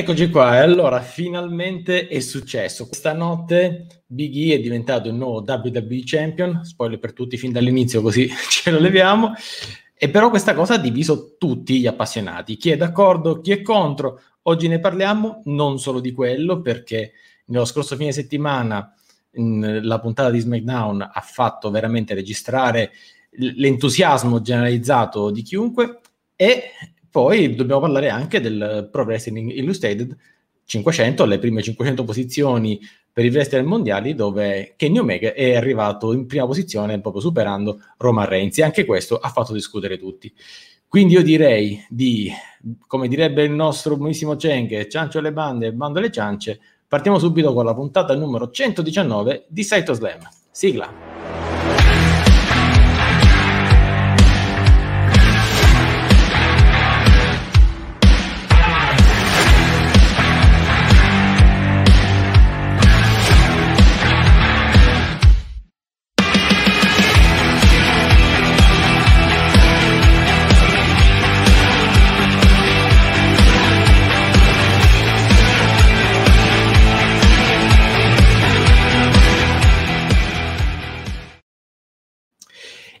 Eccoci qua, e allora finalmente è successo. Questa notte Big E è diventato il nuovo WWE Champion, spoiler per tutti fin dall'inizio così ce lo leviamo, e però questa cosa ha diviso tutti gli appassionati, chi è d'accordo, chi è contro. Oggi ne parliamo. Non solo di quello, perché nello scorso fine settimana mh, la puntata di SmackDown ha fatto veramente registrare l'entusiasmo generalizzato di chiunque. E poi dobbiamo parlare anche del Pro Wrestling Illustrated 500, le prime 500 posizioni per i wrestler mondiali dove Kenny Omega è arrivato in prima posizione proprio superando Roman Reigns e anche questo ha fatto discutere tutti. Quindi io direi di, come direbbe il nostro buonissimo Cenk, ciancio alle bande bando alle ciance, partiamo subito con la puntata numero 119 di Saito Slam. Sigla.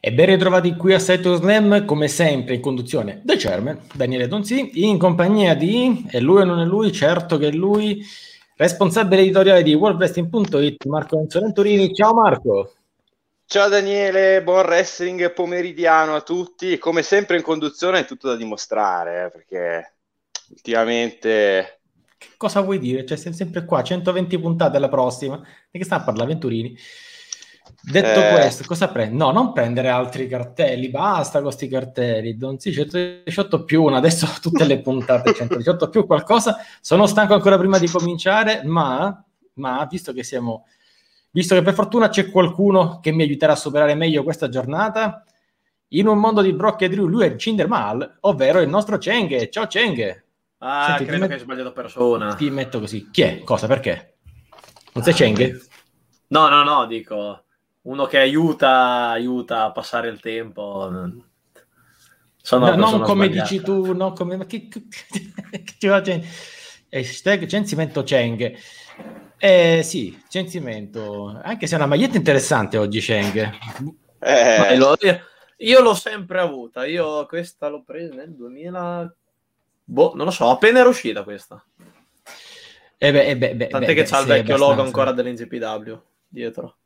E ben ritrovati qui a Seto Slam, come sempre in conduzione del chairman Daniele Donzi, in compagnia di, e lui o non è lui, certo che è lui, responsabile editoriale di worldwrestling.it, Marco Enzo Venturini. Ciao Marco! Ciao Daniele, buon wrestling pomeridiano a tutti. Come sempre in conduzione è tutto da dimostrare, eh, perché ultimamente... Cosa vuoi dire? Cioè, sei sempre qua, 120 puntate alla prossima. Di che sta a parlare Venturini? Detto eh... questo, cosa prendi? No, non prendere altri cartelli, basta con questi cartelli. Don sì, 118 più una, adesso tutte le puntate 118 più qualcosa. Sono stanco ancora prima di cominciare, ma, ma visto che siamo, visto che per fortuna c'è qualcuno che mi aiuterà a superare meglio questa giornata, in un mondo di Brock e Drew, lui è Cinder Mal, ovvero il nostro Cheng. Ciao Cheng. Ah, Senti, credo met- che hai sbagliato persona. Ti metto così. Chi è? Cosa? Perché? Non sei ah, Cheng? No, no, no, dico uno che aiuta, aiuta a passare il tempo. Sono no, non come sbagliata. dici tu, no, come, ma che, che, che, hashtag censimento Cheng. Eh sì, censimento, anche se è una maglietta interessante oggi Cheng. Eh. Lo, io l'ho sempre avuta, io questa l'ho presa nel 2000... Boh, non lo so, appena era uscita questa. Eh beh, eh beh, beh, Tant'è che c'ha il vecchio logo ancora dell'NZPW dietro.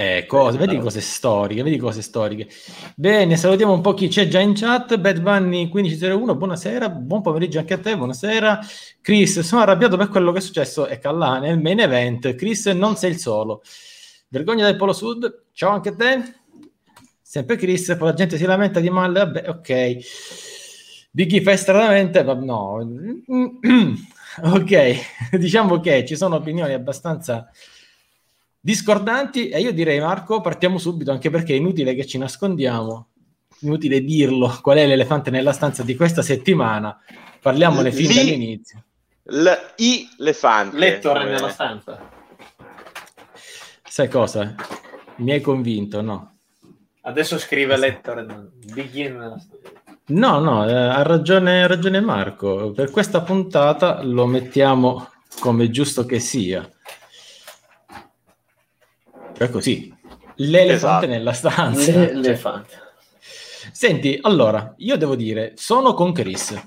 Eh, cose, vedi cose storiche, vedi cose storiche. Bene, salutiamo un po' chi c'è già in chat. Bad Bunny 1501, buonasera, buon pomeriggio anche a te, buonasera. Chris, sono arrabbiato per quello che è successo e Callà nel main event. Chris, non sei il solo. Vergogna del Polo Sud, ciao anche a te. Sempre Chris, poi la gente si lamenta di male, vabbè, ok. Biggie fa estranamente, no. ok, diciamo che ci sono opinioni abbastanza discordanti e io direi Marco partiamo subito anche perché è inutile che ci nascondiamo. Inutile dirlo qual è l'elefante nella stanza di questa settimana. Parliamone fin dall'inizio. L'elefante. Lettore nella stanza. Sai cosa? mi hai convinto no? adesso scrive lettore no no eh, ha, ragione, ha ragione Marco. Per questa puntata lo mettiamo come giusto che sia è così. L'elefante esatto. nella stanza. L'elefante. Senti, allora, io devo dire, sono con Chris.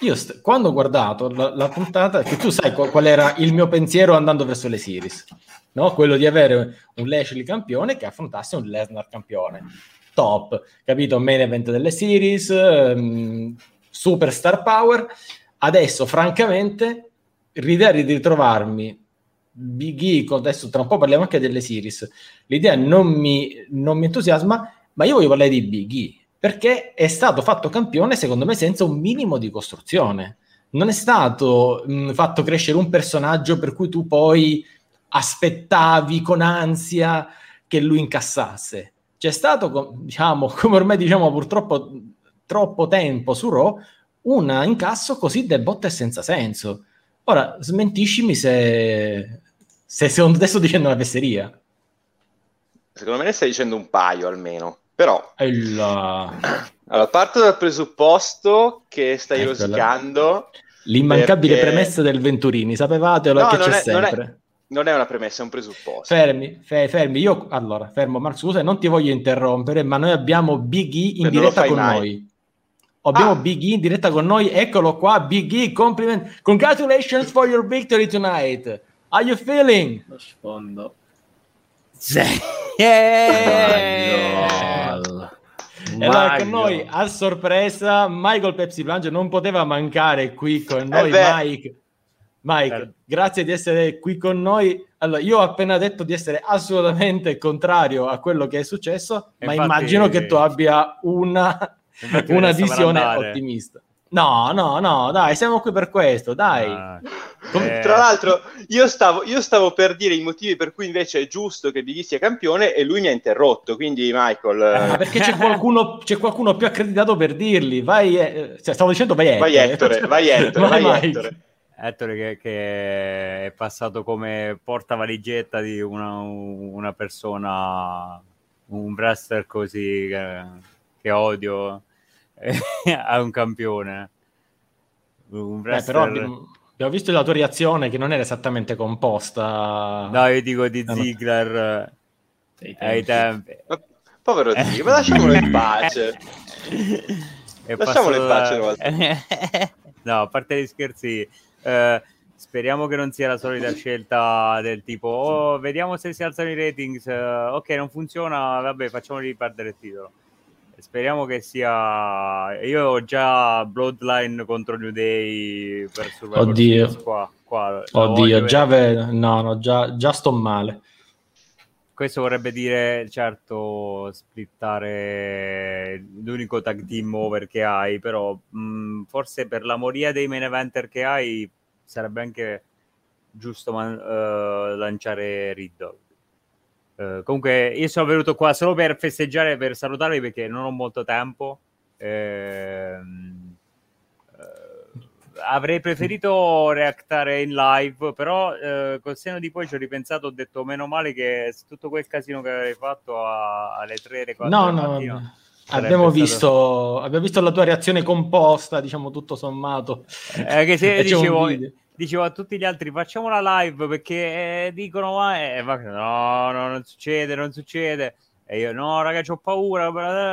Io st- quando ho guardato la, la, puntata, che tu sai qual, qual, era il mio pensiero andando verso le series, no? Quello di avere un Lashley campione che affrontasse un Lesnar campione. Top, capito? Main event delle series, um, superstar power. Adesso, francamente, l'idea di ritrovarmi Big E, adesso tra un po' parliamo anche delle series, l'idea non mi, non mi entusiasma, ma io voglio parlare di Big E, perché è stato fatto campione secondo me senza un minimo di costruzione. Non è stato mh, fatto crescere un personaggio per cui tu poi aspettavi con ansia che lui incassasse. C'è stato, diciamo, come ormai diciamo purtroppo troppo tempo su Raw, un incasso così debotto e senza senso. Ora, smentiscimi se, se secondo te sto dicendo una fesseria. Secondo me ne stai dicendo un paio almeno, però... La... Allora, parto dal presupposto che stai Eccola. rosicando L'immancabile perché... premessa del Venturini, sapevate no, che c'è è, sempre. Non è, non è, una premessa, è un presupposto. Fermi, fe, fermi. Io, allora, fermo, Marco, scusa, non ti voglio interrompere, ma noi abbiamo Big E in diretta con mai. noi. Abbiamo ah. Big E in diretta con noi, eccolo qua, Big E, compliment. Congratulations for your victory tonight. How you feeling? Lo sfondo. Yeah. E allora con noi a sorpresa Michael Pepsi Plunge non poteva mancare qui con noi eh Mike. Mike, eh. grazie di essere qui con noi. Allora, io ho appena detto di essere assolutamente contrario a quello che è successo, e ma infatti... immagino che tu abbia una, una visione ottimista. No, no, no, dai, siamo qui per questo, dai. Ah, eh... Tra l'altro, io stavo, io stavo, per dire i motivi per cui invece è giusto che Biggie sia campione e lui mi ha interrotto, quindi Michael... Ah, perché c'è qualcuno, c'è qualcuno, più accreditato per dirli, vai... Eh, cioè, stavo dicendo vai Ettore. Vai Ettore, vai Ettore, vai, vai Ettore. Ettore che, che, è passato come portavaligetta di una, una persona, un wrestler così che, che odio a un campione. Un wrestler... eh, però abbiamo, abbiamo, visto la tua reazione che non era esattamente composta. No, io dico di Ziggler eh, ai tempi. Ma, povero Ziggler, ma lasciamolo in pace. lasciamolo in pace. no, a parte gli scherzi, eh, speriamo che non sia la solita scelta del tipo, oh, vediamo se si alzano i ratings. Uh, ok, non funziona, vabbè, facciamoli perdere il titolo speriamo che sia. Io ho già Bloodline contro New Day per Survivor Oddio. Qua, qua Oddio, già, ve... no, no, già, già sto male. Questo vorrebbe dire, certo, splittare l'unico tag team over che hai, però mh, forse per la moria dei main eventer che hai sarebbe anche giusto man- uh, lanciare Riddle Uh, comunque, io sono venuto qua solo per festeggiare, per salutarvi perché non ho molto tempo. Eh, uh, avrei preferito reactare in live, però uh, col seno di poi ci ho ripensato, ho detto meno male che tutto quel casino che avevi fatto a, alle 3 le 4 no, no, no. Abbiamo visto, abbiamo visto la tua reazione composta, diciamo tutto sommato. Eh, che se dicevo, dicevo a tutti gli altri facciamo una live perché eh, dicono ma eh, no, no, non succede, non succede. E io no, ragazzi, ho paura,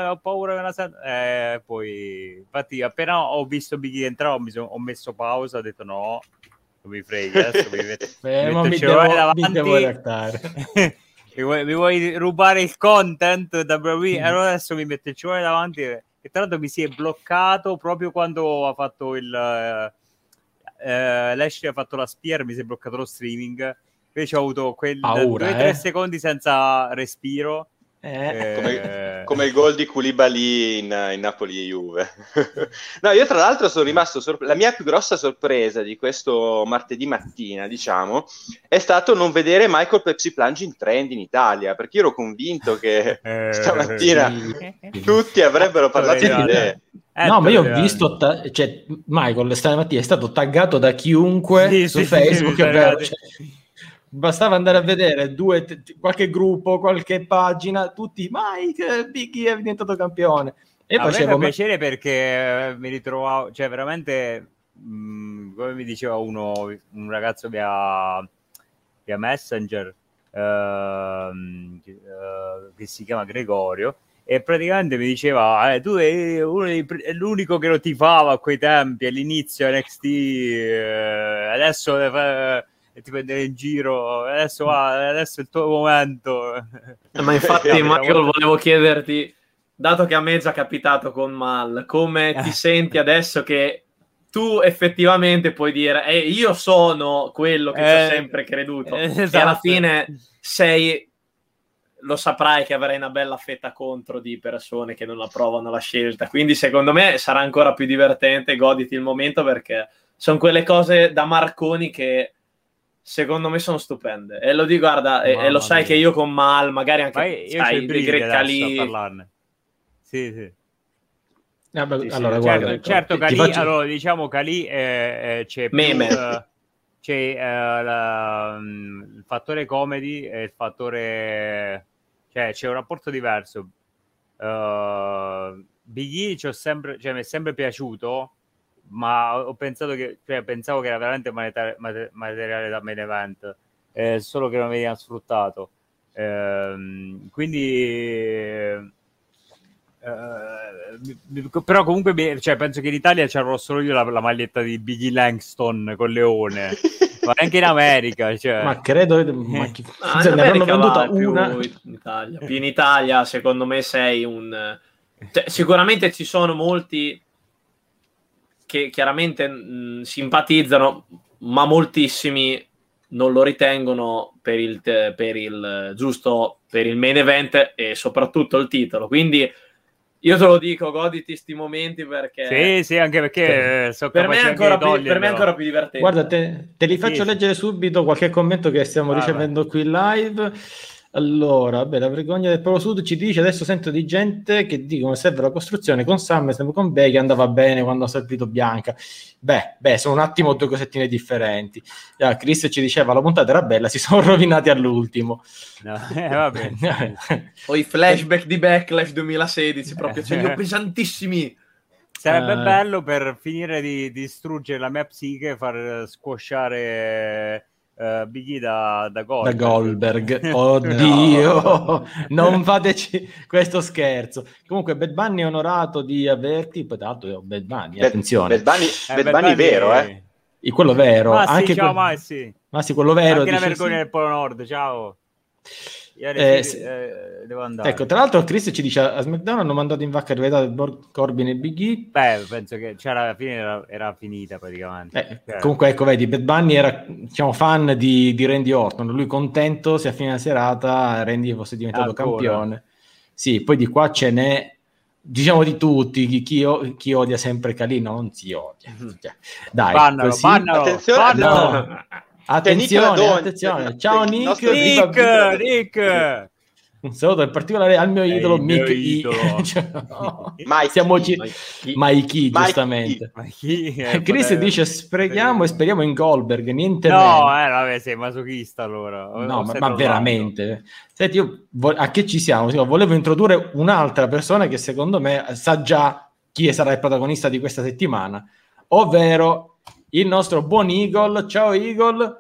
ho paura che la sento. Eh, poi, infatti, appena ho visto Biggie entrare, ho, ho messo pausa, ho detto no, non mi freghi, adesso mi metto, Beh, mi metto devo, davanti. Mi, mi, vuoi, mi, vuoi, rubare il content da WWE? Mm. Allora adesso mi metto il cellulare davanti e tra l'altro mi si è bloccato proprio quando ha fatto il... Uh, eh, Lashley ha fatto la spear, mi si è bloccato lo streaming. Invece ho avuto quel 2-3 eh? secondi senza respiro eh. Come, come, il gol di Koulibaly in, in Napoli e Juve. no, io tra l'altro sono rimasto sorp- la mia più grossa sorpresa di questo martedì mattina, diciamo, è stato non vedere Michael Pepsi Plunge in trend in Italia, perché io ero convinto che eh, stamattina sì. tutti avrebbero parlato di te. Eh, no, ma io ho visto, ta- cioè, Michael stamattina è stato taggato da chiunque sì, su sì, Facebook, sì, vero, cioè, bastava andare a vedere due, t- qualche gruppo, qualche pagina, tutti Mike, Biggie è diventato campione. E a facevo... me piacere perché mi ritrovavo, cioè veramente, mh, mm, come mi diceva uno, un ragazzo via, via Messenger, uh, uh, che si chiama Gregorio, e praticamente mi diceva eh, tu sei dei, l'unico che lo tifava a quei tempi all'inizio NXT eh, adesso eh, e ti prendere in giro. Adesso, va, adesso è il tuo momento. Eh, ma infatti, Michael, volevo chiederti, dato che a me è già capitato con Mal, come ti senti adesso che tu effettivamente puoi dire eh, io sono quello che eh, ho sempre creduto eh, esatto. e alla fine sei lo saprai che avrai una bella fetta contro di persone che non approvano la scelta quindi secondo me sarà ancora più divertente goditi il momento perché sono quelle cose da Marconi che secondo me sono stupende. E lo dico, guarda, e, e, lo sai mia. che io con Mal, magari anche io sai, dei Greccali... Sì, sì. Ah, beh, sì, allora, sì, guarda, certo, ecco, certo Cali, faccio... allora, diciamo Cali eh, eh, c'è Meme. Più, uh, c'è uh, la, um, il fattore comedy e il fattore cioè c'è un rapporto diverso uh, Big E sempre, cioè, mi è sempre piaciuto ma ho pensato che, cioè, pensavo che era veramente materiale, materiale da main event, eh, solo che non veniva sfruttato. Eh, quindi Uh, però comunque cioè, penso che in Italia c'avrò solo io la, la maglietta di Biggie Langston con Leone ma anche in America cioè. ma credo ma chi... ah, in America venduta una in Italia. in Italia secondo me sei un cioè, sicuramente ci sono molti che chiaramente mh, simpatizzano ma moltissimi non lo ritengono per il, per il giusto per il main event e soprattutto il titolo quindi io te lo dico, goditi sti momenti perché... Sì, sì, anche perché so per, me più, per, me è ancora più divertente. Guarda, te, te li faccio sì, leggere subito qualche commento che stiamo ah, ricevendo beh. qui live. Allora, beh, la vergogna del Polo Sud ci dice adesso sento di gente che dicono serve la costruzione con Sam con Bay che andava bene quando ha servito Bianca. Beh, beh, sono un attimo due cosettine differenti. Ah, Chris ci diceva la puntata era bella, si sono rovinati all'ultimo. No, eh, vabbè. o i flashback di Backlash 2016, proprio, ce li ho pesantissimi. Sarebbe uh, bello per finire di, di distruggere la mia psiche, far squasciare uh, Big E da, da Goldberg. Da Goldberg. Oddio, no. non fateci questo scherzo. Comunque, Bad Bunny è onorato di averti. Poi, tra l'altro, Bad Bunny, attenzione. Bad Bunny, eh, Bad Bunny, vero, eh? E quello vero. Ma sì, anche ciao, que- ma sì. Ma sì, quello vero. Anche la vergogna sì. del Polo Nord, ciao. Eh, sì, eh, devo andare. Ecco, tra l'altro, Chris ci dice a SmackDown hanno mandato in vacca rivedata Corbin e Big E. Beh, penso che cioè, alla fine era, era finita praticamente. Eh, cioè. Comunque, ecco, vedi, Bad Bunny era diciamo, fan di, di, Randy Orton. Lui contento se a fine serata Randy fosse diventato Ancora. campione. Sì, poi di qua ce n'è diciamo di tutti, chi, chi, chi, odia sempre Calino non si odia. Mm-hmm. Cioè, dai, bannalo, così... bannalo, attenzione, bannalo. Attenzione, attenzione. Ciao Nick. Nick, Nick. Un saluto in particolare al mio idolo Mick idolo. cioè, no. Mike, Siamo G- Mikey, Mikey giustamente. Mikey. Eh, Chris dice sprechiamo e speriamo in Goldberg, niente No, meno. eh, vabbè, sei masochista allora. No, ma, ma veramente. Senti, io vo- a che ci siamo? Volevo introdurre un'altra persona che secondo me sa già chi sarà il protagonista di questa settimana, ovvero il nostro buon Eagle. Ciao Eagle.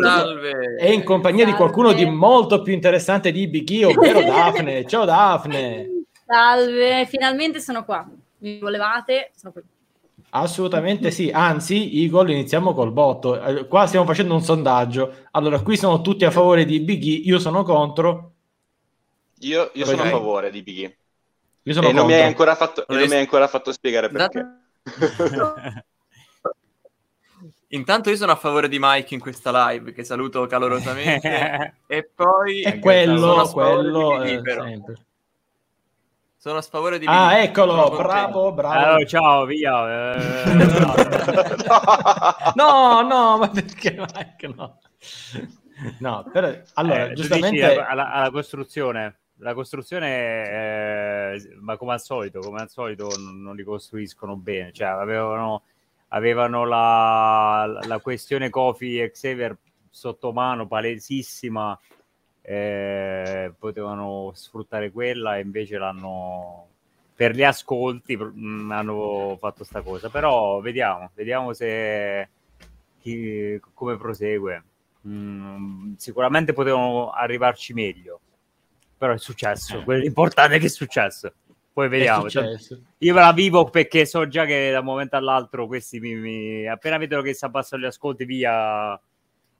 Salve. È in compagnia Salve. di qualcuno di molto più interessante di Big ovvero Daphne. Ciao Daphne. Salve, finalmente sono qua. Mi volevate? Sono qui. Assolutamente sì, anzi, Eagle, iniziamo col botto. Eh, qua stiamo facendo un sondaggio. Allora, qui sono tutti a favore di Big io sono contro. Io, io sono a favore di Big Io sono e non mi hai ancora fatto, non mi hai ancora fatto spiegare perché. Intanto io sono a favore di Mike in questa live, che saluto calorosamente. e poi... È quello, quello... Di Biggie, sono a favore di Biggie. Ah, eccolo, bravo, bravo. Allora, ciao, via. Eh, no, no, ma perché Mike no? No, però, allora, eh, giustamente... Alla, alla, costruzione, la costruzione, eh, ma come al solito, come al solito non, non li costruiscono bene, cioè avevano avevano la, la questione Kofi e Xavier sotto mano palesissima eh, potevano sfruttare quella e invece l'hanno per gli ascolti mh, mm, hanno fatto sta cosa. Però vediamo vediamo se chi, come prosegue. Mm, sicuramente potevano arrivarci meglio però è successo quello importante che è successo poi vediamo. Cioè, io me la vivo perché so già che da un momento all'altro questi mi, mi... appena vedono che si abbassano gli ascolti via,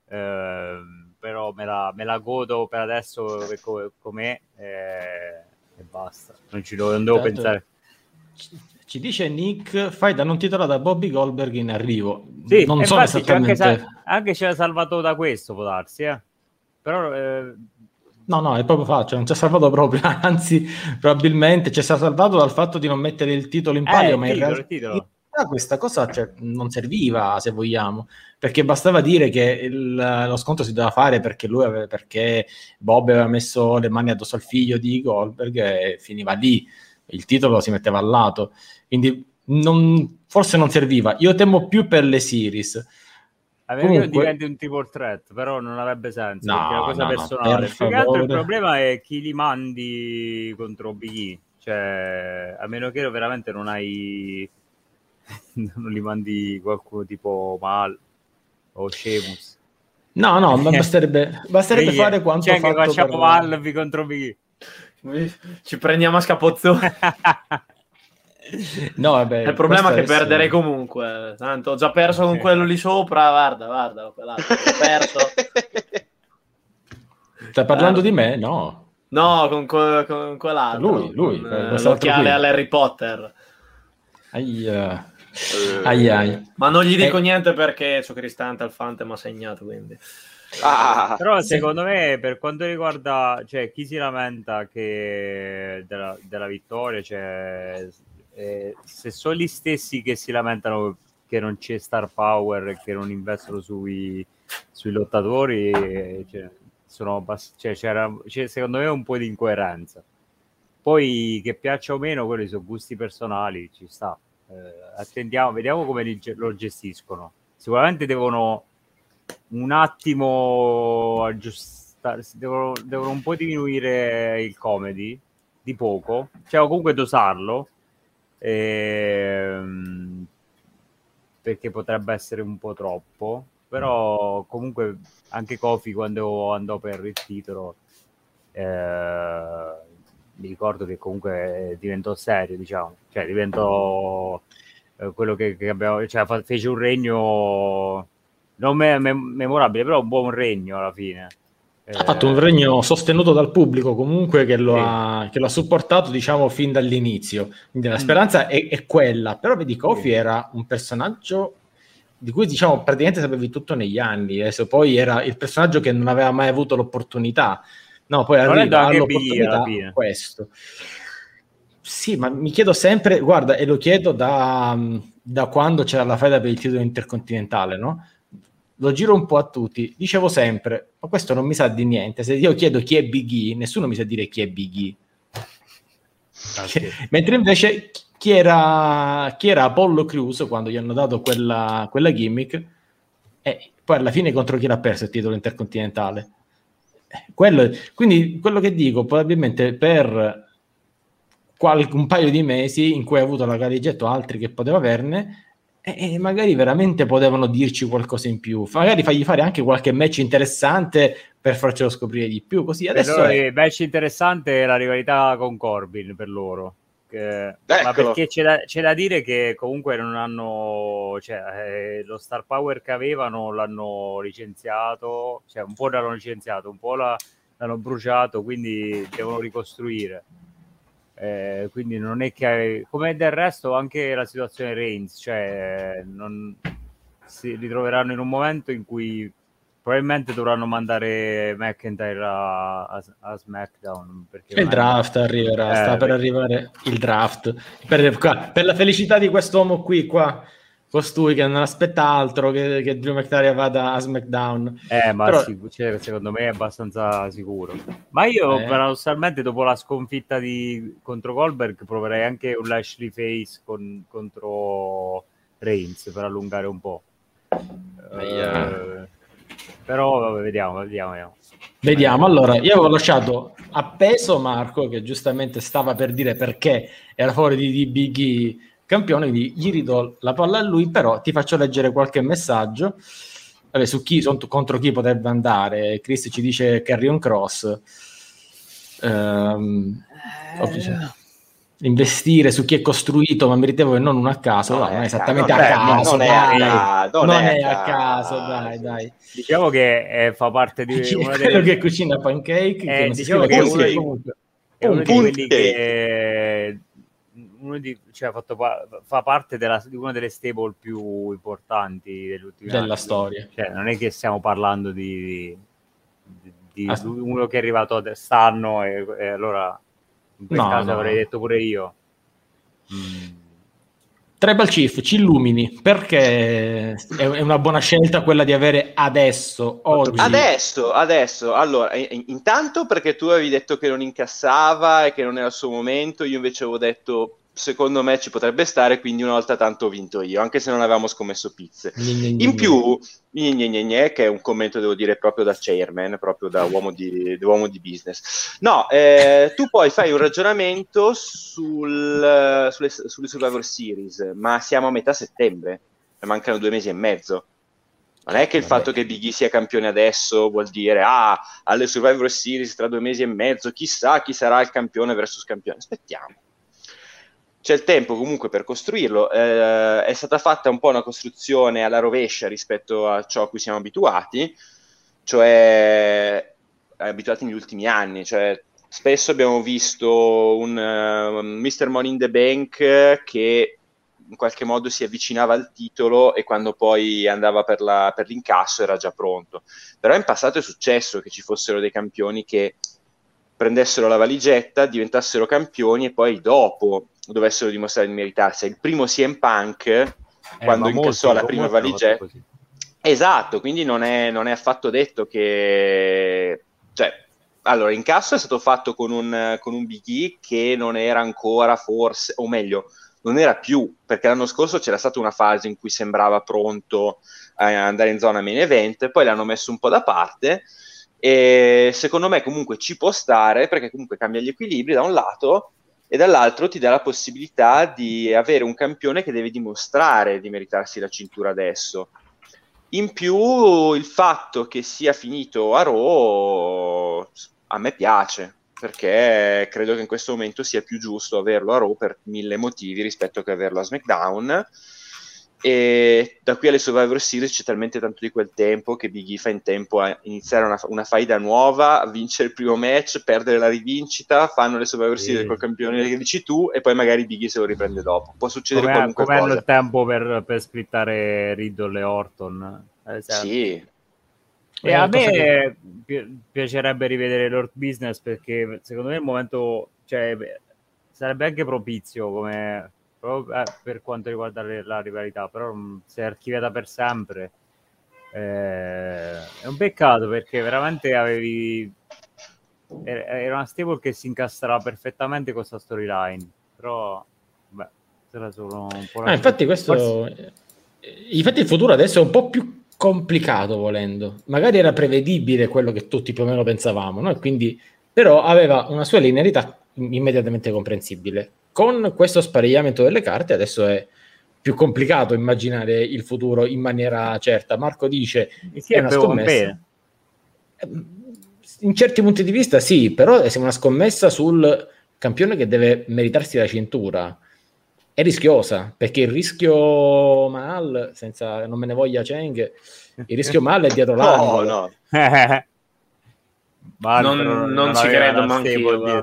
eh, però me la, me la, godo per adesso come, com'è eh, e basta. Non ci devo, non devo certo. pensare. Ci dice Nick, fai da non titolare da Bobby Goldberg in arrivo. Sì, non so esattamente... Anche, anche ci ha salvato da questo, può darsi, eh. Però eh, No, no, è proprio facile, non ci ha salvato proprio, anzi, probabilmente ci è salvato dal fatto di non mettere il titolo in palio, eh, ma in, titolo, realtà, in realtà questa cosa cioè, non serviva, se vogliamo, perché bastava dire che il, lo scontro si doveva fare perché, lui aveva, perché Bob aveva messo le mani addosso al figlio di Goldberg e finiva lì, il titolo si metteva al lato, quindi non, forse non serviva. Io temo più per le series a me Comunque... diventi un triple threat, però non avrebbe senso, no, è una cosa no, personale. Più che altro il problema è chi li mandi contro Big Cioè, a meno che veramente non hai non li mandi qualcuno tipo Mal o Sheamus. No, no, ma basterebbe, basterebbe fare quanto cioè, fatto facciamo per... Valve contro Big Ci prendiamo a scapozzone. no, vabbè, il problema è che essere... perderei comunque. Tanto ho già perso con quello lì sopra. Guarda, guarda, ho perso. Stai parlando di me? No. No, con, con, con quell'altro. Lui, lui. Con, eh, l'occhiale all'Harry Potter. Aia. Eh, ai, ai. Ma non gli dico eh. niente perché so Cristante al Fante mi ha segnato, quindi... Ah, però secondo me per quanto riguarda cioè, chi si lamenta che della, della vittoria cioè, eh, se sono gli stessi che si lamentano che non c'è star power che non investono sui, sui lottatori cioè, sono cioè, c'era, c'è, secondo me un po' di incoerenza poi che piaccia o meno quelli sono gusti personali ci sta eh, attendiamo, vediamo come lo gestiscono. Sicuramente devono un attimo aggiustare, devono, devono un po' diminuire il comedy di poco, cioè comunque dosarlo. Ehm, perché potrebbe essere un po' troppo però comunque anche Kofi quando andò per il titolo eh, mi ricordo che comunque diventò serio, diciamo, cioè diventò eh, quello che, che, abbiamo, cioè fece un regno non me- me- memorabile, però un buon regno alla fine. Ha fatto un regno sostenuto dal pubblico comunque che lo, sì. ha, che lo ha supportato diciamo fin dall'inizio. Quindi la mm. speranza mm. è, è, quella, però vedi Kofi sì. era un personaggio di cui diciamo praticamente sapevi tutto negli anni, adesso poi era il personaggio che non aveva mai avuto l'opportunità No, poi non arriva all'opportunità questo. Sì, ma mi chiedo sempre, guarda, e lo chiedo da, da quando c'era la fede per il titolo intercontinentale, no? Lo giro un po' a tutti, dicevo sempre, ma questo non mi sa di niente. Se io chiedo chi è Big E, nessuno mi sa dire chi è Big. Ah, Mentre invece chi era, chi era Apollo Crews quando gli hanno dato quella, quella gimmick, e eh, poi alla fine contro chi l'ha perso il titolo intercontinentale? quello, quindi quello che dico, probabilmente per qual- un paio di mesi in cui ha avuto la Carigetto altri che poteva averne, e, magari veramente potevano dirci qualcosa in più, magari fargli fare anche qualche match interessante per farcelo scoprire di più. Così adesso è... il match interessante è la rivalità con Corbin per loro. Che... ma perché c'è da, c'è da, dire che comunque non hanno cioè, eh, lo star power che avevano l'hanno licenziato cioè un po' l'hanno licenziato un po' la, l'hanno bruciato quindi devono ricostruire eh, quindi non è che come del resto anche la situazione Reigns cioè non si ritroveranno in un momento in cui probabilmente dovranno mandare McIntyre a, a, a SmackDown. Perché il draft arriverà, eh, sta per arrivare il draft. Per, per, la felicità di quest'uomo qui, qua, costui che non aspetta altro che, che Drew McIntyre vada a SmackDown. Eh, ma Però... sì, cioè, secondo me è abbastanza sicuro. Ma io, eh. paradossalmente, dopo la sconfitta di, contro Goldberg, proverei anche un Lashley Face con, contro Reigns per allungare un po'. Uh, però vabbè, vediamo, vediamo, vediamo. Vediamo, allora io avevo lasciato appeso Marco che giustamente stava per dire perché era fuori di, di Biggie campione, quindi gli ridò la palla a lui, però ti faccio leggere qualche messaggio. Vabbè, su chi, contro chi potrebbe andare. Chris ci dice Carrion Cross. Um, eh, investire su chi è costruito ma meritevole non un a caso no, non è esattamente non a caso non, è, a, non, non è a caso dai dai. Diciamo che eh, fa parte di una quello delle... che cucina pancake eh, che diciamo che è uno, comunque, è uno di quelli che uno di, cioè, fatto, fa parte della, di una delle stable più importanti dell'ultimo della anni. storia cioè, non è che stiamo parlando di, di, di ah, uno che è arrivato quest'anno e, e allora in quel no, caso no. avrei detto pure io. Mm. Tribal Chief, ci illumini perché è una buona scelta quella di avere adesso, oggi. Adesso, adesso. Allora, intanto perché tu avevi detto che non incassava e che non era il suo momento, io invece avevo detto secondo me ci potrebbe stare, quindi una volta tanto ho vinto io, anche se non avevamo scommesso pizze. In più, che è un commento, devo dire, proprio da chairman, proprio da uomo di, da uomo di business. No, eh, tu poi fai un ragionamento sul, sulle, sulle Survivor Series, ma siamo a metà settembre, mancano due mesi e mezzo. Non è che il Vabbè. fatto che Big E sia campione adesso vuol dire, ah, alle Survivor Series tra due mesi e mezzo, chissà chi sarà il campione versus campione. Aspettiamo c'è il tempo comunque per costruirlo. Eh, è stata fatta un po' una costruzione alla rovescia rispetto a ciò a cui siamo abituati, cioè abituati negli ultimi anni. Cioè, spesso abbiamo visto un uh, Mr. Money in the Bank che in qualche modo si avvicinava al titolo e quando poi andava per, la, per l'incasso era già pronto. Però in passato è successo che ci fossero dei campioni che prendessero la valigetta, diventassero campioni e poi dopo dovessero dimostrare di meritarsi. Il primo CM Punk, eh, quando incassò la prima valigetta, esatto, quindi non è, non è, affatto detto che... Cioè, allora, incasso è stato fatto con un, con un Big E che non era ancora forse, o meglio, non era più, perché l'anno scorso c'era stata una fase in cui sembrava pronto a andare in zona main event, poi l'hanno messo un po' da parte e secondo me comunque ci può stare perché comunque cambia gli equilibri da un lato e dall'altro ti dà la possibilità di avere un campione che deve dimostrare di meritarsi la cintura adesso. In più il fatto che sia finito a Raw a me piace, perché credo che in questo momento sia più giusto averlo a Raw per mille motivi rispetto che averlo a SmackDown e da qui alle Survivor Series c'è talmente tanto di quel tempo che Big E fa in tempo a iniziare una, una faida nuova, vincere il primo match, perdere la rivincita, fanno le Survivor Series col campione che dici tu e poi magari Big E se lo riprende dopo. Può succedere come, qualunque come cosa. Come hanno il tempo per, per splittare Riddle e Orton. Eh, sì. E a me pi- piacerebbe rivedere Lord Business perché secondo me il momento cioè, sarebbe anche propizio come proprio, eh, per quanto riguarda le, la rivalità, però mm, si è archiviata per sempre. Eh, è un peccato perché veramente avevi era una stable che si incastrava perfettamente con questa storyline, però beh, era solo un po'... Ah, infatti questo... Forse... Infatti il futuro adesso è un po' più complicato volendo. Magari era prevedibile quello che tutti più o meno pensavamo, no? quindi però aveva una sua linearità immediatamente comprensibile con questo sparigliamento delle carte adesso è più complicato immaginare il futuro in maniera certa. Marco dice sì, è una scommessa. Ehm, in certi punti di vista sì, però è una scommessa sul campione che deve meritarsi la cintura. È rischiosa, perché il rischio Mal, senza non me ne voglia Cheng, il rischio Mal è dietro l'angolo. No, no. non, non, non ci credo manch'io.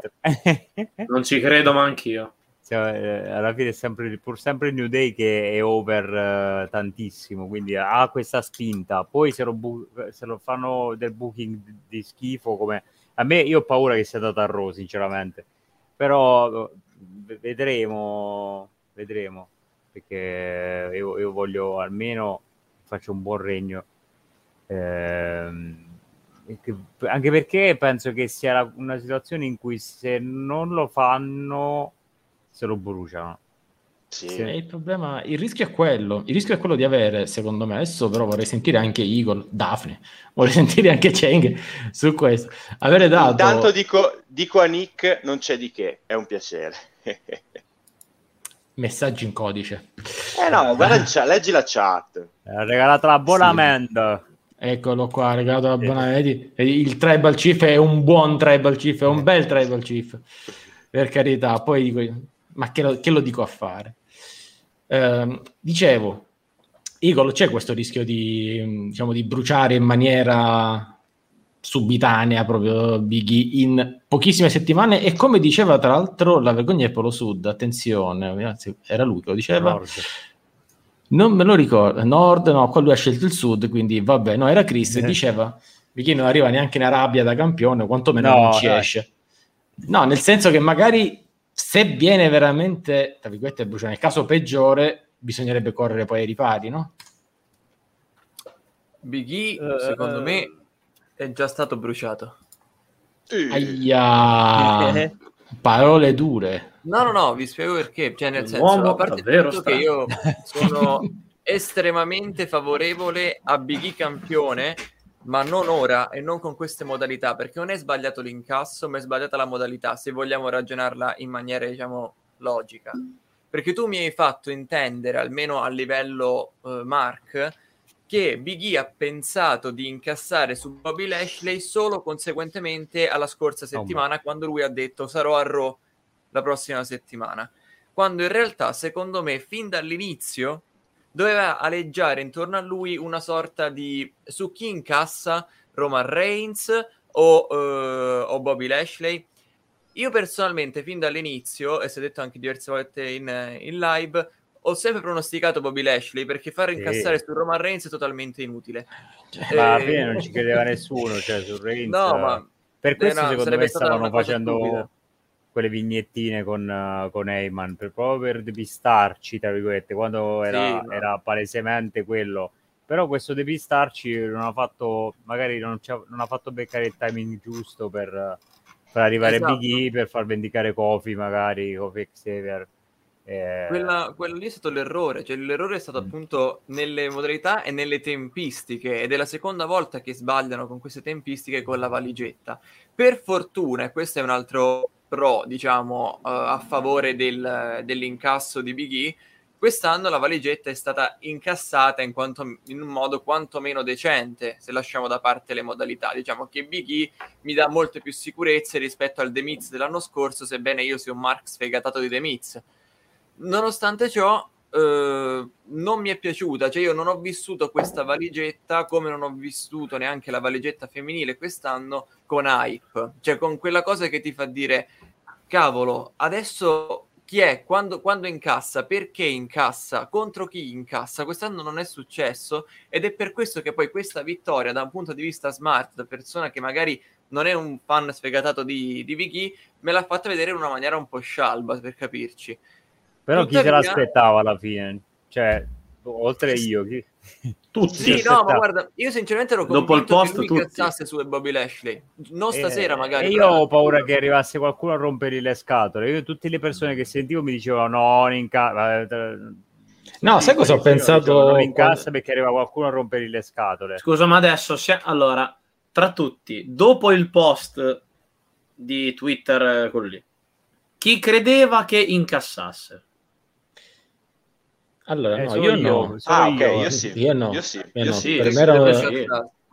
non ci credo manch'io cioè, alla fine è sempre, pur sempre New Day che è over uh, tantissimo, quindi ha questa spinta. Poi se lo, bu- se lo, fanno del booking di, schifo, come a me, io ho paura che sia data a Raw, sinceramente. Però vedremo, vedremo, perché io, io voglio almeno faccio un buon regno. Ehm, anche perché penso che sia una situazione in cui se non lo fanno se lo bruciano. Sì. sì. Il problema, il rischio è quello, il rischio è quello di avere, secondo me, adesso però vorrei sentire anche Igor, Daphne, vorrei sentire anche Cheng su questo. Avere dato... Intanto dico, dico a Nick, non c'è di che, è un piacere. Messaggi in codice. Eh no, guarda, leggi la chat. Ha regalato l'abbonamento. Sì. Eccolo qua, regalato l'abbonamento. Il tribal chief è un buon tribal chief, è un bel tribal chief. Per carità, poi dico ma che lo, che lo dico a fare? Eh, dicevo, Eagle c'è questo rischio di, diciamo, di bruciare in maniera subitanea proprio Biggie in pochissime settimane e come diceva tra l'altro la vergogna è Polo Sud, attenzione, era lui che lo diceva. Nord. Non me lo ricordo, Nord, no, qua lui ha scelto il Sud, quindi vabbè, no, era Chris, eh. diceva Biggie non arriva neanche in Arabia da campione, quantomeno no, non ci dai. esce. No, nel senso che magari se viene veramente, tra virgolette, bruciato, nel caso peggiore, bisognerebbe correre poi ai ripari, no? Big E, uh, secondo uh, me, è già stato bruciato. Aia! Parole dure. No, no, no, vi spiego perché. Cioè, nel senso, Uomo a parte il fatto che io sono estremamente favorevole a Big E campione, ma non ora e non con queste modalità, perché non è sbagliato l'incasso, ma è sbagliata la modalità, se vogliamo ragionarla in maniera, diciamo, logica. Perché tu mi hai fatto intendere, almeno a livello uh, Mark, che Big E ha pensato di incassare su Bobby Lashley solo conseguentemente alla scorsa settimana, oh, quando lui ha detto sarò a Raw la prossima settimana. Quando in realtà, secondo me, fin dall'inizio doveva aleggiare intorno a lui una sorta di su chi incassa Roman Reigns o, uh, o Bobby Lashley. Io personalmente, fin dall'inizio, e si è detto anche diverse volte in, in live, ho sempre pronosticato Bobby Lashley perché far incassare sì. su Roman Reigns è totalmente inutile. Cioè, ma alla fine non ci credeva nessuno, cioè su Reigns. No, ma per questo no, secondo me stavano facendo. Quelle vignettine con, uh, con Heyman per, proprio per depistarci, tra virgolette, quando era, sì, era palesemente quello. Però questo depistarci non ha fatto, magari non, non ha fatto beccare il timing giusto per, per arrivare esatto. a Big E, per far vendicare Kofi, magari Kofi Xavier eh... Quella, quello lì è stato l'errore, cioè l'errore è stato mm. appunto nelle modalità e nelle tempistiche ed è la seconda volta che sbagliano con queste tempistiche con la valigetta. Per fortuna, e questo è un altro pro, diciamo, uh, a favore del, dell'incasso di Big E, quest'anno la valigetta è stata incassata in, quanto, in, un modo quantomeno decente, se lasciamo da parte le modalità. Diciamo che Big E mi dà molte più sicurezze rispetto al The Miz dell'anno scorso, sebbene io sia un Mark sfegatato di The Miz Nonostante ciò, eh, non mi è piaciuta, cioè io non ho vissuto questa valigetta come non ho vissuto neanche la valigetta femminile quest'anno con hype, cioè con quella cosa che ti fa dire cavolo, adesso chi è, quando, quando incassa, perché incassa, contro chi incassa, quest'anno non è successo ed è per questo che poi questa vittoria da un punto di vista smart, da persona che magari non è un fan sfegatato di, di Vicky, me l'ha fatta vedere in una maniera un po' scialba per capirci. Però Tuttavia... chi se l'aspettava alla fine? Cioè, oltre io, chi... tutti. Sì, no, ma guarda, io sinceramente ero convinto Dopo il post, che lui cazzasse su Bobby Lashley. Non eh, stasera, eh, magari. E io ho paura che arrivasse qualcuno a rompergli le scatole. Io, tutte le persone che sentivo mi dicevano: no, in ca- No, sai cosa ho pensato? Non incassa perché arriva qualcuno a rompergli le scatole. Scusa, ma adesso, allora, tra tutti, dopo il post di Twitter, quello lì, chi credeva che incassasse? Allora, eh, no, io, io no. Ah, ok, io sì. Io no. Io sì. Io sì. Per, me era,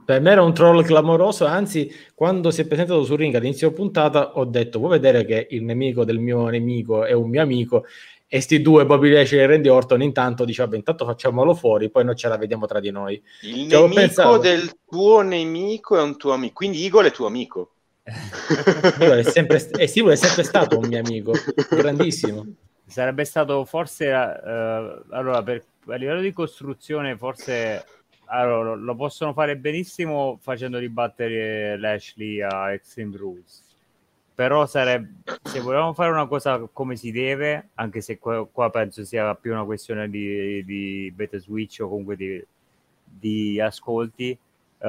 per, me era, un troll clamoroso, anzi, quando si è presentato sul ring all'inizio puntata ho detto, vuoi vedere che il nemico del mio nemico è un mio amico? E sti due Bobby Lashley e Randy Orton intanto dice, vabbè, intanto facciamolo fuori, poi noi ce la vediamo tra di noi. Il cioè, nemico pensato... del tuo nemico è un tuo amico, quindi Igor è tuo amico. Igor è sempre, eh, sì, è sempre stato un mio amico, grandissimo sarebbe stato forse uh, allora per, a livello di costruzione forse allora, lo possono fare benissimo facendo ribattere Lashley a Extreme Rules. Però sarebbe se volevamo fare una cosa come si deve anche se qua, qua penso sia più una questione di, di beta switch o comunque di, di ascolti uh,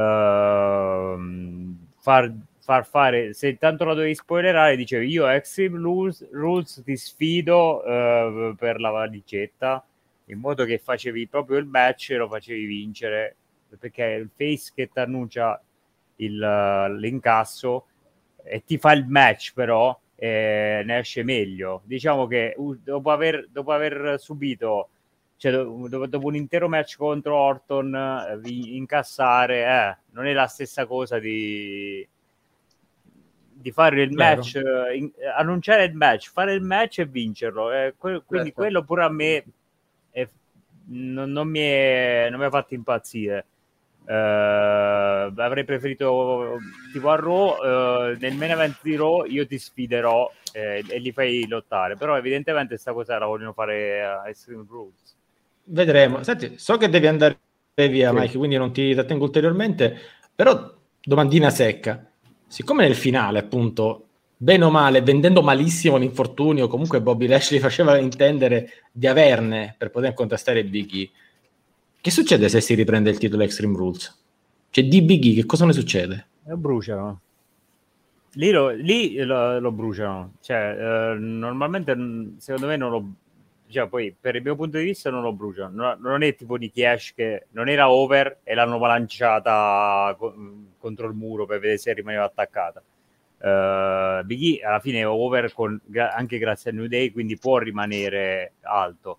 far far fare, se tanto la dovevi spoilerare, dicevi io Extreme Rules, Rules ti sfido uh, per la valigetta, in modo che facevi proprio il match e lo facevi vincere, perché il face che ti annuncia il, l'incasso e ti fa il match però eh, ne esce meglio. Diciamo che dopo, aver, dopo aver subito cioè, dopo, dopo, un intero match contro Orton, eh, incassare eh, non è la stessa cosa di, di fare il match, eh, in, annunciare il match, fare il match e vincerlo. Eh, que- quindi certo. quello pure a me è, non, non, mi è, non mi ha fatto impazzire. Uh, avrei preferito tipo a Raw uh, nel main event di Raw io ti sfiderò eh, e li fai lottare però evidentemente questa cosa la vogliono fare a Extreme Rules vedremo Senti, so che devi andare via sì. Mike quindi non ti trattengo ulteriormente però domandina secca siccome nel finale, appunto, bene o male, vendendo malissimo l'infortunio, comunque Bobby Lashley faceva intendere di averne per poter contrastare Big E. Che succede se si riprende il titolo Extreme Rules? Cioè, di Big E, che cosa ne succede? E bruciano. Lì lo, lì lo, lo bruciano, cioè eh, normalmente secondo me non lo cioè, poi per il mio punto di vista non lo bruciano, non, non è tipo di Cash che non era over e l'hanno lanciata co- contro il muro per vedere se rimaneva attaccata. Uh, Big E alla fine è over con, anche grazie a New Day, quindi può rimanere alto.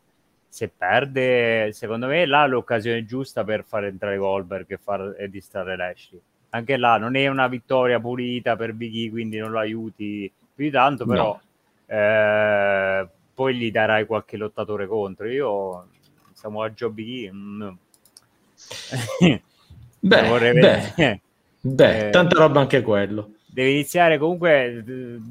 Se perde, secondo me, là è l'occasione giusta per far entrare Goldberg e, far, e distrarre Lashley. Anche là non è una vittoria pulita per Big E, quindi non lo aiuti più di tanto, però no. eh, poi gli darai qualche lottatore contro. Io siamo a Big E. Mm. beh, vorrei beh, beh, eh, tanta roba anche quello deve iniziare comunque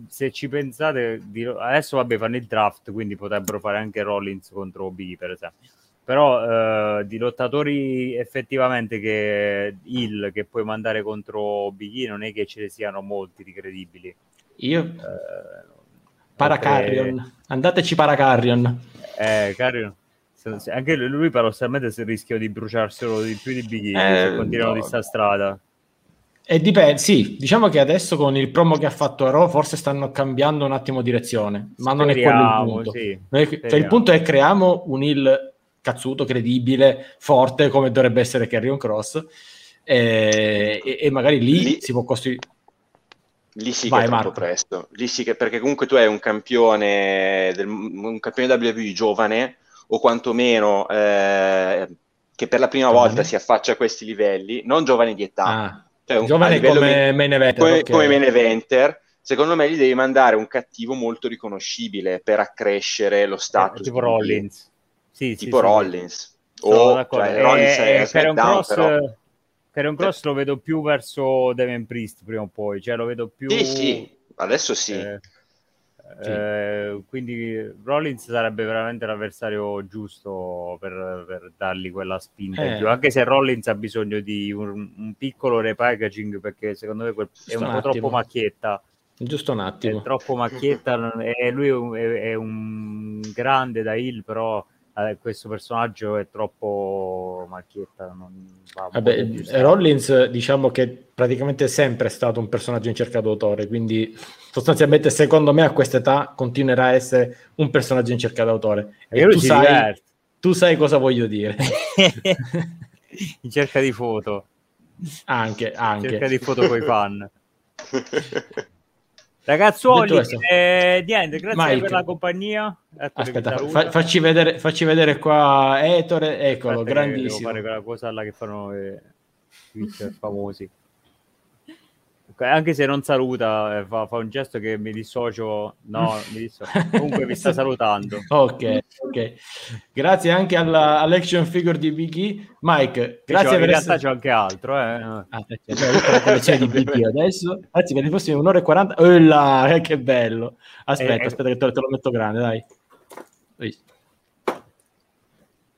se ci pensate di, adesso vabbè fanno il draft quindi potrebbero fare anche Rollins contro B per esempio però eh, di lottatori effettivamente che il che puoi mandare contro Biggie non è che ce ne siano molti di credibili io eh, para Carrion andateci para Carrion eh Carrion anche lui paradossalmente se rischia di bruciarselo di più di Biggie eh, se continuano no. di sta strada e dipende, sì, diciamo che adesso con il promo che ha fatto Raw forse stanno cambiando un attimo direzione, ma non speriamo, è quello il punto. Sì, Noi, cioè, il punto è creiamo un heel cazzuto, credibile, forte come dovrebbe essere Carrion Cross e, e, e, magari lì, lì, si può costruire. Lì sì Vai, che è troppo presto, lì sì che perché comunque tu hai un campione, del, un campione WWE giovane o quantomeno eh, che per la prima giovane. volta si affaccia a questi livelli, non giovane di età. Ah cioè, un, giovane come main eventer, come, okay. come main eventer secondo me gli devi mandare un cattivo molto riconoscibile per accrescere lo status eh, tipo Rollins sì, tipo sì, Rollins sì. o cioè, Rollins è, è per un cross però... per un cross lo vedo più verso Devin Priest prima o poi cioè lo vedo più sì sì adesso sì eh, eh, quindi Rollins sarebbe veramente l'avversario giusto per, per dargli quella spinta eh. in più, anche se Rollins ha bisogno di un, un piccolo repackaging perché secondo me quel, è un, un po' troppo macchietta. Giusto un attimo. È troppo macchietta e lui è, è un grande da Hill, però eh, questo personaggio è troppo macchietta. Vabbè, Rollins diciamo che praticamente è sempre stato un personaggio in cerca d'autore, quindi sostanzialmente secondo me a questa età continuerà a essere un personaggio in cerca d'autore. E, e tu, sai, tu sai cosa voglio dire. in cerca di foto. Anche, anche. In cerca di foto con i fan. Ragazzuoli, eh, niente, grazie Mike. per la compagnia. Ecco Aspetta, fa, facci, vedere, facci, vedere, qua Ettore, eccolo, Aspetta grandissimo. Fare quella cosa là che fanno i Twitter famosi anche se non saluta, eh, fa, fa, un gesto che mi dissocio. No, mi dissocio. Comunque mi sta salutando. ok, ok. Grazie anche alla, all'action figure di Biggie. Mike, grazie per In realtà c'è anche altro. Eh. Ah, c'è di Biggie adesso. Anzi, per i prossimi un'ora e 40. Oh là, che bello. Aspetta, eh, aspetta che te, te, lo metto grande, dai.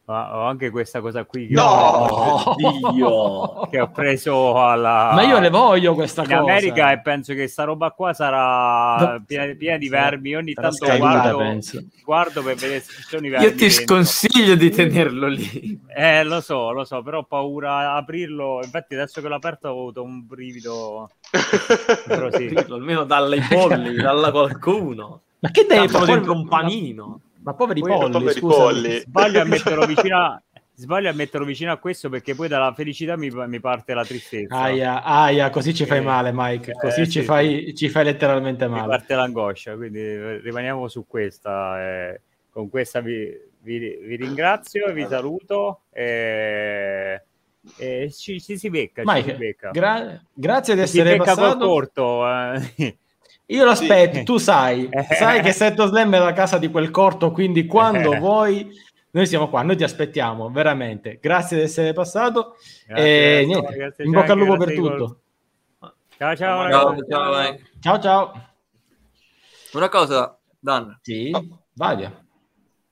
Ho anche questa cosa qui che, no! ho, Dio! che ho preso alla... Ma io le voglio questa in cosa. In America e penso che sta roba qua sarà piena, piena di vermi. Ogni sarà tanto guardo, guardo, per vedere se ci sono i vermi. Io ti dentro. sconsiglio di tenerlo lì. Eh, lo so, lo so, però ho paura a aprirlo. Infatti adesso che l'ho aperto ho avuto un brivido. però sì. Almeno dalle polli, dalla qualcuno. Ma che devi fare dentro un panino? Ma poveri poi polli, poveri scusa, polli. Sbaglio, a metterlo vicino a, sbaglio a metterlo vicino a questo perché poi dalla felicità mi, mi parte la tristezza. Aia, aia, così ci fai eh, male, Mike. Così eh, ci, sì, fai, sì. ci, fai, letteralmente male. Mi parte l'angoscia, quindi rimaniamo su questa. Eh, con questa vi, vi, vi, ringrazio, vi saluto. E... E ci, ci, si becca, Mike, ci si becca. Gra- grazie di essere passato. corto. Eh. Io lo aspetto, sì. tu sai, sai che Setto Slam è la casa di quel corto, quindi quando vuoi noi siamo qua, noi ti aspettiamo, veramente. Grazie di essere passato grazie, e niente, grazie, in bocca al lupo per tutto. Ciao ciao, ciao, ciao, ciao, ciao. Una cosa, Dan. Sì, vai via.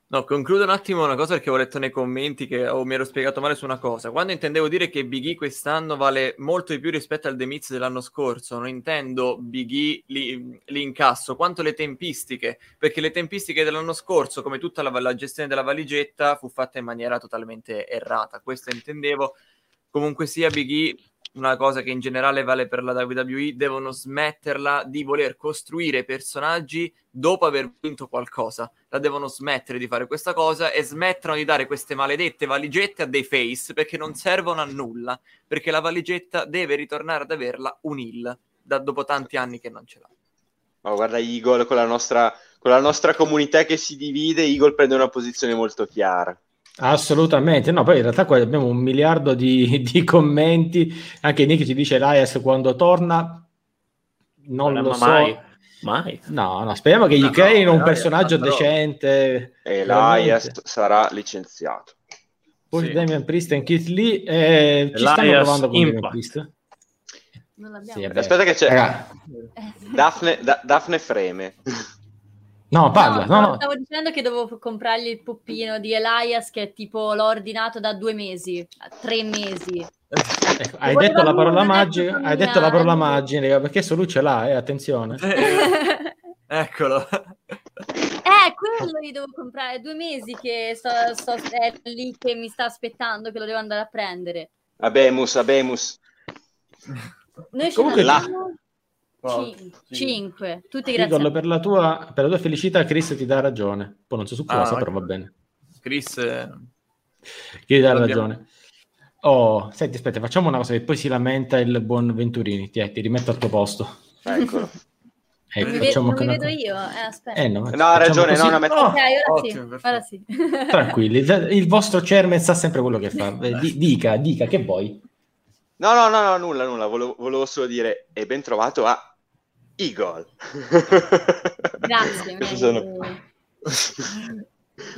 No, concludo un attimo una cosa perché ho letto nei commenti che oh, mi ero spiegato male su una cosa. Quando intendevo dire che Big E quest'anno vale molto di più rispetto al The Miz dell'anno scorso, non intendo Big E li, l'incasso, quanto le tempistiche, perché le tempistiche dell'anno scorso, come tutta la, la gestione della valigetta, fu fatta in maniera totalmente errata. Questo intendevo. Comunque sia, Big E una cosa che in generale vale per la WWE, devono smetterla di voler costruire personaggi dopo aver vinto qualcosa. La devono smettere di fare questa cosa e smettono di dare queste maledette valigette a dei face perché non servono a nulla, perché la valigetta deve ritornare ad averla un hill da, dopo tanti anni che non ce l'ha. Ma guarda Eagle con la nostra con la nostra comunità che si divide, Eagle prende una posizione molto chiara. Assolutamente, no, poi in realtà qua abbiamo un miliardo di, di commenti, anche Nick ci dice Elias quando torna, non, non lo so. Mai. Mai. No, no, speriamo che gli no, creino no, un personaggio però... decente. Elias sarà licenziato. Poi sì. Damian Priest e Keith Lee eh, ci stanno provando con Damian Priest. Sì, Aspetta che c'è Raga. Daphne, da, Daphne freme. No, parla. No, no, Stavo dicendo che dovevo comprargli il puppino di Elias che tipo l'ho ordinato da due mesi, tre mesi. Ecco, hai detto la parola magica, hai detto la parola magica perché solo lui ce l'ha, eh, attenzione. Eccolo. Eh, quello gli devo comprare, due mesi che sto, sto è lì che mi sta aspettando che lo devo andare a prendere. Abemus, Abemus. Noi Comunque là. 5, tutti grazie. Per la, tua, per la tua felicità, Chris ti dà ragione. Poi non so su cosa, ah, però va bene. Chris eh... ti dà ragione. Oh, senti, aspetta, facciamo una cosa che poi si lamenta il buon Venturini. Ti, ti rimetto al tuo posto. Eccolo. Ecco, non mi, vedo, non mi vedo io, eh, aspetta. Eh, no, no ha ragione, no, una oh, okay, ora, sì, ora sì. Tranquilli, il vostro chairman sa sempre quello che fa. dica, dica, che vuoi? No, no, no, no nulla, nulla. Volevo, volevo, solo dire e ben trovato a Eagle. Grazie. sono...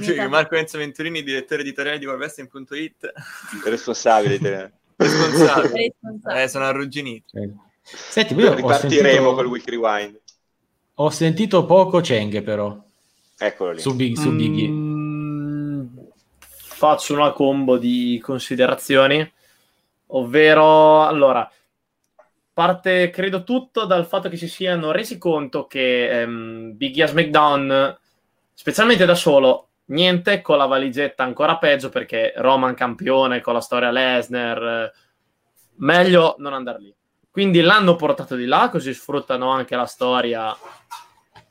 Sì, Marco Enzo Venturini, direttore editoriale di Warvesting.it. Responsabile. Responsabile. Responsabile. Eh, sono arrugginito. Senti, io ripartiremo sentito... col Wiki Rewind. Ho sentito poco Cheng però. Eccolo lì. Su, Big, su Biggie. Mm, faccio una combo di considerazioni, ovvero, allora, parte credo tutto dal fatto che si siano resi conto che ehm, Biggie a SmackDown, specialmente da solo, niente con la valigetta ancora peggio perché Roman campione con la storia Lesnar, eh, meglio non andare lì. Quindi l'hanno portato di là, così sfruttano anche la storia.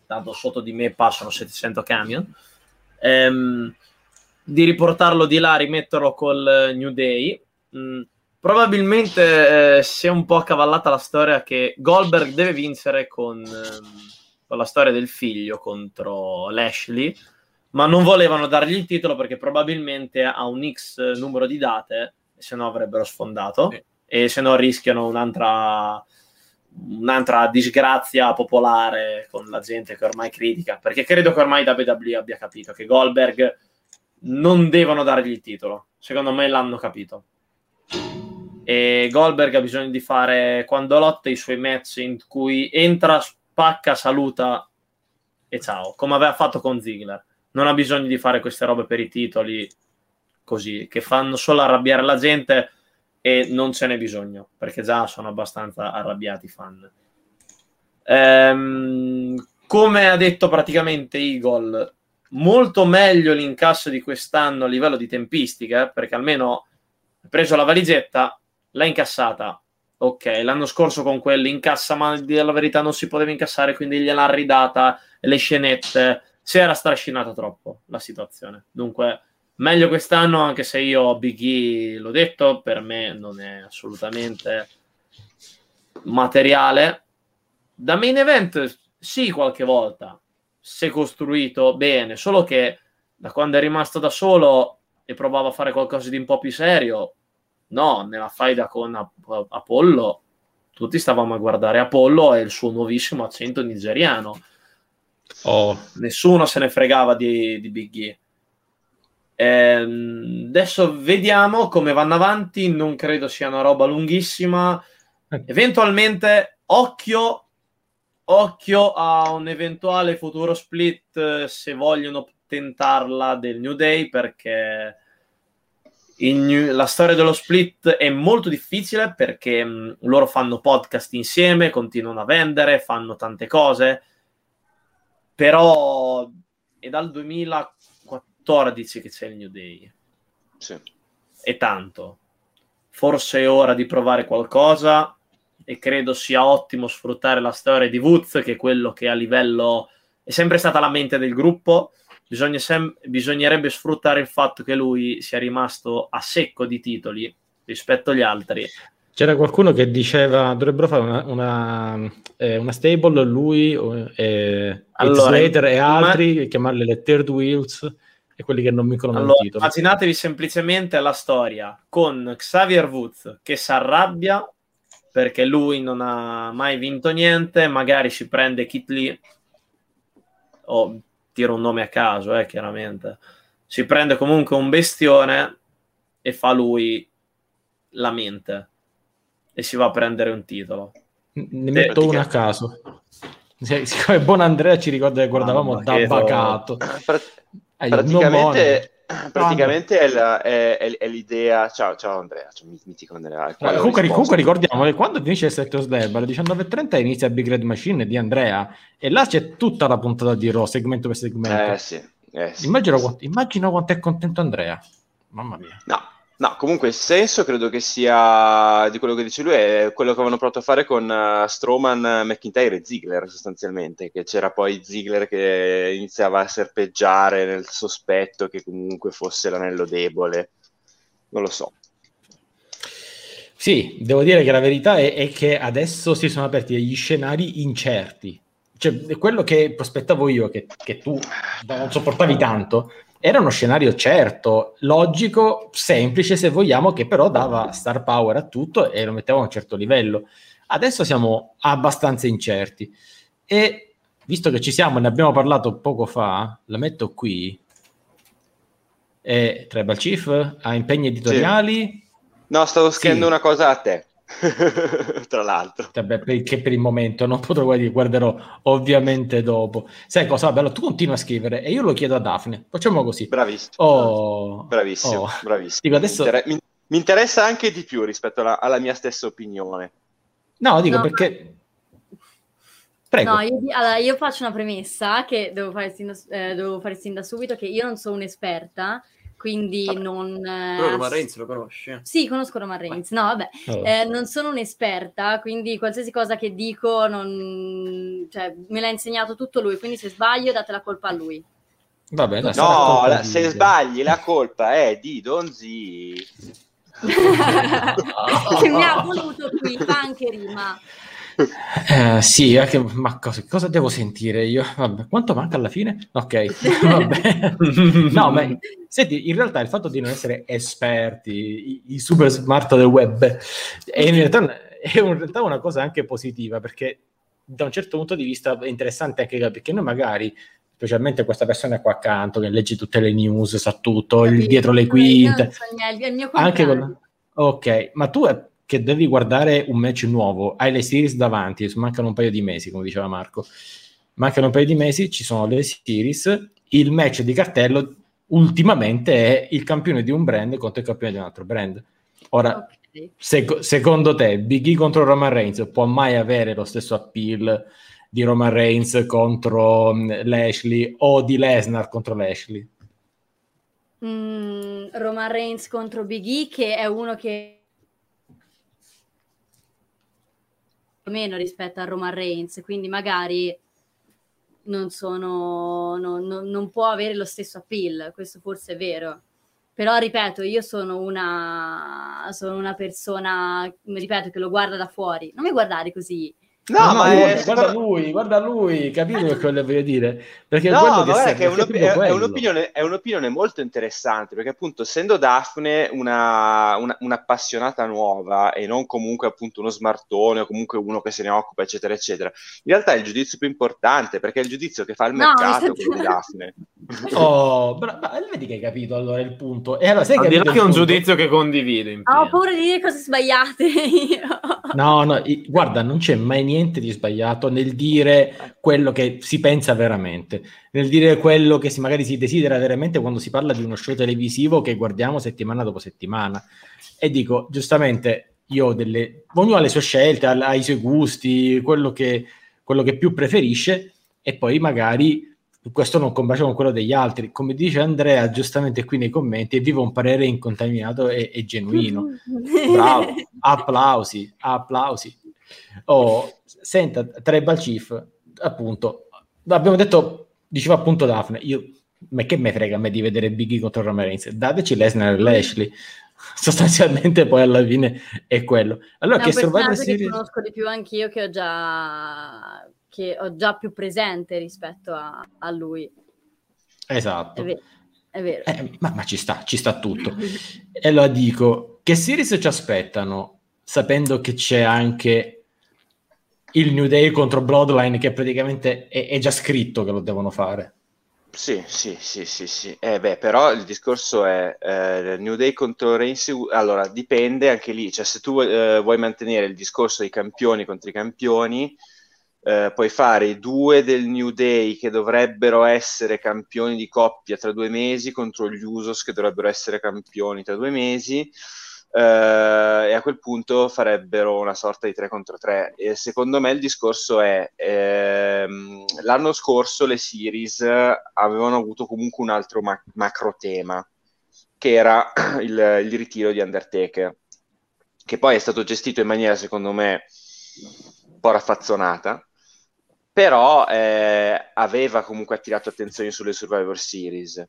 Tanto sotto di me passano 700 camion. Ehm, di riportarlo di là, rimetterlo col New Day. Mm, Probabilmente eh, si è un po' accavallata la storia che Goldberg deve vincere con, ehm, con la storia del figlio contro Lashley, ma non volevano dargli il titolo perché probabilmente ha un X numero di date, se no avrebbero sfondato, sì. e se no rischiano un'altra, un'altra disgrazia popolare con la gente che ormai critica, perché credo che ormai WWE abbia capito che Goldberg non devono dargli il titolo. Secondo me l'hanno capito e Goldberg ha bisogno di fare quando lotta i suoi match in cui entra, spacca, saluta e ciao, come aveva fatto con Ziggler. Non ha bisogno di fare queste robe per i titoli così, che fanno solo arrabbiare la gente e non ce n'è bisogno, perché già sono abbastanza arrabbiati i fan. Ehm, come ha detto praticamente Eagle, molto meglio l'incasso di quest'anno a livello di tempistica, perché almeno ha preso la valigetta, l'ha incassata. Ok, l'anno scorso con quelli incassa, ma la verità non si poteva incassare, quindi gliel'ha ridata le scenette. Si era strascinata troppo la situazione. Dunque, meglio quest'anno, anche se io Big E l'ho detto, per me non è assolutamente materiale. Da main event, sì, qualche volta si è costruito bene, solo che da quando è rimasto da solo e provava a fare qualcosa di un po' più serio, No, nella faida con Apollo, tutti stavamo a guardare Apollo e il suo nuovissimo accento nigeriano. Oh. Nessuno se ne fregava di, di Biggie. Ehm, adesso vediamo come vanno avanti. Non credo sia una roba lunghissima. Eh. Eventualmente, occhio, occhio a un eventuale futuro split eh, se vogliono tentarla del New Day perché New, la storia dello split è molto difficile perché mh, loro fanno podcast insieme, continuano a vendere, fanno tante cose, però è dal 2014 che c'è il New Day. Sì. È tanto. forse è ora di provare qualcosa e credo sia ottimo sfruttare la storia di Woods, che è quello che a livello è sempre stata la mente del gruppo. Bisogna sem- bisognerebbe sfruttare il fatto che lui sia rimasto a secco di titoli rispetto agli altri. C'era qualcuno che diceva dovrebbero fare una, una, eh, una stable lui eh, allora, Slater e altri, ma... chiamarle le third wheels e quelli che non vincono allora, il titolo. Immaginatevi semplicemente la storia con Xavier Woods che si arrabbia perché lui non ha mai vinto niente, magari si prende Kit Lee, o tiro un nome a caso, eh, chiaramente, si prende comunque un bestione e fa lui la mente e si va a prendere un titolo. Ne metto uno a caso. Siccome buon Andrea ci ricorda che guardavamo da Bacato. Eh, praticamente, praticamente è, la, è, è, è, l'idea. Ciao, ciao Andrea, ciao, mitico Andrea. Eh, comunque, comunque, ricordiamo che quando finisce il Sector Derby alle 19.30 inizia Big Red Machine di Andrea e là c'è tutta la puntata di Raw, segmento per segmento. Eh sì, eh, sì, immagino, sì. Quanto, immagino quanto è contento Andrea. Mamma mia. No, No, comunque il senso credo che sia di quello che dice lui è quello che avevano provato a fare con uh, Strowman, McIntyre e Ziggler sostanzialmente, che c'era poi Ziggler che iniziava a serpeggiare nel sospetto che comunque fosse l'anello debole. Non lo so. Sì, devo dire che la verità è, è che adesso si sono aperti degli scenari incerti. Cioè, quello che prospettavo io, che, che tu non sopportavi tanto, era uno scenario certo, logico, semplice se vogliamo, che però dava star power a tutto e lo metteva a un certo livello. Adesso siamo abbastanza incerti e visto che ci siamo, ne abbiamo parlato poco fa, la metto qui. E Tribal Chief ha impegni editoriali? Sì. No, stavo scrivendo sì. una cosa a te. tra l'altro Vabbè, perché per il momento non potrò guardare, guarderò ovviamente dopo sai cosa bello tu continua a scrivere e io lo chiedo a Daphne facciamo così bravissimo oh, bravissimo, oh. bravissimo. Dico, adesso... mi, inter- mi, interessa anche di più rispetto alla, alla mia stessa opinione no dico no. perché Prego. No, io, allora, io, faccio una premessa che devo fare, sin da, eh, devo fare sin da subito, che io non sono un'esperta, quindi vabbè. non... Eh, Però Roman Reigns lo conosci? Sì, conosco Roman Reigns, no vabbè, oh. eh, non sono un'esperta, quindi qualsiasi cosa che dico non... cioè, me l'ha insegnato tutto lui, quindi se sbaglio date la colpa a lui. Vabbè, no, no la, se sbagli la colpa è di Donzi. che mi ha voluto qui, fa anche rima. Eh, sì, anche, ma cosa, cosa, devo sentire io? Vabbè, quanto manca alla fine? Ok, vabbè. no, ma senti, in realtà il fatto di non essere esperti, i, i super smart del web, è in, realtà, è in realtà una cosa anche positiva perché da un certo punto di vista è interessante anche capire che noi magari specialmente questa persona qua accanto che legge tutte le news, sa tutto, il, dietro le quinte. Anche con... Ok, ma tu che devi guardare un match nuovo, hai le series davanti, mancano un paio di mesi, come diceva Marco. Mancano un paio di mesi, ci sono le series, il match di cartello ultimamente è il campione di un brand contro il campione di un altro brand. Ora, okay. sec- secondo te, Big E contro Roman Reigns può mai avere lo stesso appeal di Roman Reigns contro um, Lashley o di Lesnar contro Lashley? Mm, Roman Reigns contro Big E, che è uno che meno rispetto a Roman Reigns, quindi magari non, sono, non, non, non può avere lo stesso appeal, questo forse è vero. Però ripeto, io sono una, sono una persona, ripeto, che lo guarda da fuori. Non mi guardare così. No, no, ma è... guarda lui, guarda lui, capito che voglio dire? Perché no, quello che, serve, che è, un'op- è, è, un'opinione, è, un'opinione, molto interessante, perché appunto essendo Daphne una, una, un'appassionata nuova e non comunque appunto uno smartone o comunque uno che se ne occupa, eccetera, eccetera, in realtà è il giudizio più importante, perché è il giudizio che fa il mercato, no, quello di Daphne. Oh, bra- bra- vedi che hai capito allora il punto. E allora, sai che è un giudizio che condivido. Ho paura di dire cose sbagliate. no, no, guarda, non c'è mai niente niente di sbagliato nel dire quello che si pensa veramente, nel dire quello che si, magari si desidera veramente quando si parla di uno show televisivo che guardiamo settimana dopo settimana. E dico, giustamente, io delle, ognuno ha le sue scelte, ha, i suoi gusti, quello che, quello che più preferisce, e poi magari questo non combacia con quello degli altri. Come dice Andrea giustamente qui nei commenti, vivo un parere incontaminato e, e genuino. Bravo, applausi, applausi. Oh, senta, Tribal Chief, appunto, abbiamo detto, diceva appunto Daphne, io, ma che me frega a me di vedere Biggie contro Roman Reigns? Dateci Lesnar e Lashley. Sostanzialmente poi alla fine è quello. Allora, è che Survivor Series... che conosco di più anch'io, che ho già, che ho già più presente rispetto a, a lui. Esatto. È vero. È vero. Eh, ma, ma, ci sta, ci sta tutto. e allora dico, che series ci aspettano, sapendo che c'è anche il New Day contro Bloodline, che praticamente è, è già scritto che lo devono fare. Sì, sì, sì, sì, sì. Eh, beh, però il discorso è eh, New Day contro Reigns, allora dipende anche lì, cioè se tu eh, vuoi mantenere il discorso dei campioni contro i campioni, eh, puoi fare i due del New Day che dovrebbero essere campioni di coppia tra due mesi contro gli Usos che dovrebbero essere campioni tra due mesi, e a quel punto farebbero una sorta di 3 contro 3. E secondo me il discorso è ehm, l'anno scorso le series avevano avuto comunque un altro ma- macro tema che era il, il, ritiro di Undertaker, che poi è stato gestito in maniera secondo me un po' raffazzonata. Però eh, aveva comunque attirato attenzione sulle Survivor Series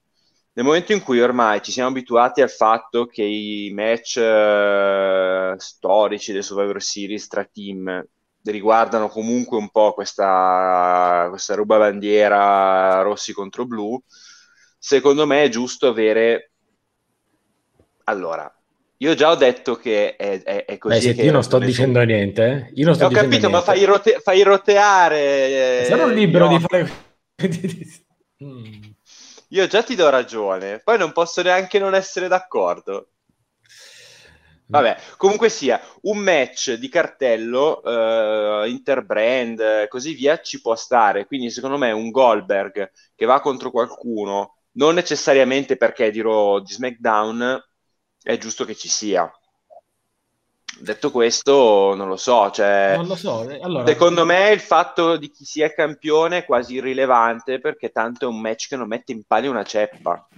nel momento in cui ormai ci siamo abituati al fatto che i match uh, storici del Survivor Series tra team riguardano comunque un po' questa, questa ruba bandiera rossi contro blu, secondo me è giusto avere... Allora, io già ho detto che è, è, è così. Beh, io non sto dicendo sono... niente. Eh? Io non sto ho capito, niente. ma fai, rote- fai roteare. Sono libero di fare. mm. Io già ti do ragione, poi non posso neanche non essere d'accordo. Vabbè, comunque sia, un match di cartello, uh, interbrand, così via, ci può stare. Quindi secondo me un Goldberg che va contro qualcuno, non necessariamente perché dirò di SmackDown, è giusto che ci sia. Detto questo, non lo so, cioè, non lo so. Eh, allora... secondo me il fatto di chi sia campione è quasi irrilevante perché tanto è un match che non mette in palio una ceppa.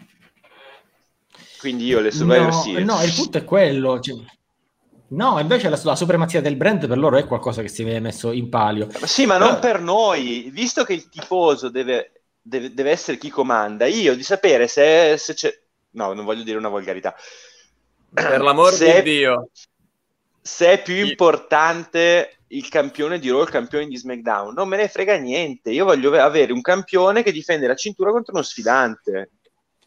Quindi io le Survivor no, Series... No, il punto è quello. Cioè... No, invece la, la, supremazia del brand per loro è qualcosa che si viene messo in palio. Sì, ma non per noi. Visto che il tifoso deve, deve, deve essere chi comanda, io di sapere se, se c'è... No, non voglio dire una volgarità. Per l'amor se... di Dio se è più importante il campione di Raw, il campione di SmackDown, non me ne frega niente. Io voglio avere un campione che difende la cintura contro uno sfidante.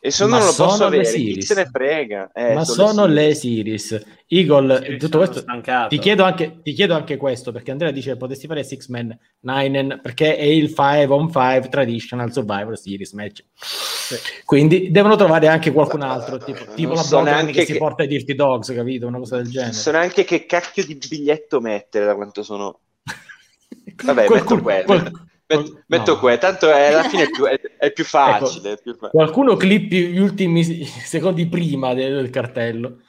E se non lo posso avere, chi se ne frega? Eh, Ma sono, sono le series. Eagle, series tutto questo, ti chiedo, anche, ti chiedo, anche, questo, perché Andrea dice potresti fare Six Man, Nine, perché è il 5 on 5 Traditional Survivor Series match. Sì. Quindi devono trovare anche qualcun altro, tipo, tipo la so che, che si porta ai Dirty Dogs, capito? Una cosa del genere. So neanche che cacchio di biglietto mettere da quanto sono... Vabbè, qualcuno, metto quello. Qual- Met, metto no. qua, tanto è, alla fine è più, è, è più facile. Ecco, è più facile. Qualcuno clippi gli ultimi secondi prima del, del cartello.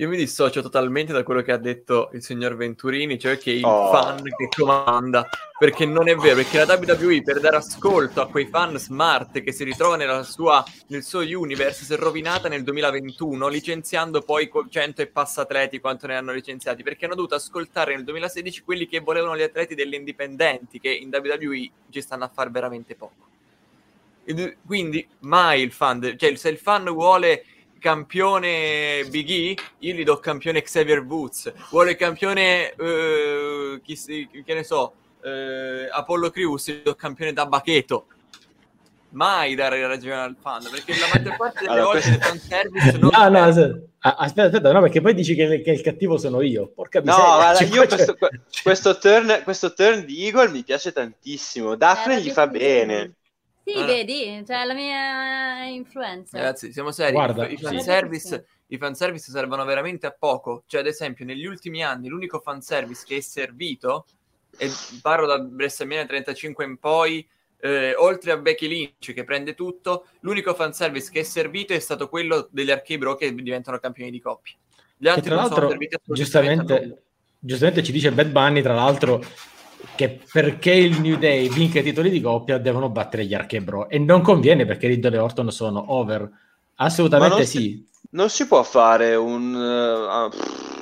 Io mi dissocio totalmente da quello che ha detto il signor Venturini, cioè che il oh. fan che comanda, perché non è vero, perché la WWE per dare ascolto a quei fan smart che si ritrovano sua, nel suo universe si è rovinata nel 2021, licenziando poi 100 e passa atleti quanto ne hanno licenziati, perché hanno dovuto ascoltare nel 2016 quelli che volevano gli atleti delle indipendenti, che in WWE ci stanno a fare veramente poco. Quindi mai il fan, cioè se il fan vuole campione Big E, io gli do campione Xavier Woods. Vuole campione, uh, chi, che ne so, uh, Apollo Crews, gli do campione da Bacheto. Mai dare ragione al fan, perché la maggior parte delle allora, volte questo... il fanservice non... No, no, aspetta, aspetta, no, perché poi dici che, che il cattivo sono io. Porca miseria. No, guarda, io questo, questo, turn, questo turn di Eagle mi piace tantissimo. Daphne eh, gli fa bene. Sì, ah. vedi, cioè la mia influenza. Ragazzi, siamo seri, Guarda, i, fanservice, i fanservice servono veramente a poco. Cioè, ad esempio, negli ultimi anni l'unico fanservice che è servito, e parlo da WrestleMania 35 in poi, eh, oltre a Becky Lynch che prende tutto, l'unico fanservice che è servito è stato quello degli Arcade Bro che diventano campioni di coppia. Gli altri che tra l'altro, giustamente, giustamente ci dice Bad Bunny, tra l'altro che perché il New Day vinca i titoli di coppia devono battere gli Archebro e non conviene perché Riddle e Orton sono over. Assolutamente sì. Si, non si può fare un... Uh,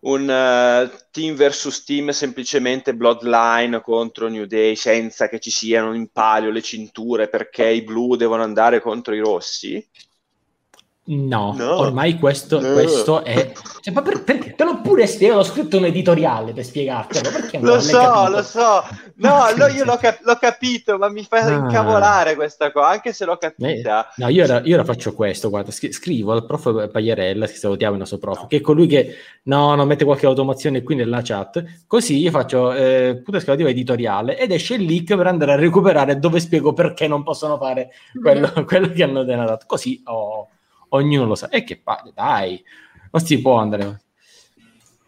un uh, team versus team semplicemente Bloodline contro New Day senza che ci siano in palio le cinture perché i blu devono andare contro i rossi? No, no, ormai questo, no. questo è. Cioè, ma per, perché? Te l'ho pure spiegato, ho scritto un editoriale per spiegartelo. Perché lo so, lo so. No, no io l'ho, cap- l'ho, capito, ma mi fa ah. incavolare questa cosa, anche se l'ho capita. no, io ora, io ora, faccio questo, guarda, scrivo al prof Pagliarella, che salutiamo il nostro prof, che è colui che no, non mette qualche automazione qui nella chat, così io faccio eh, puta esclamativo editoriale ed esce il link per andare a recuperare dove spiego perché non possono fare quello, quello che hanno dato. Così ho... Oh ognuno lo sa. E che palle, dai, non si può andare.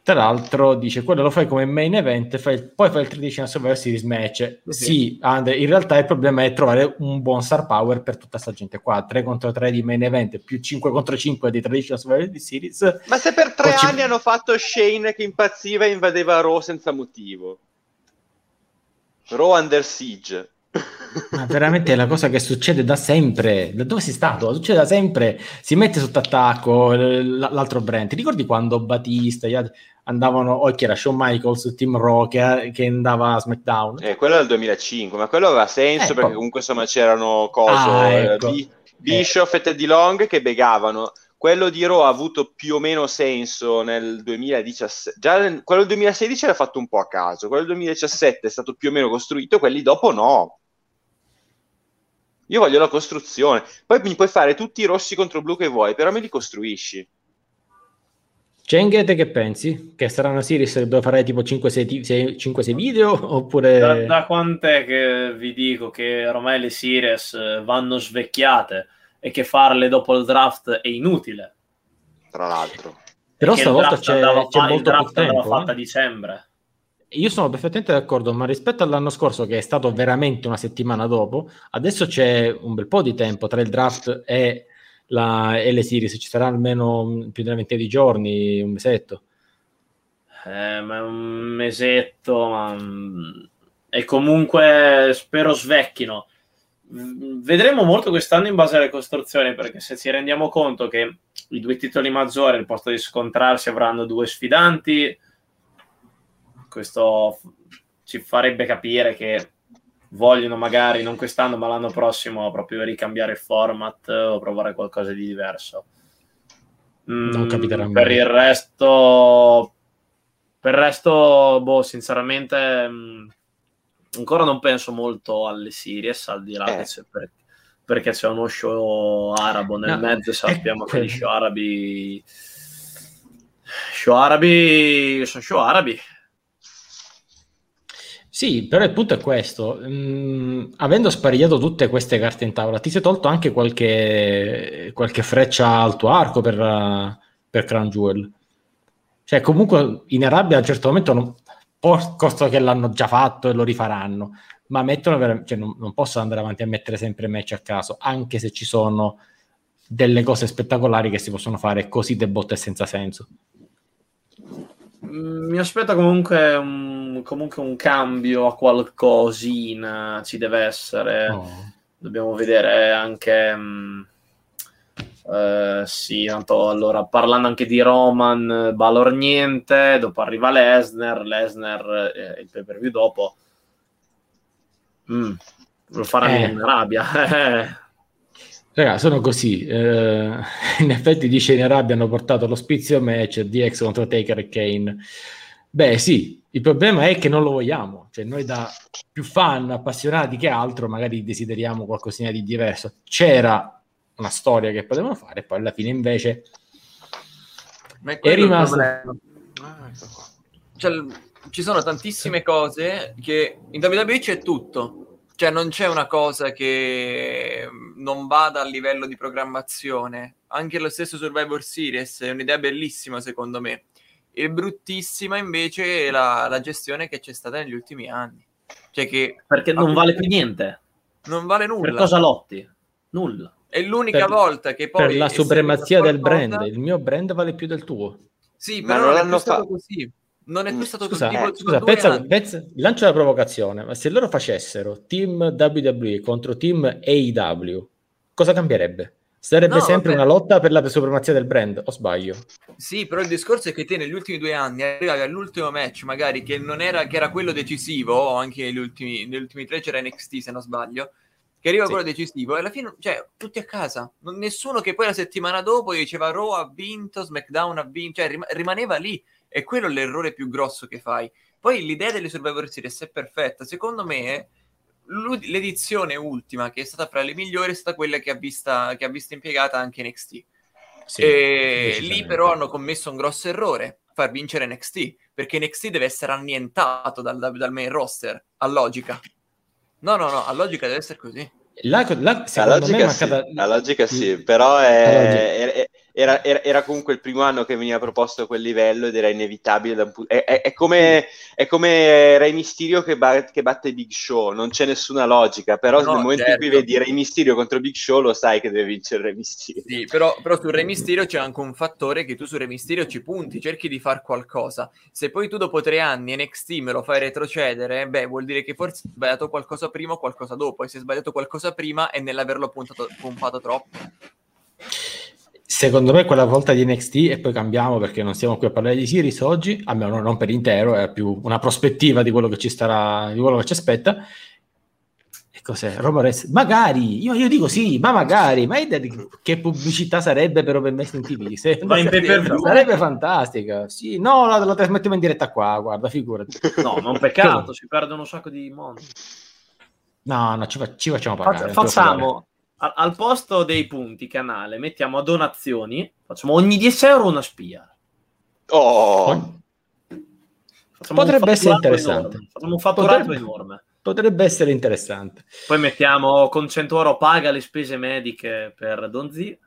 Tra l'altro dice, quello lo fai come main event, fai, poi fai il 13 Survivor Series match. Sì, sì Andre, in realtà il problema è trovare un buon star power per tutta questa gente qua. 3 contro 3 di main event più 5 contro 5 di Traditional Survivor Series. Ma se per tre anni ci... hanno fatto Shane che impazziva e invadeva Raw senza motivo. Raw under siege. Ma veramente è la cosa che succede da sempre. Da dove sei stato? Succede da sempre. Si mette sotto attacco l'altro brand. Ti ricordi quando Batista andavano, o oh, chi era Shawn Michaels, Team Raw che, che, andava a SmackDown? Eh, quello era il 2005, ma quello aveva senso eh, perché comunque insomma c'erano cose. Ah, ecco. B- Bischoff eh. e Teddy Long che begavano. Quello di Raw ha avuto più o meno senso nel 2017. Già nel, quello del 2016 era fatto un po' a caso, quello del 2017 è stato più o meno costruito, quelli dopo no. Io voglio la costruzione. Poi mi puoi fare tutti i rossi contro blu che vuoi, però me li costruisci. Cheng, te che pensi? Che sarà una series dove farai tipo 5-6 video? Oppure... Da, da quant'è che vi dico che ormai le series vanno svecchiate e che farle dopo il draft è inutile? Tra l'altro. Però stavolta c'è, c'è molto più tempo. fatta eh? a dicembre. Io sono perfettamente d'accordo, ma rispetto all'anno scorso, che è stato veramente una settimana dopo, adesso c'è un bel po' di tempo tra il draft e, la, e le series. Ci sarà almeno più di una ventina di giorni, un mesetto. Eh, ma un mesetto, ma... e comunque spero svecchino. Vedremo molto quest'anno in base alle costruzioni, perché se ci rendiamo conto che i due titoli maggiori, al posto di scontrarsi, avranno due sfidanti questo ci farebbe capire che vogliono magari non quest'anno ma l'anno prossimo proprio ricambiare il format o provare qualcosa di diverso. Mm, non capiterà per mai. il resto per il resto boh sinceramente mh, mm, ancora non penso molto alle series al di là eh. che c'è per, perché c'è uno show arabo nel no, mezzo sappiamo che gli show arabi show arabi sono show arabi sì, però il punto è questo. Mm, avendo sparigliato tutte queste carte in tavola, ti sei tolto anche qualche, qualche freccia al tuo arco per, per Crown Jewel. Cioè, comunque in Arabia a un certo momento, non, posto che l'hanno già fatto e lo rifaranno, ma mettono cioè, non, non possono andare avanti a mettere sempre match a caso, anche se ci sono delle cose spettacolari che si possono fare così de botte senza senso. Mi aspetta comunque un, comunque un cambio a qualcosina, ci deve essere. Oh. Dobbiamo vedere anche... Mh, mm, eh, sì, tanto allora parlando anche di Roman, Balor niente, dopo arriva Lesnar, Lesnar eh, il pay per view dopo. Mm, lo farà eh. in Arabia. Raga, sono così. Eh, in effetti dice in Arabia hanno portato l'ospizio match DX contro Taker e Kane. Beh, sì, il problema è che non lo vogliamo. Cioè, noi da più fan appassionati che altro, magari desideriamo qualcosina di diverso. C'era una storia che potevano fare, poi alla fine invece Ma è, è rimasto. Ah, ecco cioè, ci sono tantissime cose che in WWE c'è tutto cioè non c'è una cosa che non vada a livello di programmazione. Anche lo stesso Survivor Series è un'idea bellissima secondo me. Il bruttissima invece è la, la gestione che c'è stata negli ultimi anni. Cioè che Perché non vale più niente. Non vale nulla. Per cosa lotti? Nulla. È l'unica per, volta che poi... Per la supremazia del brand. Il mio brand vale più del tuo. Sì, però non, non è più stato fa... così non è più stato scusa, tipo, eh, scusa pensa, pensa, lancio la provocazione, ma se loro facessero team WWE contro team AEW, cosa cambierebbe? Sarebbe no, sempre vabbè. una lotta per la supremazia del brand, o sbaglio? Sì, però il discorso è che te negli ultimi due anni arrivavi all'ultimo match, magari che non era, che era quello decisivo, o anche negli ultimi, negli ultimi tre c'era NXT se non sbaglio, che arriva sì. quello decisivo e alla fine, cioè, tutti a casa. Non, nessuno che poi la settimana dopo diceva Raw ha vinto, SmackDown ha vinto, cioè rim- rimaneva lì. E quello è l'errore più grosso che fai. Poi l'idea delle Survivor Series è perfetta. Secondo me, l'edizione ultima, che è stata fra le migliori, è stata quella che ha, vista, che ha visto impiegata anche NXT. Sì, e lì però hanno commesso un grosso errore, far vincere NXT, perché NXT deve essere annientato dal, dal main roster, a logica. No, no, no, a logica deve essere così. La, la, la logica, mancata... sì, la logica sì, però è, è, era, era, era, comunque il primo anno che veniva proposto quel livello ed era inevitabile. Un, è, è, è, come, è come Rey Mysterio che, ba, che, batte Big Show, non c'è nessuna logica, però no, nel momento certo. in cui certo. vedi Rey Mysterio contro Big Show lo sai che deve vincere Rey Mysterio. Sì, però, però su Rey Mysterio c'è anche un fattore che tu su Rey Mysterio ci punti, cerchi di fare qualcosa. Se poi tu dopo tre anni NXT me lo fai retrocedere, beh, vuol dire che forse hai sbagliato qualcosa prima o qualcosa dopo, e se hai sbagliato qualcosa prima è nell'averlo puntato, pompato troppo. Secondo me quella volta di NXT e poi cambiamo perché non stiamo qui a parlare di Series oggi, almeno non per intero, è più una prospettiva di quello che ci starà, di quello che ci aspetta. E cos'è? Roma Rest? Magari, io, io, dico sì, ma magari, ma che pubblicità sarebbe per Open Wrestling TV? Se, ma in sarebbe, sarebbe fantastica. Sì, no, la, la trasmettiamo in diretta qua, guarda, figurati. No, non peccato, si perdono un sacco di mondo. No, no, ci, ci facciamo pagare. Facciamo, al, posto dei punti canale mettiamo a donazioni, facciamo ogni 10 euro una spia. Oh. Potrebbe essere interessante. Enorme. Facciamo un fatturato potrebbe, enorme. Potrebbe essere interessante. Poi mettiamo con 100 euro paga le spese mediche per Donzi.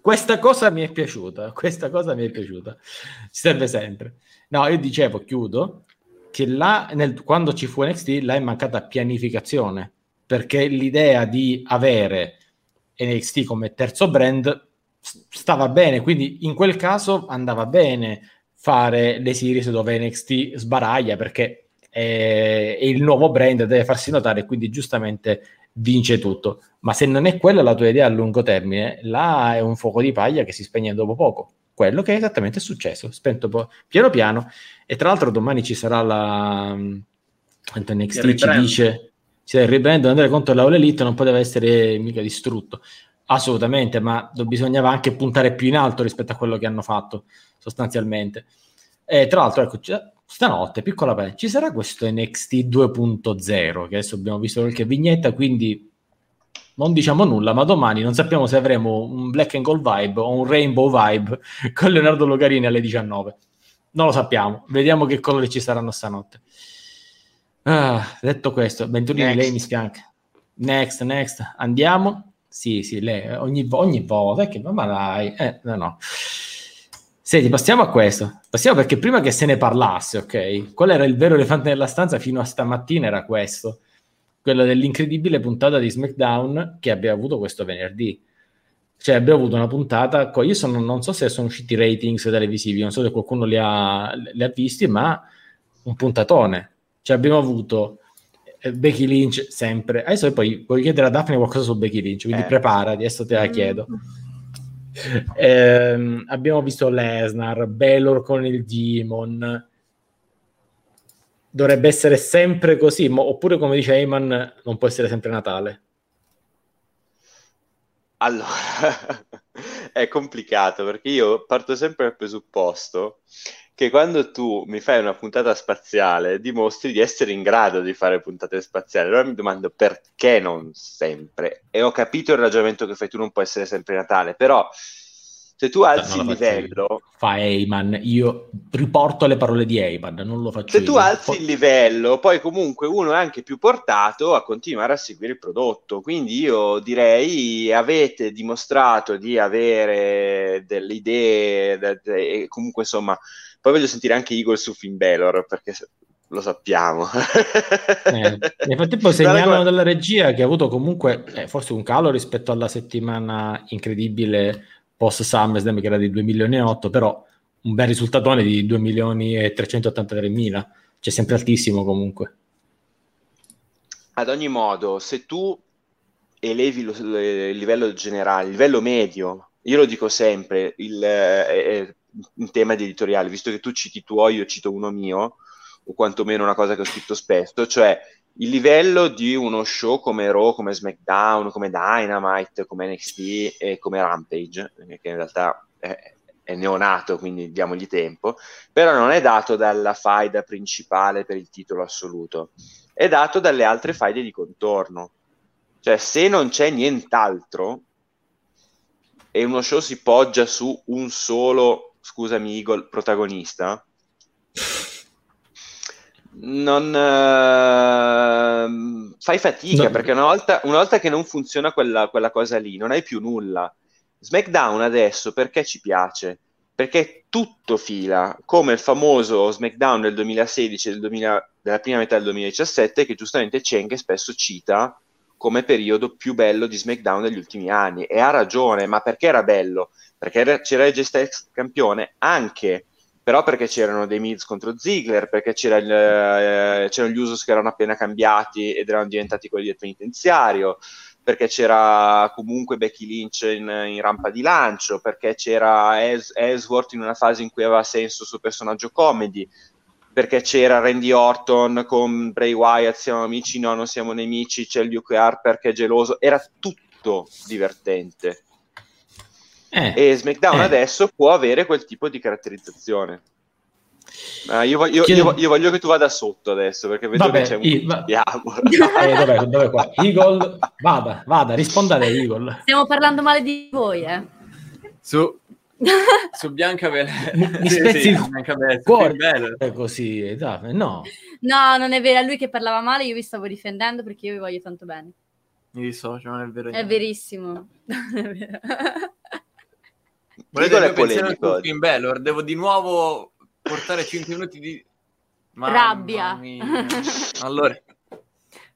Questa cosa mi è piaciuta, questa cosa mi è piaciuta. Ci serve sempre. No, io dicevo, chiudo, che là, nel, quando ci fu NXT, là è mancata pianificazione perché l'idea di avere NXT come terzo brand stava bene, quindi in quel caso andava bene fare le series dove NXT sbaraglia perché è, è il nuovo brand, deve farsi notare quindi giustamente vince tutto. Ma se non è quella la tua idea a lungo termine, là è un fuoco di paglia che si spegne dopo poco. Quello che è esattamente successo, spento po- piano piano. E tra l'altro domani ci sarà la... NXT ci dice cioè, il rebrand andare contro l'Aula Elite non poteva essere mica distrutto assolutamente, ma bisognava anche puntare più in alto rispetto a quello che hanno fatto sostanzialmente. E tra l'altro, ecco, stanotte, piccola pelle, ci sarà questo NXT 2.0 che adesso abbiamo visto qualche vignetta, quindi non diciamo nulla, ma domani non sappiamo se avremo un Black and Gold vibe o un Rainbow vibe con Leonardo Logarini alle 19. Non lo sappiamo, vediamo che colori ci saranno stanotte. Ah, detto questo, Venturini, lei mi spianca. Next, next, andiamo. Sì, sì, lei ogni, ogni volta, che ma dai, eh, no, no. Senti, passiamo a questo. Passiamo perché prima che se ne parlasse, ok? Qual era il vero elefante nella stanza fino a stamattina? Era questo, quello dell'incredibile puntata di SmackDown che abbiamo avuto questo venerdì. Cioè, abbiamo avuto una puntata. Io sono, non so se sono usciti i ratings televisivi, non so se qualcuno li ha, li ha visti, ma un puntatone cioè abbiamo avuto eh, Becky Lynch sempre. Adesso poi vuoi chiedere a Daphne qualcosa su Becky Lynch, quindi eh. preparati, adesso te la chiedo. Eh, abbiamo visto Lesnar, Belor con il Demon. Dovrebbe essere sempre così, ma, oppure come dice Eyman, non può essere sempre Natale. Allora, è complicato perché io parto sempre dal presupposto che quando tu mi fai una puntata spaziale dimostri di essere in grado di fare puntate spaziali. Allora mi domando perché non sempre. E ho capito il ragionamento che fai tu, non può essere sempre Natale, però se tu alzi il livello... Fa Eyman, io riporto le parole di Eyman, non lo faccio Se io. tu alzi poi... il livello, poi comunque uno è anche più portato a continuare a seguire il prodotto. Quindi io direi avete dimostrato di avere delle idee, e comunque insomma poi voglio sentire anche Eagle su Finn Balor, perché lo sappiamo. eh, nel frattempo segnalano dalla regia che ha avuto comunque eh, forse un calo rispetto alla settimana incredibile post SummerSlam che era di 2 milioni e 8, però un bel risultatone di 2 milioni e 383 mila, cioè sempre altissimo comunque. Ad ogni modo, se tu elevi lo, il livello generale, il livello medio, io lo dico sempre, il, eh, in tema di editoriale, visto che tu citi tuoi, io cito uno mio, o quantomeno una cosa che ho scritto spesso, cioè il livello di uno show come Raw, come SmackDown, come Dynamite, come NXT e come Rampage, che in realtà è, è neonato, quindi diamogli tempo, però non è dato dalla faida principale per il titolo assoluto, è dato dalle altre faide di contorno. Cioè, se non c'è nient'altro e uno show si poggia su un solo, scusami Eagle, protagonista, non uh, fai fatica no. perché una volta, una volta, che non funziona quella, quella, cosa lì, non hai più nulla. SmackDown adesso perché ci piace? Perché tutto fila, come il famoso SmackDown del 2016 del 2000, della prima metà del 2017, che giustamente Cenk spesso cita come periodo più bello di SmackDown degli ultimi anni. E ha ragione, ma perché era bello? Perché c'era il Styles campione anche però perché c'erano dei Miz contro Ziggler, perché c'era il, eh, c'erano gli Usos che erano appena cambiati ed erano diventati quelli del penitenziario, perché c'era comunque Becky Lynch in, in rampa di lancio, perché c'era Ellsworth in una fase in cui aveva senso il suo personaggio comedy, perché c'era Randy Orton con Bray Wyatt, siamo amici, no, non siamo nemici, c'è Luke Harper che è geloso, era tutto divertente eh, e SmackDown eh. adesso può avere quel tipo di caratterizzazione. Uh, io, voglio, io, io, voglio, che tu vada sotto adesso perché vedo vabbè, che c'è un i, va... eh, dov'è, dov'è qua? Eagle, vada, vada, risponda a Eagle. Stiamo parlando male di voi, eh. Su, su Bianca Bel... mi, sì, spezzi sì, il cuore è così dai, no no non è vero è lui che parlava male io vi stavo difendendo perché io vi voglio tanto bene mi dissocio non è vero è verissimo è vero. Volete il polemico in Bellor? Devo di nuovo portare 5 minuti di Mamma rabbia. Mia. Allora,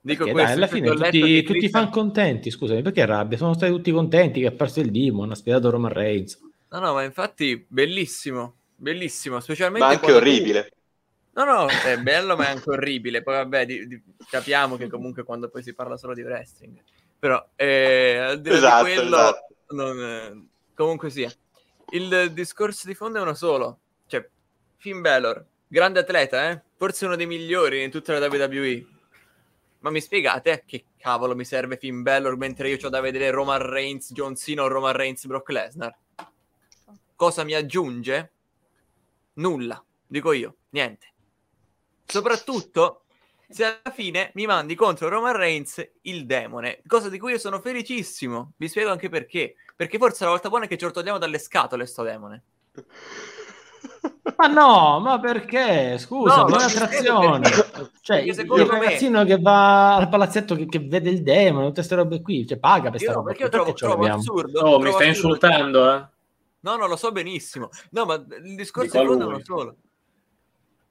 dico perché, questo. Dai, alla fine tutti, tutti i fan contenti, scusami, perché rabbia? Sono stati tutti contenti che ha perso il Demon, ha spiegato Roman Reigns. No, no, ma infatti bellissimo, bellissimo, specialmente Ma anche orribile. Tu... No, no, è bello ma è anche orribile. Poi vabbè, di, di, capiamo che comunque quando poi si parla solo di wrestling. Però eh, al di là esatto, di quello, esatto. non, eh, comunque sia il discorso di fondo è uno solo. Cioè, Finn Balor, grande atleta, eh? Forse uno dei migliori in tutta la WWE. Ma mi spiegate che cavolo mi serve Finn Balor mentre io ho da vedere Roman Reigns, John Cena o Roman Reigns, Brock Lesnar? Cosa mi aggiunge? Nulla, dico io, niente. Soprattutto se alla fine mi mandi contro Roman Reigns il demone, cosa di cui io sono felicissimo. Vi spiego anche perché. Perché forse la volta buona è che ce lo togliamo dalle scatole sto demone. Ma no, ma perché? Scusa, no, è un'attrazione. Cioè, il ragazzino me... che va al palazzetto che, che, vede il demone, tutte queste robe qui, cioè paga per questa roba. Perché io trovo, trovo assurdo. No, mi stai insultando, eh? No, no, lo so benissimo. No, ma il discorso è uno solo.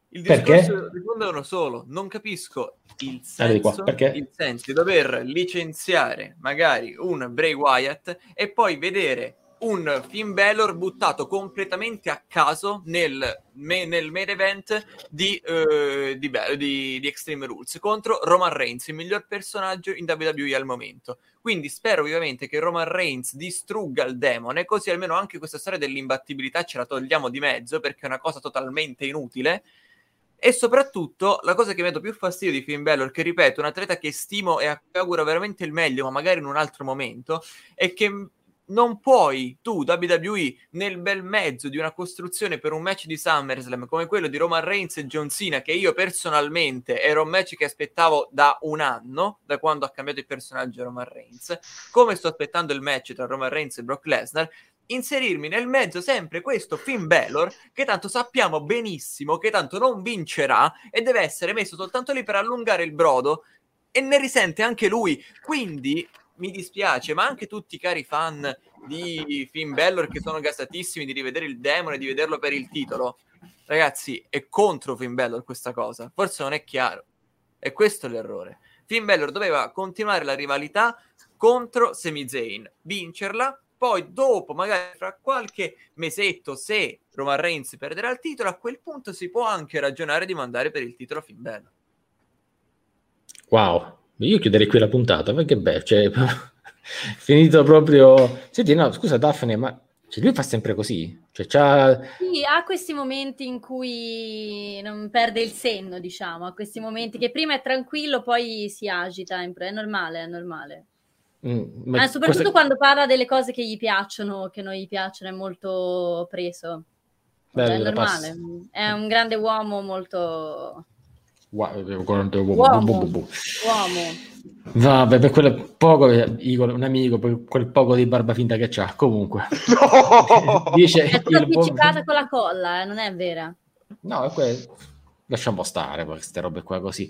Il discorso è uno solo. Non capisco il senso, il senso di dover licenziare magari un Bray Wyatt e poi vedere un Finn Balor buttato completamente a caso nel, me, nel main event di, uh, di, di, di, Extreme Rules contro Roman Reigns, il miglior personaggio in WWE al momento. Quindi spero vivamente che Roman Reigns distrugga il demone, così almeno anche questa storia dell'imbattibilità ce la togliamo di mezzo perché è una cosa totalmente inutile e soprattutto la cosa che mi ha dato più fastidio di Finn Balor, che ripeto, un atleta che stimo e auguro veramente il meglio, ma magari in un altro momento, è che non puoi tu, WWE, nel bel mezzo di una costruzione per un match di SummerSlam come quello di Roman Reigns e John Cena, che io personalmente era un match che aspettavo da un anno, da quando ha cambiato il personaggio Roman Reigns, come sto aspettando il match tra Roman Reigns e Brock Lesnar, inserirmi nel mezzo sempre questo Finn Balor che tanto sappiamo benissimo che tanto non vincerà e deve essere messo soltanto lì per allungare il brodo e ne risente anche lui. Quindi mi dispiace ma anche tutti i cari fan di Finn Balor che sono gasatissimi di rivedere il demone e di vederlo per il titolo. Ragazzi è contro Finn Balor questa cosa forse non è chiaro. E questo è l'errore. Finn Balor doveva continuare la rivalità contro Sami Zayn vincerla Poi dopo, magari fra qualche mesetto, se Roman Reigns perderà il titolo, a quel punto si può anche ragionare di mandare per il titolo fin bello. Wow, io chiuderei qui la puntata, perché bello, cioè, finito proprio... Senti, no, scusa Daphne, ma cioè, lui fa sempre così? Cioè. Sì, ha questi momenti in cui non perde il senno, diciamo, ha questi momenti che prima è tranquillo, poi si agita, è normale, è normale. Mm, ma soprattutto questa... quando parla delle cose che gli piacciono, che non gli piacciono, è molto preso. Bello, è normale, è un grande uomo molto... Wow, uomo. Vabbè, per quel poco, un amico, per quel poco di barba finta che c'ha, comunque. No! Dice è appiccicata con la colla, eh, non è vera. No, è quello. Lasciamo stare queste robe qua così.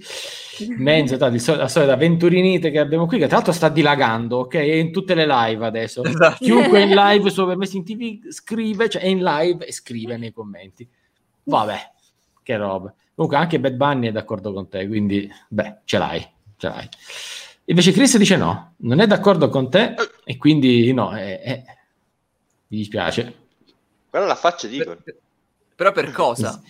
Menzo, la solita venturinite che abbiamo qui, che tra l'altro sta dilagando, ok? È in tutte le live adesso. Esatto. Chiunque è in live su Permessi in TV scrive, cioè è in live e scrive nei commenti. Vabbè, che roba. Comunque anche Bad Bunny è d'accordo con te, quindi, beh, ce l'hai, ce l'hai. Invece Chris dice no, non è d'accordo con te e quindi no, è, è... mi dispiace. Guarda la faccia di Igor. Però per cosa?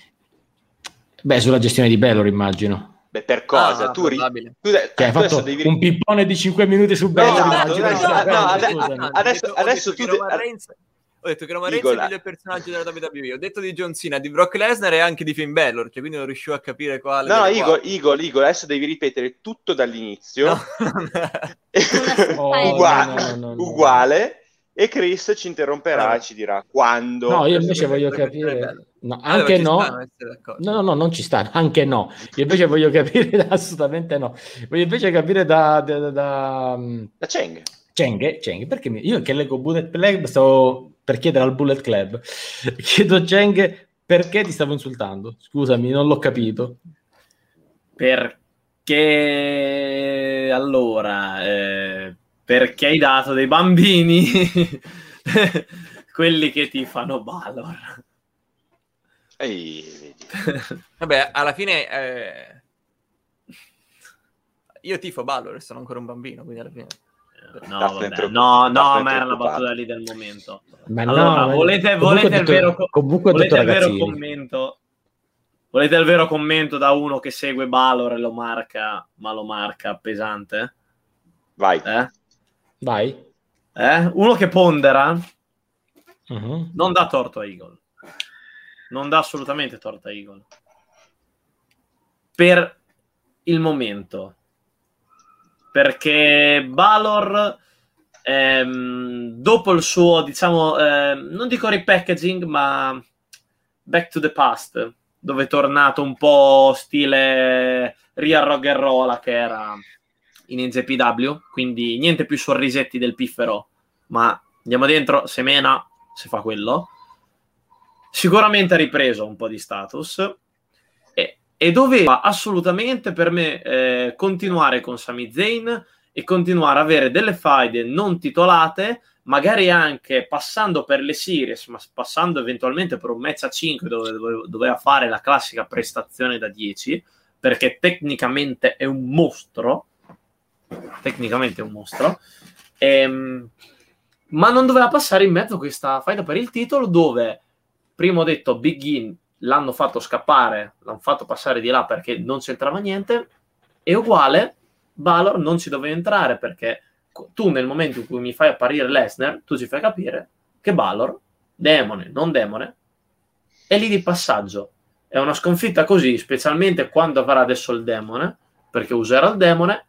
Beh, sulla gestione di Belor immagino. Beh, per cosa? Ah, tu, ri- tu cioè, hai fatto devi... un pippone di 5 minuti su Belor. No. No, no, no, adesso, adesso, adesso tu... De- ho detto che Roman Reigns è il miglior personaggio della WWE. Ho detto di John Cena, di Brock Lesnar e anche di Finn Balor, cioè quindi non riuscivo a capire quale. No, Igor, Igor, Igor, adesso devi ripetere tutto dall'inizio. No. oh, uguale, no, no, uguale. E Chris ci interromperà e ci dirà quando. No, io invece voglio capire. No, anche allora, no. No, no, no, non ci sta, anche no. Io invece voglio capire, assolutamente no. Voglio invece capire da... Da, da, da... da Cheng. Cheng, Cheng, perché io che leggo Bullet Club stavo per chiedere al Bullet Club. Chiedo a Cheng perché ti stavo insultando. Scusami, non l'ho capito. Perché allora, eh, perché hai dato dei bambini quelli che ti fanno Balor. Ehi, Vabbè, alla fine eh, io tifo Balor sono ancora un bambino, quindi alla fine No, vabbè, no, no, ma era la battuta lì del momento. Ma allora, no, volete, volete detto, il vero, comunque volete il vero commento? Volete il vero commento da uno che segue Balor e lo marca, ma lo marca pesante? Vai. Eh? Vai. Eh? Uno che pondera uh-huh. non dà torto a Eagle. Non dà assolutamente torto a Eagle. Per il momento perché Balor ehm, dopo il suo diciamo ehm, non dico repackaging ma back to the past dove è tornato un po' stile Ria Roggerrola che era in NZPW quindi niente più sorrisetti del piffero. Ma andiamo dentro semena se fa quello. Sicuramente ha ripreso un po' di status e doveva assolutamente per me eh, continuare con Sami Zayn e continuare a avere delle faide non titolate, magari anche passando per le series, ma passando eventualmente per un match a 5 dove doveva fare la classica prestazione da 10, perché tecnicamente è un mostro, tecnicamente è un mostro, ehm, ma non doveva passare in mezzo a questa faida per il titolo dove, prima ho detto, Big In l'hanno fatto scappare, l'hanno fatto passare di là perché non c'entrava niente, e uguale, Valor non ci doveva entrare perché tu nel momento in cui mi fai apparire Lesnar, tu ci fai capire che Valor, demone, non demone, è lì di passaggio. È una sconfitta così, specialmente quando avrà adesso il demone, perché userà il demone,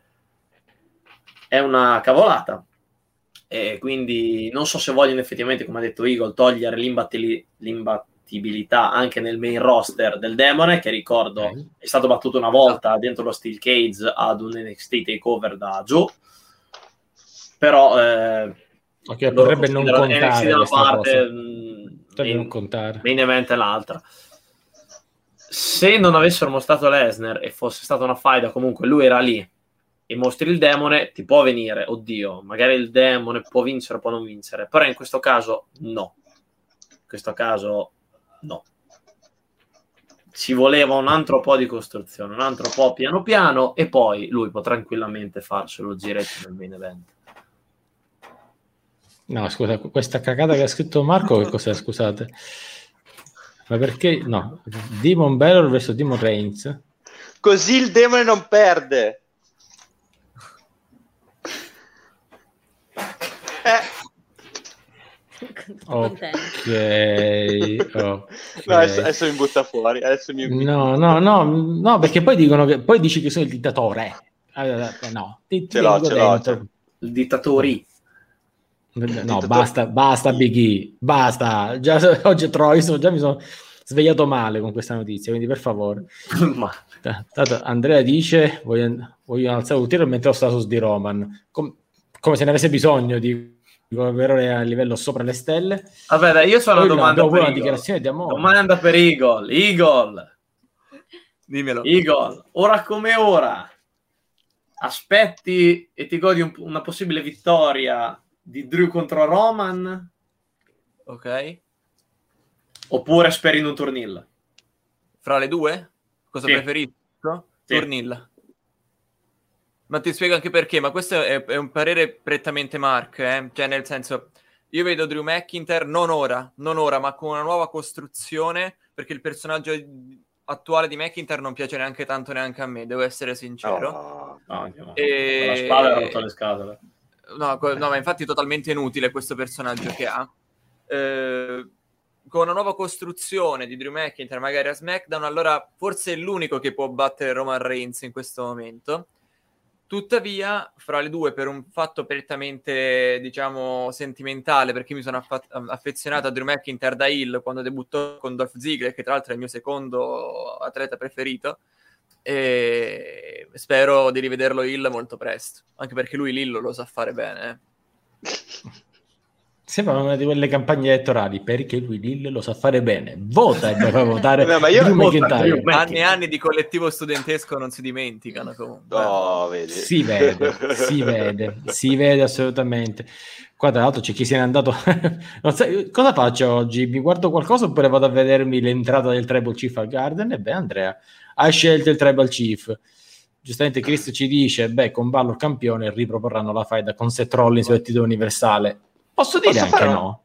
è una cavolata. E quindi non so se vogliono effettivamente, come ha detto Eagle, togliere l'imbattibilità battibilità anche nel main roster del Demone, che ricordo okay. è stato battuto una volta esatto. dentro lo Steel Cage ad un NXT takeover da Joe. Però eh, okay, potrebbe non contare da una parte, mh, main, non contare. main event è l'altra. Se non avessero mostrato Lesnar e fosse stata una faida, comunque lui era lì e mostri il demone, ti può venire, oddio, magari il demone può vincere può non vincere, però in questo caso no. In questo caso no. Ci voleva un altro po' di costruzione, un altro po' piano piano e poi lui può tranquillamente farselo giretto nel main event. No, scusa, questa cagata che ha scritto Marco, che cos'è, scusate? Ma perché, no, Demon Balor vs Demon Reigns? Così il demone non perde. Ok, okay. No, adesso, adesso, mi butta fuori. Adesso mi... No, no, no, no, perché poi dicono che poi dici che sono il dittatore. Eh, no, ti, ce l'ho, ce l'ho, ce l'ho. Il dittatori. No, basta, basta Big E, basta. Già, oggi Troy, già mi sono svegliato male con questa notizia, quindi per favore. Ma... Tanto Andrea dice, voglio, voglio alzare un tiro mentre ho status di Roman, Com- come se ne avesse bisogno di avere a livello sopra le stelle. Vabbè, dai, io sono una domanda per una dichiarazione di amore. Domanda per Eagle. Eagle. Dimmelo. Eagle, ora come ora, aspetti e ti godi un, una possibile vittoria di Drew contro Roman? Ok. Oppure speri in un turnil? Fra le due? Cosa sì. preferisco? Sì. Turnil. Ma ti spiego anche perché, ma questo è, è un parere prettamente Mark, eh? cioè nel senso, io vedo Drew McIntyre non ora, non ora, ma con una nuova costruzione, perché il personaggio attuale di McIntyre non piace neanche tanto neanche a me, devo essere sincero. Oh, no, no. E... La spada ha rotto le scatole. No, no, ma infatti è totalmente inutile questo personaggio che ha. Eh, con una nuova costruzione di Drew McIntyre, magari a SmackDown, allora forse è l'unico che può battere Roman Reigns in questo momento. Tuttavia, fra le due, per un fatto prettamente, diciamo, sentimentale, perché mi sono affa- affezionato a Drew McIntyre da Hill quando debuttò con Dolph Ziggler, che tra l'altro è il mio secondo atleta preferito, e spero di rivederlo Hill molto presto, anche perché lui Lillo lo sa fare bene. Eh. Sembra una di quelle campagne elettorali perché lui Lille lo sa fare bene. Vota e poi fa votare no, ma io Anni e anni di collettivo studentesco non si dimenticano comunque. Oh, vedi. Si vede, si vede, si vede assolutamente. Qua tra l'altro c'è chi se n'è andato. non so, cosa faccio oggi? Mi guardo qualcosa oppure vado a vedermi l'entrata del Tribal Chief al Garden? E beh, Andrea, hai scelto il Tribal Chief. Giustamente Chris ci dice, beh, con Ballo campione riproporranno la faida con Seth Rollins sul titolo universale Posso dire Posso anche no.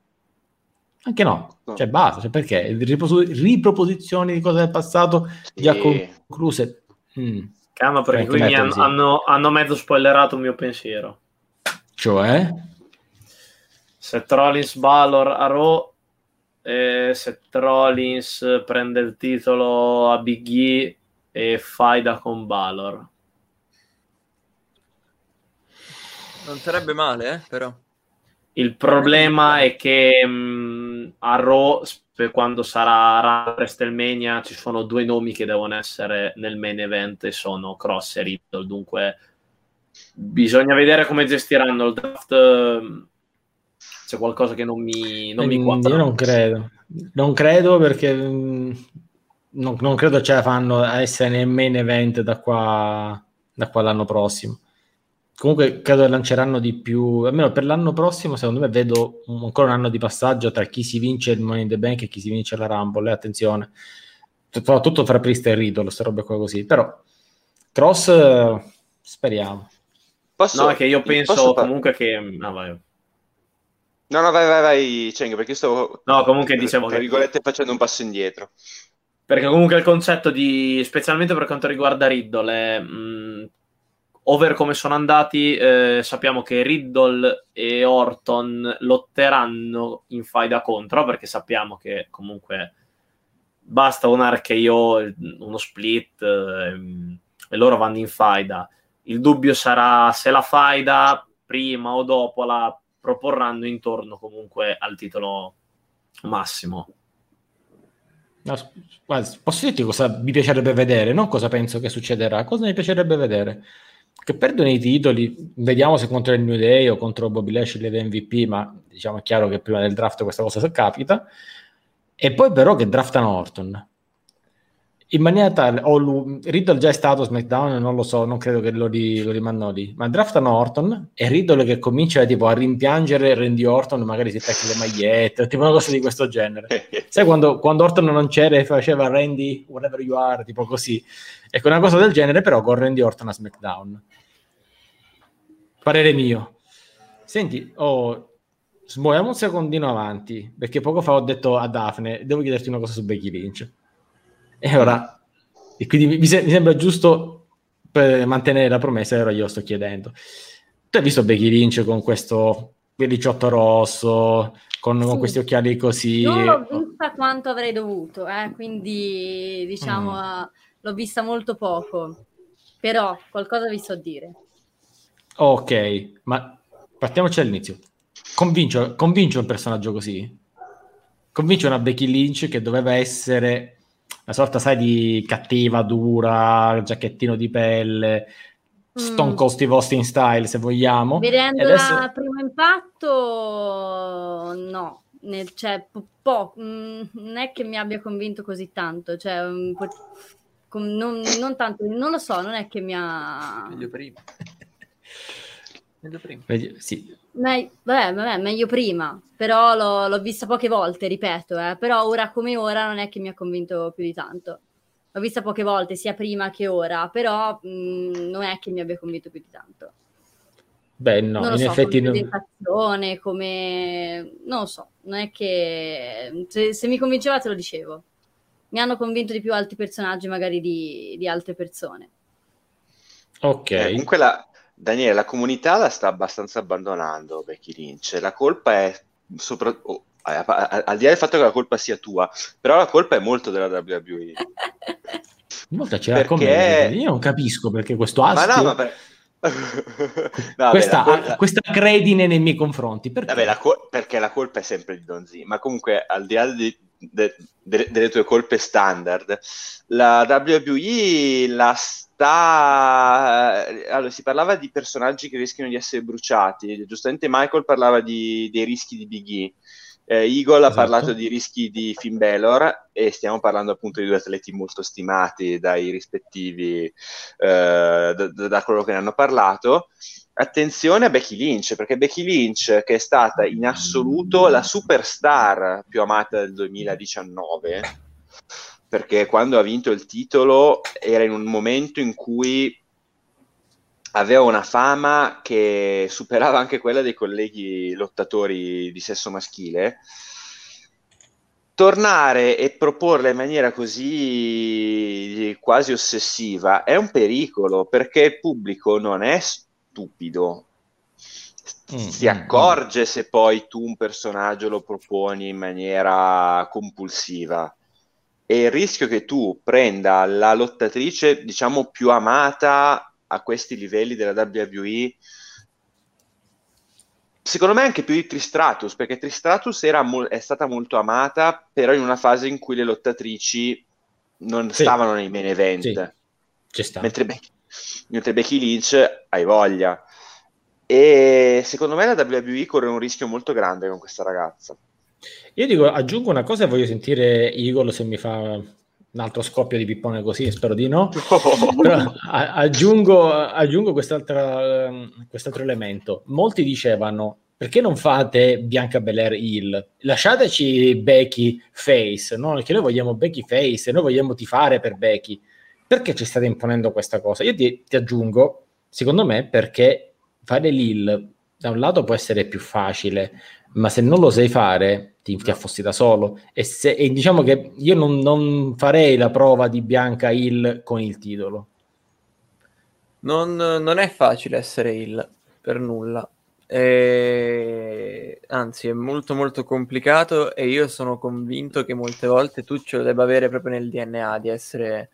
Anche no, no. cioè basta, cioè perché Ripos- riproposizioni di cose del passato sì. già concluse. Mm. Calma perché qui mi hanno, hanno, hanno, mezzo spoilerato il mio pensiero. Cioè? Se Trollins Balor a Raw, eh, se Trollins prende il titolo a Big E e faida con Balor. Non sarebbe male, eh, però. Il problema è che mh, a Raw, quando sarà WrestleMania, ci sono due nomi che devono essere nel main event e sono Cross e Riddle. Dunque, bisogna vedere come gestiranno il draft. C'è qualcosa che non mi, non mi mm, quadra. Io non credo. Non credo perché non, non credo ce la fanno a essere nel main event da qua, da qua l'anno prossimo. Comunque credo che lanceranno di più, almeno per l'anno prossimo, secondo me vedo un, ancora un anno di passaggio tra chi si vince il Money in the Bank e chi si vince la Rumble, eh, attenzione. Tutto fra Priest e Riddle, queste robe qua così. Però Cross speriamo. Posso, no, che io penso comunque che... No, vai. No, no, vai, vai, vai, Cheng, perché stavo... No, comunque dicevo... Tra virgolette facendo un passo indietro. Perché comunque il concetto di... specialmente per quanto riguarda Riddle è... Mh, over come sono andati, eh, sappiamo che Riddle e Orton lotteranno in faida contro, perché sappiamo che comunque basta un RKO, uno split, eh, e loro vanno in faida. Il dubbio sarà se la faida prima o dopo la proporranno intorno comunque al titolo massimo. No, posso dirti cosa mi piacerebbe vedere, non cosa penso che succederà, cosa mi piacerebbe vedere che perdono i titoli, vediamo se contro il New Day o contro Bobby Lashley le MVP, ma diciamo è chiaro che prima del draft questa cosa capita, e poi però che draftano Orton. In maniera tale, o lui, Riddle già è stato SmackDown, non lo so, non credo che lo, ri, lo rimandò lì, ma draftano Orton e Riddle che comincia tipo, a rimpiangere Randy Orton, magari si attacca le magliette, tipo una cosa di questo genere. Sai quando, quando Orton non c'era e faceva Randy, whatever you are, tipo così. Ecco, una cosa del genere però con Randy Orton a SmackDown. Parere mio. Senti, oh, smuoviamo un secondino avanti, perché poco fa ho detto a Daphne, devo chiederti una cosa su Becky Lynch. E ora, e quindi mi, mi, sembra giusto per mantenere la promessa, e ora glielo sto chiedendo. Tu hai visto Becky Lynch con questo pellicciotto rosso, con, sì. con, questi occhiali così? Non l'ho vista quanto avrei dovuto, eh? quindi diciamo mm. l'ho vista molto poco, però qualcosa vi so dire. Ok, ma partiamoci dall'inizio. Convince, convince un personaggio così? Convince una Becky Lynch che doveva essere una sorta, sai, di cattiva, dura, giacchettino di pelle, Stone mm. Cold Steve Austin style, se vogliamo. Vedendola adesso... primo impatto, no. Ne, cioè, po-, po- mm, non è che mi abbia convinto così tanto. Cioè, po- non, non tanto, non lo so, non è che mi ha... Meglio prima. meglio prima. Sì. Me- vabbè, vabbè, meglio prima, però l'ho, l'ho vista poche volte, ripeto, eh, però ora come ora non è che mi ha convinto più di tanto. L'ho vista poche volte, sia prima che ora, però mh, mm, non è che mi abbia convinto più di tanto. Beh, no, non in so, effetti come come... Non lo so, non è che... Se, se, mi convinceva te lo dicevo. Mi hanno convinto di più altri personaggi magari di, di altre persone. Ok. Eh, comunque la, Daniele, la comunità la sta abbastanza abbandonando Becky Lynch. La colpa è sopra... Oh, al di là del fatto che la colpa sia tua, però la colpa è molto della WWE. Molta c'era perché... Io non capisco perché questo astio... Ma no, ma per... no, questa, vabbè, la... questa, credine nei miei confronti perché? Vabbè, la co- perché la colpa è sempre di Donzi ma comunque al di là di, de, de, delle tue colpe standard. La WWE la sta allora si parlava di personaggi che rischiano di essere bruciati. Giustamente Michael parlava di, dei rischi di Big E eh, Eagle esatto. ha parlato di rischi di Finn Balor e stiamo parlando appunto di due atleti molto stimati dai rispettivi, eh, da, da, quello che ne hanno parlato. Attenzione a Becky Lynch, perché Becky Lynch, che è stata in assoluto la superstar più amata del 2019, perché quando ha vinto il titolo era in un momento in cui aveva una fama che superava anche quella dei colleghi lottatori di sesso maschile. Tornare e proporla in maniera così quasi ossessiva è un pericolo perché il pubblico non è stupido, mm, si mm, accorge mm. se poi tu un personaggio lo proponi in maniera compulsiva e il rischio che tu prenda la lottatrice diciamo più amata a questi livelli della WWE secondo me anche più di Tristratus perché Tristratus mo- è stata molto amata però in una fase in cui le lottatrici non sì. stavano nei main event sì. mentre, Be- mentre Becky Lynch hai voglia e secondo me la WWE corre un rischio molto grande con questa ragazza io dico aggiungo una cosa e voglio sentire Igor se mi fa un altro scoppio di pippone così, spero di no. Però aggiungo, aggiungo quest'altro, quest'altro elemento. Molti dicevano perché non fate Bianca Belair Hill? Lasciateci Becky Face, no? Perché noi vogliamo Becky Face, noi vogliamo tifare per Becky. Perché ci state imponendo questa cosa? Io ti, ti aggiungo, secondo me, perché fare Lil da un lato può essere più facile, ma se non lo sai fare ti, ti affossi da solo. E, se, e diciamo che io non, non, farei la prova di Bianca Hill con il titolo. Non, non è facile essere Hill per nulla. E... anzi è molto molto complicato e io sono convinto che molte volte tu ce lo debba avere proprio nel DNA di essere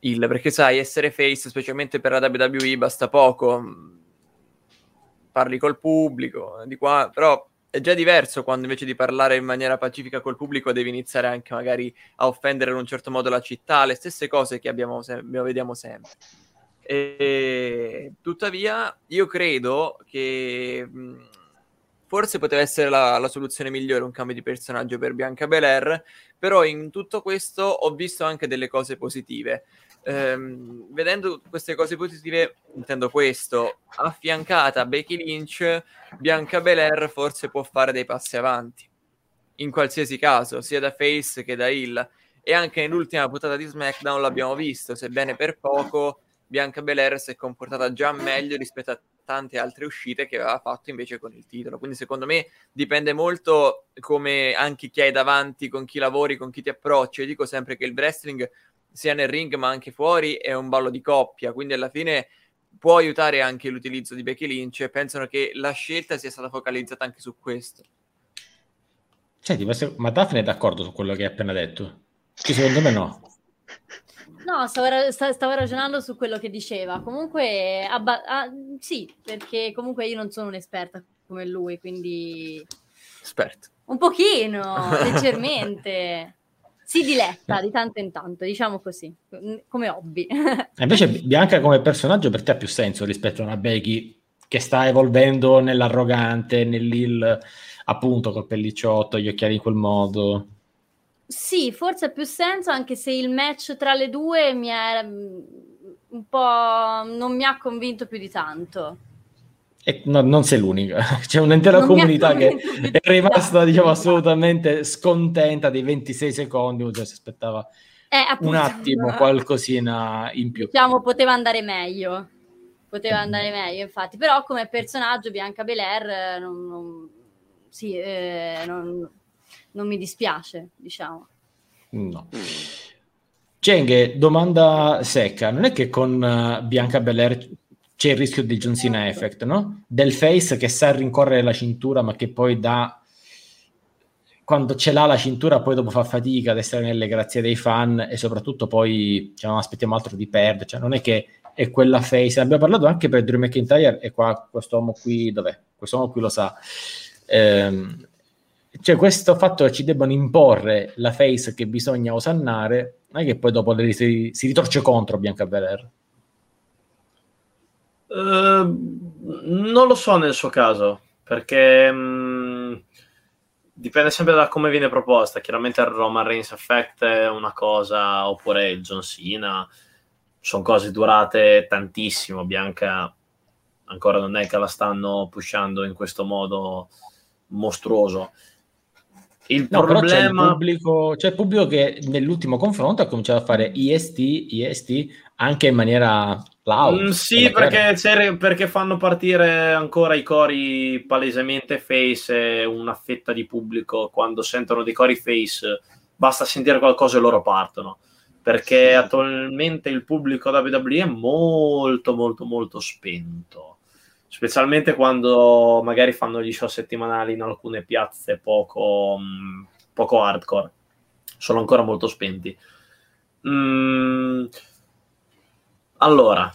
Hill perché sai essere face specialmente per la WWE basta poco. Parli col pubblico di qua però è già diverso quando invece di parlare in maniera pacifica col pubblico devi iniziare anche magari a offendere in un certo modo la città, le stesse cose che abbiamo se- vediamo sempre. E, tuttavia, io credo che mh, forse poteva essere la, la, soluzione migliore un cambio di personaggio per Bianca Belair, però in tutto questo ho visto anche delle cose positive ehm, vedendo queste cose positive, intendo questo, affiancata a Becky Lynch, Bianca Belair forse può fare dei passi avanti, in qualsiasi caso, sia da face che da Hill. E anche nell'ultima puntata di SmackDown l'abbiamo visto, sebbene per poco, Bianca Belair si è comportata già meglio rispetto a tante altre uscite che aveva fatto invece con il titolo. Quindi secondo me dipende molto come anche chi hai davanti, con chi lavori, con chi ti approcci. Io dico sempre che il wrestling sia nel ring ma anche fuori è un ballo di coppia, quindi alla fine può aiutare anche l'utilizzo di Becky Lynch e pensano che la scelta sia stata focalizzata anche su questo. Senti, ma Daphne è d'accordo su quello che hai appena detto? Che secondo me no. No, stavo, stavo, ragionando su quello che diceva. Comunque, abba- ah, sì, perché comunque io non sono un'esperta come lui, quindi... Esperto. Un pochino, leggermente. Si diletta di tanto in tanto, diciamo così, come hobby. invece Bianca come personaggio per te ha più senso rispetto a una Becky che sta evolvendo nell'arrogante, nell'il, appunto col pellicciotto, gli occhiali in quel modo. Sì, forse ha più senso, anche se il match tra le due mi è mm, un po' non mi ha convinto più di tanto. E no, non sei l'unica, c'è un'intera non comunità che è rimasta diciamo, assolutamente scontenta dei 26 secondi, cioè si aspettava eh, un attimo qualcosina in più. Diciamo, poteva andare meglio, poteva mm. andare meglio infatti, però come personaggio Bianca Belair eh, non, non, sì, eh, non, non mi dispiace, diciamo. No. Cheng, domanda secca. Non è che con uh, Bianca Belair c'è il rischio di John Cena effect, no? Del face che sa rincorrere la cintura, ma che poi dà quando ce l'ha la cintura, poi dopo fa fatica ad essere nelle grazie dei fan e soprattutto poi cioè, non aspettiamo altro di perdere. Cioè, non è che è quella face. Abbiamo parlato anche per Drew McIntyre e qua questo uomo qui, dov'è? Questo uomo qui lo sa. Ehm, cioè questo fatto che ci debbano imporre la face che bisogna osannare, non è che poi dopo si, si ritorce contro Bianca Belair. Uh, non lo so nel suo caso, perché mh, mm, dipende sempre da come viene proposta. Chiaramente il Roman Reigns Effect è una cosa, oppure il John Cena, sono cose durate tantissimo. Bianca ancora non è che la stanno pushando in questo modo mostruoso. Il no, problema... C'è il, pubblico, c'è il pubblico che nell'ultimo confronto ha cominciato a fare IST, IST anche in maniera loud. Mm, sì, perché, perché, fanno partire ancora i cori palesemente face una fetta di pubblico quando sentono dei cori face basta sentire qualcosa e loro partono. Perché attualmente il pubblico WWE è molto, molto, molto spento specialmente quando magari fanno gli show settimanali in alcune piazze poco, mm, poco hardcore, sono ancora molto spenti. Mm, allora,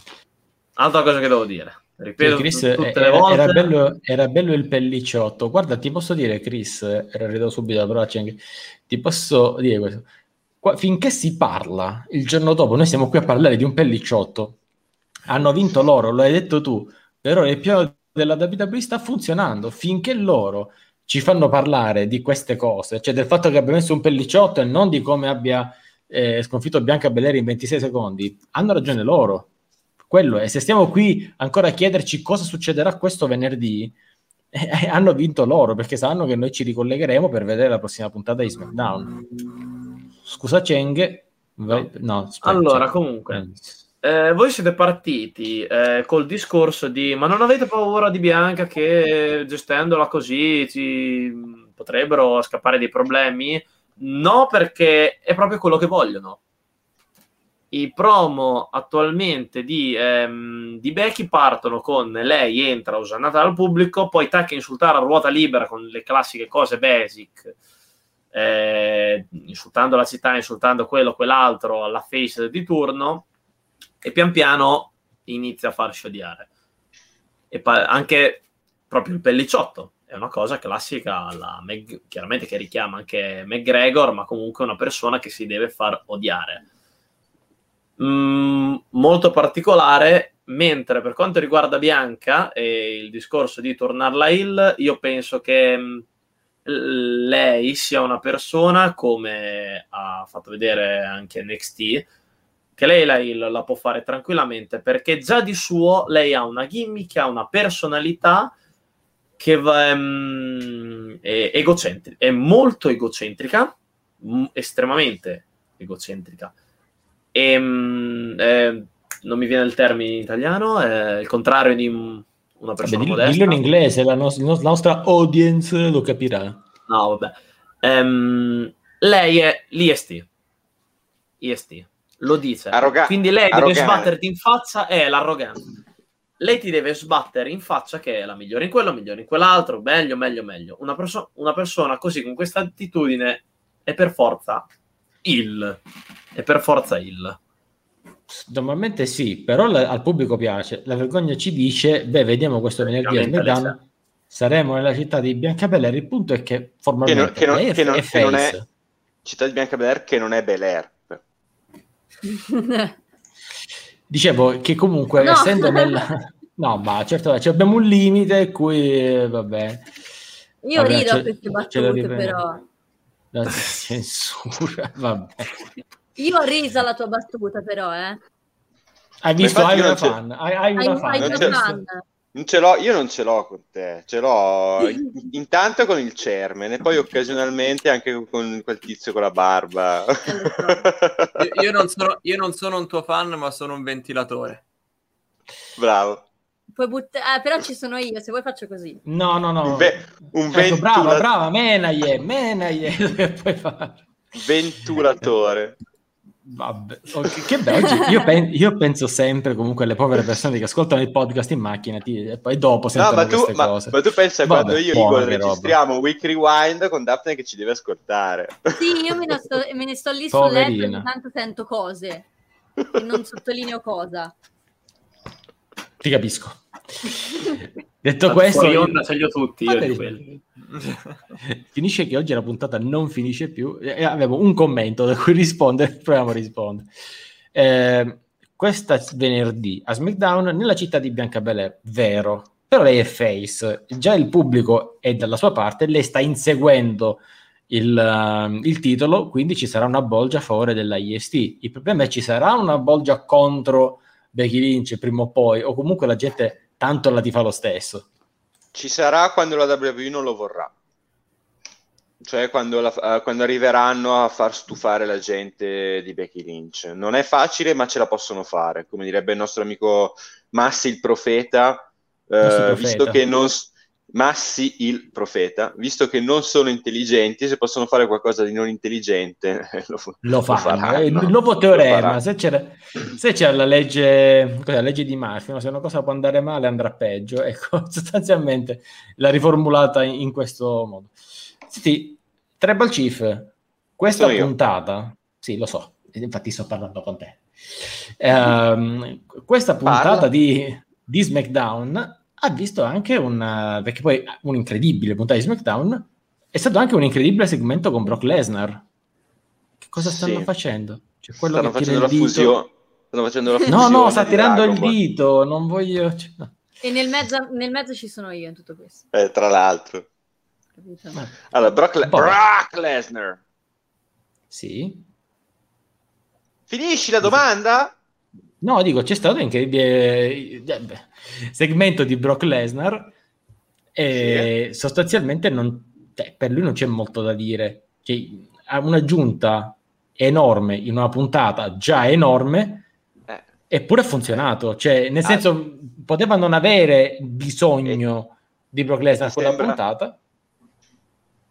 altra cosa che devo dire. Ripeto, Chris, era, bello, era, bello, il pellicciotto. Guarda, ti posso dire, Chris, rido subito, però ti posso dire questo. Qua, finché si parla, il giorno dopo, noi siamo qui a parlare di un pellicciotto. Hanno vinto loro, lo hai detto tu però il piano della WWE sta funzionando finché loro ci fanno parlare di queste cose, cioè del fatto che abbia messo un pellicciotto e non di come abbia eh, sconfitto Bianca Belair in 26 secondi, hanno ragione loro. Quello è, se stiamo qui ancora a chiederci cosa succederà questo venerdì, eh, eh, hanno vinto loro perché sanno che noi ci ricollegheremo per vedere la prossima puntata di SmackDown. Scusa Cheng, vai... no, aspetta, allora comunque eh eh, voi siete partiti eh, col discorso di ma non avete paura di Bianca che gestendola così ci potrebbero scappare dei problemi? No, perché è proprio quello che vogliono. I promo attualmente di, ehm, di Becky partono con lei entra usannata dal pubblico, poi tacca insultare a ruota libera con le classiche cose basic, eh, insultando la città, insultando quello, quell'altro, alla face di turno e pian piano inizia a farsi odiare. E pa- anche proprio il pellicciotto è una cosa classica, Meg- chiaramente che richiama anche McGregor, ma comunque una persona che si deve far odiare. Mm, molto particolare, mentre per quanto riguarda Bianca e il discorso di tornarla il, io penso che mm, lei sia una persona, come ha fatto vedere anche NXT, che lei la, la, può fare tranquillamente perché già di suo lei ha una gimmick, ha una personalità che va, um, è, egocentrica, è molto egocentrica, m- estremamente egocentrica. E, um, eh, non mi viene il termine in italiano, è il contrario di una persona vabbè, modesta. Dillo in inglese, la, nos- la nostra audience lo capirà. No, vabbè. Um, lei è l'IST. IST. Lo dice. Arroga- Quindi lei deve arrogante. sbatterti in faccia, è l'arroganza. Lei ti deve sbattere in faccia che è la migliore in quello, migliore in quell'altro, meglio, meglio, meglio. Una, perso- una persona così, con questa attitudine, è per forza il. È per forza il. Normalmente sì, però la- al pubblico piace. La vergogna ci dice, beh, vediamo questo venerdì a SmackDown. Saremo nella città di Biancabella. Il punto è che formalmente Che non- che non- è, che non- è che non è-. Città di Bianca Belair che non è Bel Air. Dicevo che comunque No. essendo nella... No, ma certo, cioè, abbiamo un limite qui, eh, vabbè. Io Vabbè, rido a queste battute, però. La censura, vabbè. Io ho riso alla tua battuta, però, eh. Hai visto, hai una fan, hai, una hai fan. Non ce l'ho, io non ce l'ho con te, ce l'ho in- intanto con il Cermen e poi occasionalmente anche con quel tizio con la barba. Io, io non sono, io non sono un tuo fan, ma sono un ventilatore. Bravo. Puoi butt- eh, però ci sono io, se vuoi faccio così. No, no, no. Un, ve- un brava, ventula- brava, menaie, menaie, che puoi fare? ventulatore. Vabbè, ok, che bello. Oggi io, pen- io penso sempre comunque alle povere persone che ascoltano il podcast in macchina ti- e poi dopo No, sentono ma tu, queste ma, cose. ma tu pensa Vabbè, quando io e Igor che roba. registriamo Week Rewind con Daphne che ci deve ascoltare. Sì, io me ne sto, me ne sto lì sul Poverina. letto e tanto sento cose e non sottolineo cosa. Ti capisco. Detto Tanto questo, io- onda ce li ho tutti io finisce che oggi la puntata non finisce più e avevo un commento da cui rispondere, proviamo a rispondere. Eh, questa venerdì a SmackDown nella città di Biancabelair, vero, però lei è face, già il pubblico è dalla sua parte, lei sta inseguendo il, ehm, il titolo, quindi ci sarà una bolgia a favore della IST. Il problema è ci sarà una bolgia contro Becky Lynch prima o poi, o comunque la gente tanto la tifa lo stesso. Ci sarà quando la WWE non lo vorrà. Cioè quando, la- eh, quando arriveranno a far stufare la gente di Becky Lynch. Non è facile, ma ce la possono fare. Come direbbe il nostro amico Massi il profeta, eh, visto che non... s- Massi il profeta, visto che non sono intelligenti, se possono fare qualcosa di non intelligente, lo, lo fanno. faranno. È il nuovo Lo teorema. Se c'era, se c'è la legge, la legge di Murphy, no? se una cosa può andare male, andrà peggio. Ecco, sostanzialmente l'ha riformulata in, in questo modo. Senti, Treble Chief, questa Sono io. puntata, sì, lo so, infatti sto parlando con te. Ehm, questa puntata Parla. di, di SmackDown ha visto anche un, perché poi un'incredibile puntata di SmackDown è stato anche un incredibile segmento con Brock Lesnar. Che cosa stanno Sì. facendo? Cioè, quello Stanno facendo, la fusione. Stanno facendo la No, fusione no, sta di tirando il dito, non voglio... cioè, no. E nel mezzo, nel mezzo ci sono io in tutto questo. Eh, tra l'altro. capito? Allora, Brock, Le-. Brock Lesnar. Sì. Finisci la domanda? No, dico, c'è stato un incredibile eh, beh, segmento di Brock Lesnar e sostanzialmente non, cioè, per lui non c'è molto da dire. Cioè, ha un'aggiunta enorme in una puntata già enorme Eh. eppure ha funzionato. Cioè, nel Ah. senso, poteva non avere bisogno di Brock Lesnar quella sembra- puntata.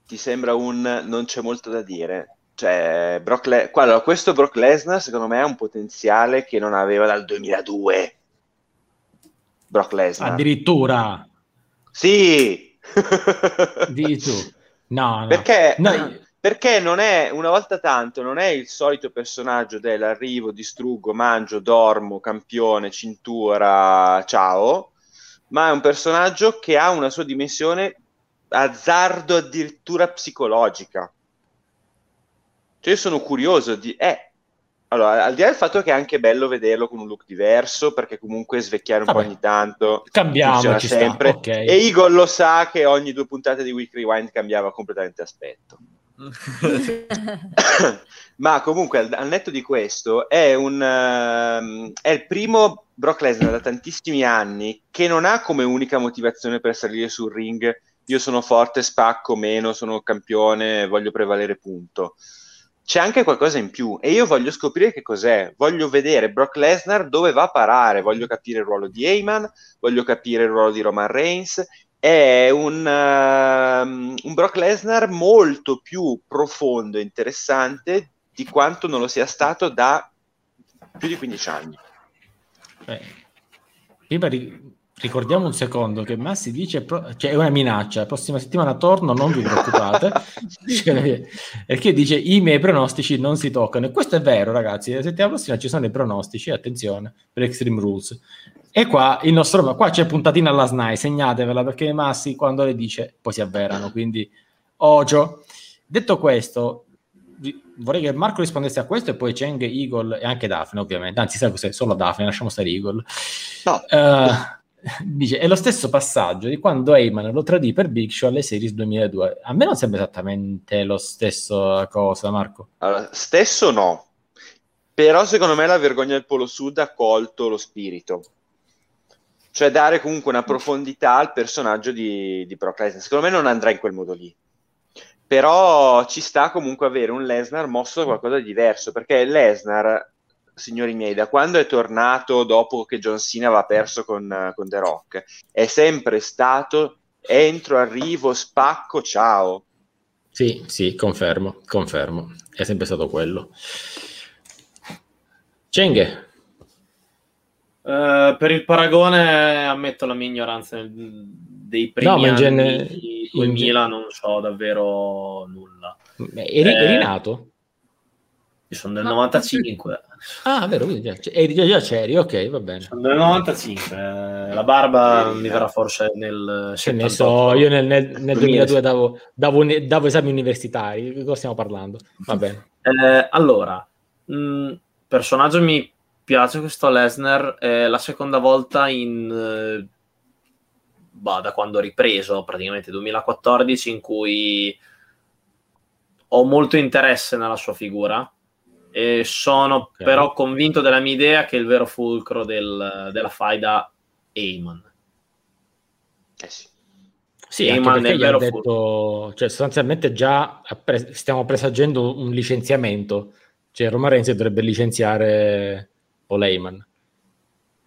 Ti sembra un non c'è molto da dire? Cioè, Brock Le- allora, questo Brock Lesnar secondo me ha un potenziale che non aveva dal 2002. Brock Lesnar. Addirittura, Sì! di tu. No, no. Perché, No, perché non è, una volta tanto, non è il solito personaggio dell'arrivo, distruggo, mangio, dormo, campione, cintura, ciao, ma è un personaggio che ha una sua dimensione azzardo addirittura psicologica. Cioè io sono curioso di... Eh, allora, al di là del fatto che è anche bello vederlo con un look diverso, perché comunque svecchiare un po' Vabbè. ogni tanto cambiamo, ci sta. sempre. ok. E Eagle lo sa che ogni due puntate di Week Rewind cambiava completamente aspetto. Ma comunque, al, al netto di questo, è, un, ehm, è il primo Brock Lesnar da tantissimi anni che non ha come unica motivazione per salire sul ring io sono forte, spacco meno, sono campione, voglio prevalere, punto. C'è anche qualcosa in più e io voglio scoprire che cos'è. Voglio vedere Brock Lesnar dove va a parare, voglio capire il ruolo di Heyman, voglio capire il ruolo di Roman Reigns. È un, uh, un Brock Lesnar molto più profondo e interessante di quanto non lo sia stato da più di 15 anni. Beh, prima ri- ricordiamo un secondo che Massi dice pro- cioè è una minaccia. La prossima settimana torno non vi preoccupate. Perché dice i miei pronostici non si toccano e questo è vero ragazzi. La settimana prossima ci sono i pronostici attenzione per Extreme Rules. E qua il nostro qua c'è puntatina alla SNAI segnatevela perché Massi quando le dice poi si avverano quindi Ojo detto questo vorrei che Marco rispondesse a questo e poi Cheng, Eagle e anche Daphne ovviamente. Anzi sai cos'è? Solo Daphne lasciamo stare Eagle. No. Uh, dice è lo stesso passaggio di quando Heyman lo tradì per Big Show alle Series 2002 a me non sembra esattamente lo stesso cosa Marco? Allora, stesso no però secondo me la vergogna del Polo Sud ha colto lo spirito. Cioè dare comunque una profondità al personaggio di, di Brock Lesnar. Secondo me non andrà in quel modo lì. Però ci sta comunque avere un Lesnar mosso da qualcosa di diverso perché Lesnar signori miei, da quando è tornato dopo che John Cena aveva perso con, con The Rock, è sempre stato entro, arrivo, spacco, ciao. Sì, sì, confermo, confermo. È sempre stato quello. Cenghe. Uh, per il paragone ammetto la mia ignoranza dei primi no, ma in genere, 2000 in... non so davvero nulla. Eri, eh, eri nato? Io sono del no, 95. Ah, vero, quindi già, eri, già c'eri, ok, va bene. Sono del 95, la barba mi verrà forse nel... Che ne so, io nel, nel, nel 2002 davo, davo, davo, esami universitari, di cosa stiamo parlando? Va bene. Eh, allora, mh, mm, personaggio mi piace questo Lesnar, è la seconda volta in... Eh, bah, da quando ho ripreso, praticamente 2014, in cui ho molto interesse nella sua figura e sono okay. però convinto della mia idea che il vero fulcro del, della faida è Eamon. Eh sì. Sì, Eamon è il vero detto, fulcro. Cioè, sostanzialmente già pre- stiamo presagendo un licenziamento. Cioè, Roma Renzi dovrebbe licenziare Paul Heyman.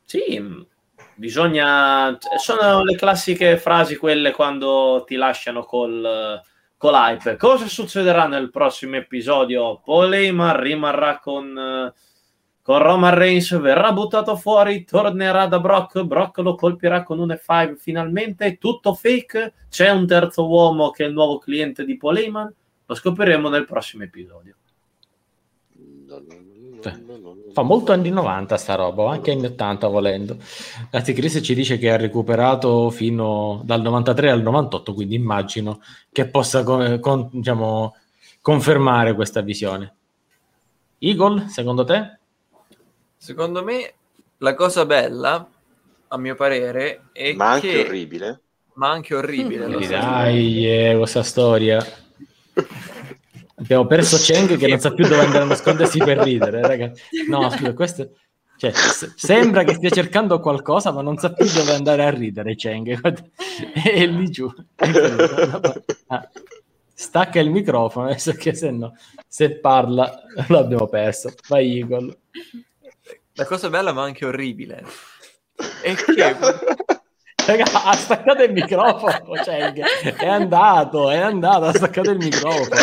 Sì, bisogna... Sono le classiche frasi quelle quando ti lasciano col con l'hype. Cosa succederà nel prossimo episodio? Paul Heyman rimarrà con, con Roman Reigns, verrà buttato fuori, tornerà da Brock, Brock lo colpirà con un F5 finalmente, tutto fake, c'è un terzo uomo che è il nuovo cliente di Paul Heyman, lo scopriremo nel prossimo episodio. Fa molto anni 90 sta roba, anche anni 80 volendo. Anzi, Chris ci dice che ha recuperato fino dal 93 al 98, quindi immagino che possa con, con, diciamo, confermare questa visione. Eagle, secondo te? Secondo me la cosa bella, a mio parere, è Ma anche che... orribile. Ma anche orribile. Dai, eh, questa storia. Abbiamo perso Cheng che non sa più dove andare a nascondersi per ridere, ragazzi. No, scusa, questo... Cioè, s- sembra che stia cercando qualcosa, ma non sa più dove andare a ridere Cheng. È lì giù. Ah, stacca il microfono, adesso che se no, se parla l'abbiamo perso. Vai Eagle. La cosa bella ma anche orribile è che Raga, ha staccato il microfono, cioè, è andato, è andato, ha staccato il microfono.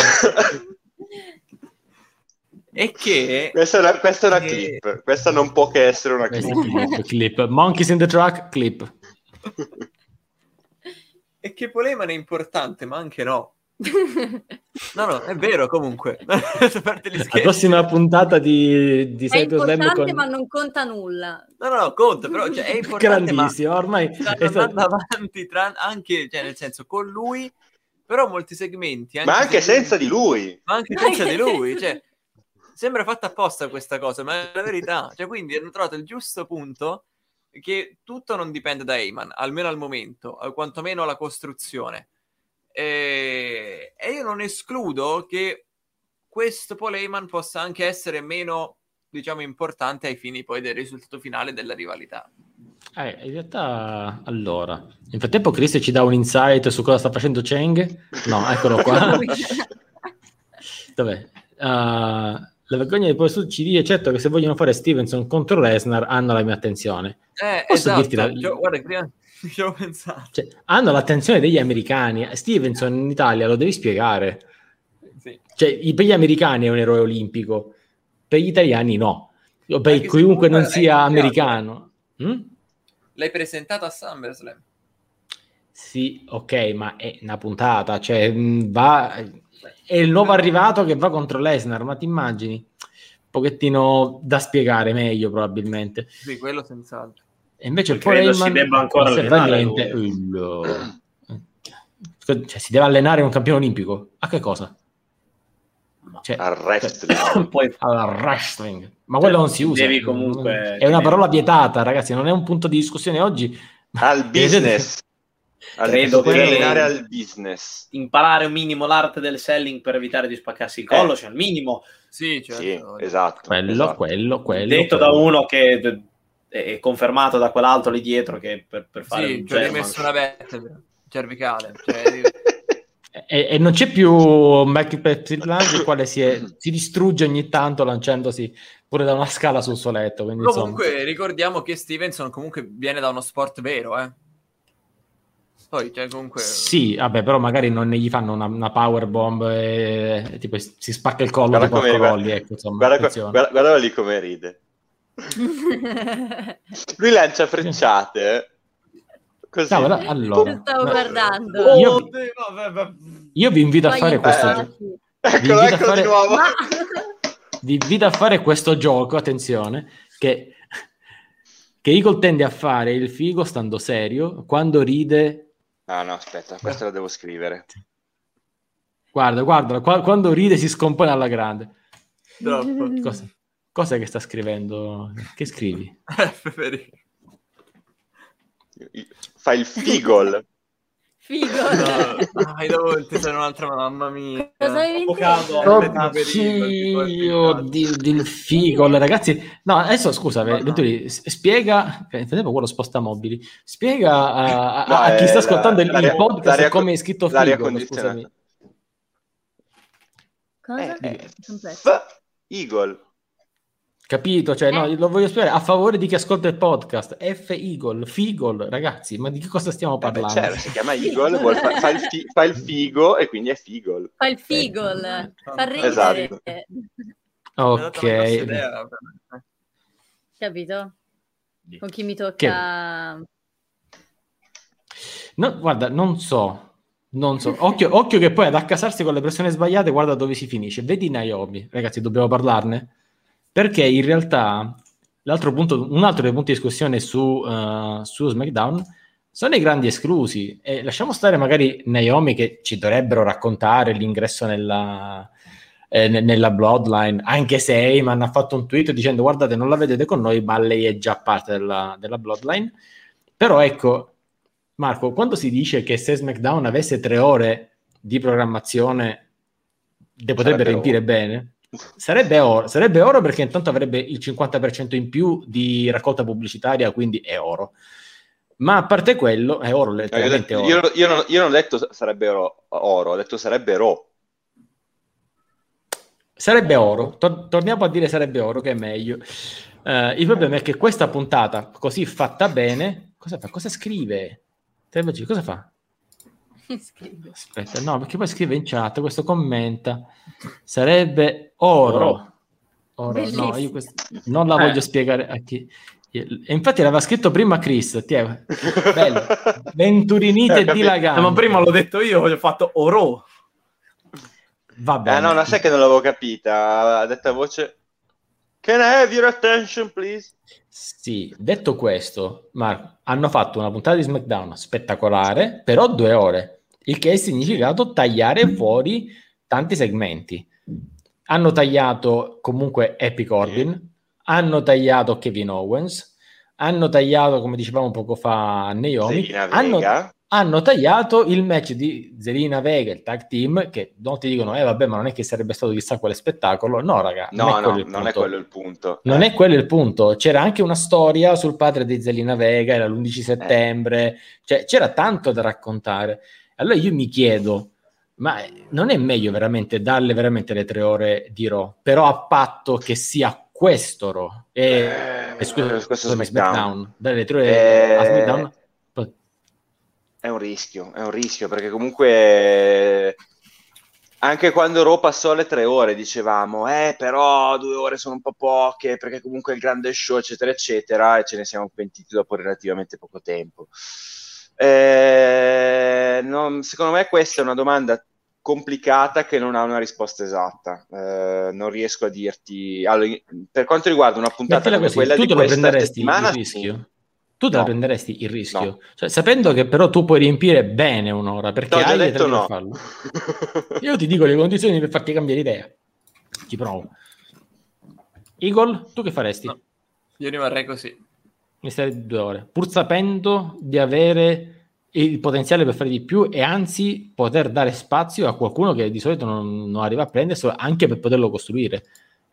E che... Questa è una, questa è una che... clip, questa non può che essere una clip. clip, clip. Monkeys in the track, clip. E che Poleman è importante, ma anche no. No, no, è vero comunque. La prossima puntata di, di È importante con... ma non conta nulla. No, no, no, conta, però cioè, è importante Grandissimo, ma ormai stanno stato... avanti tra... anche, cioè, nel senso, con lui, però molti segmenti... Anche ma anche senza di lui. Ma anche senza di lui, cioè... Sembra fatta apposta questa cosa, ma è la verità. Cioè, quindi hanno trovato il giusto punto che tutto non dipende da Eyman, almeno al momento, quantomeno la costruzione e, e io non escludo che questo Poleman possa anche essere meno, diciamo, importante ai fini poi del risultato finale della rivalità. Eh, in realtà, allora, nel frattempo Chris ci dà un insight su cosa sta facendo Cheng. No, eccolo qua. Dov'è? Uh, la vergogna di poi su ci dice certo che se vogliono fare Stevenson contro Lesnar hanno la mia attenzione. Eh, Posso esatto. dirti la... Io, guarda, prima ci ho pensato. Cioè, hanno l'attenzione degli americani. Stevenson in Italia lo devi spiegare. Sì. Cioè, per gli americani è un eroe olimpico, per gli italiani no. O per chiunque non sia americano. Hm? L'hai presentato a SummerSlam? Sì, ok, ma è una puntata, cioè va è il nuovo arrivato che va contro Lesnar, ma ti immagini? Un pochettino da spiegare meglio probabilmente. Sì, quello senz'altro. E invece il Paul si debba ancora allenare niente. Cioè, si deve allenare un campione olimpico? A che cosa? Cioè, al wrestling. Poi, al wrestling. Ma quello non si usa. Devi comunque... È una parola vietata, ragazzi, non è un punto di discussione oggi. Al business. Credo che allenare al business. Imparare un minimo l'arte del selling per evitare di spaccarsi il collo, eh. cioè al minimo. Sì, certo. sì esatto. Quello, esatto. quello, quello. Detto quello. da uno che è confermato da quell'altro lì dietro che per, per fare sì, un ci ho rimesso una vertebra cervicale. Cioè, e, e, non c'è più Michael Petrillange il quale si, è, si, distrugge ogni tanto lanciandosi pure da una scala sul suo letto. comunque insomma. ricordiamo che Stevenson comunque viene da uno sport vero, eh. Poi, cioè, comunque... Sì, vabbè, però magari non gli fanno una, una power bomb e, e tipo, si spacca il collo guarda di Porcorolli, ecco, insomma, guarda, guarda, guarda lì come ride. Lui lancia frecciate, eh. Così. No, allora, stavo guardando. Io, oh, io, vi invito a fare questo gioco. Eccolo, eccolo fare... di nuovo. Vi invito a fare questo gioco, attenzione, che, che Eagle tende a fare il figo stando serio, quando ride Ah no, aspetta, questo lo devo scrivere. Guarda, guarda, quando ride si scompone alla grande. Cosa, cosa che sta scrivendo? Che scrivi? Fa il figol. Figol. No, hai dovuto sei un'altra mamma mia. Cosa hai Oddio, del figol, ragazzi. No, adesso scusa, no. Venturi, spiega, vedevo quello sposta mobili. Spiega a, a, no, a chi sta ascoltando la, il, podcast l'aria, come è scritto figol, scusami. Cosa? Eh, eh, f- Eagle. Capito? Cioè, no, eh. lo voglio spiegare a favore di chi ascolta il podcast. F Eagle, Figol, ragazzi, ma di che cosa stiamo parlando? Eh beh, certo, si chiama Eagle, vuol fa, fa, il fi, fa, il figo e quindi è Figol. Fa il Figol, eh. fa ridere. Esatto. Ok. Capito? Con chi mi tocca... No, guarda, non so, non so. Occhio, occhio che poi ad accasarsi con le persone sbagliate, guarda dove si finisce. Vedi Naomi, ragazzi, dobbiamo parlarne? Perché in realtà l'altro punto, un altro dei punti di discussione su, uh, su SmackDown sono i grandi esclusi. E lasciamo stare magari Naomi che ci dovrebbero raccontare l'ingresso nella, eh, nella Bloodline, anche se Eyman ha fatto un tweet dicendo guardate non la vedete con noi ma lei è già parte della, della Bloodline. Però ecco Marco, quando si dice che se SmackDown avesse tre ore di programmazione le potrebbe riempire bene Sarebbe oro, sarebbe oro perché intanto avrebbe il 50% in più di raccolta pubblicitaria, quindi è oro. Ma a parte quello, è oro, letteralmente io, io, io, non, io non ho detto sarebbe oro, oro, ho detto sarebbe ro. Sarebbe oro, Tor- torniamo a dire sarebbe oro, che è meglio. Uh, il problema è che questa puntata, così fatta bene, cosa fa? Cosa scrive? Cosa fa? Scrive. Aspetta, no, perché poi scrive in chat, questo commenta, sarebbe oro. oro. No, io questo, non la eh. voglio spiegare a chi... E infatti l'aveva scritto prima Chris, ti è bello, venturinite eh, dilagante. Ma prima l'ho detto io, ho fatto oro. Va bene. Eh no, non sai che non l'avevo capita, ha detto a voce Can I have your attention, please? Sì, detto questo, Marco, hanno fatto una puntata di SmackDown spettacolare, però due ore il che ha significato tagliare fuori tanti segmenti. Hanno tagliato comunque Epic Corbin, hanno tagliato Kevin Owens, hanno tagliato, come dicevamo poco fa, Naomi, hanno, hanno, tagliato il match di Zelina Vega, il tag team, che non ti dicono, eh vabbè, ma non è che sarebbe stato chissà quale spettacolo. No, raga, no, non, è, no, non è quello il punto. Non eh. è quello il punto. C'era anche una storia sul padre di Zelina Vega, era l'11 settembre, eh. cioè c'era tanto da raccontare. Allora io mi chiedo, Ma non è meglio veramente darle veramente le tre ore di Raw, però a patto che sia questo Raw. E, eh, scusa, questo SmackDown. SmackDown. Dare le tre ore eh, a SmackDown. È un rischio, è un rischio, perché comunque anche quando Raw passò le tre ore dicevamo, eh però due ore sono un po' poche, perché comunque è il grande show, eccetera, eccetera, e ce ne siamo pentiti dopo relativamente poco tempo. Eh, non, secondo me questa è una domanda complicata che non ha una risposta esatta. Eh, non riesco a dirti. Allora, per quanto riguarda una puntata come così, quella tu di questa settimana, il rischio? Tu te no. la prenderesti il rischio? No. Cioè, sapendo che però tu puoi riempire bene un'ora perché no, hai detto no. farlo. Io ti dico le condizioni per farti cambiare idea. Ci provo. Eagle, tu che faresti? No. Io rimarrei così mi starei due ore, pur sapendo di avere il potenziale per fare di più e anzi poter dare spazio a qualcuno che di solito non, non arriva a prenderselo anche per poterlo costruire.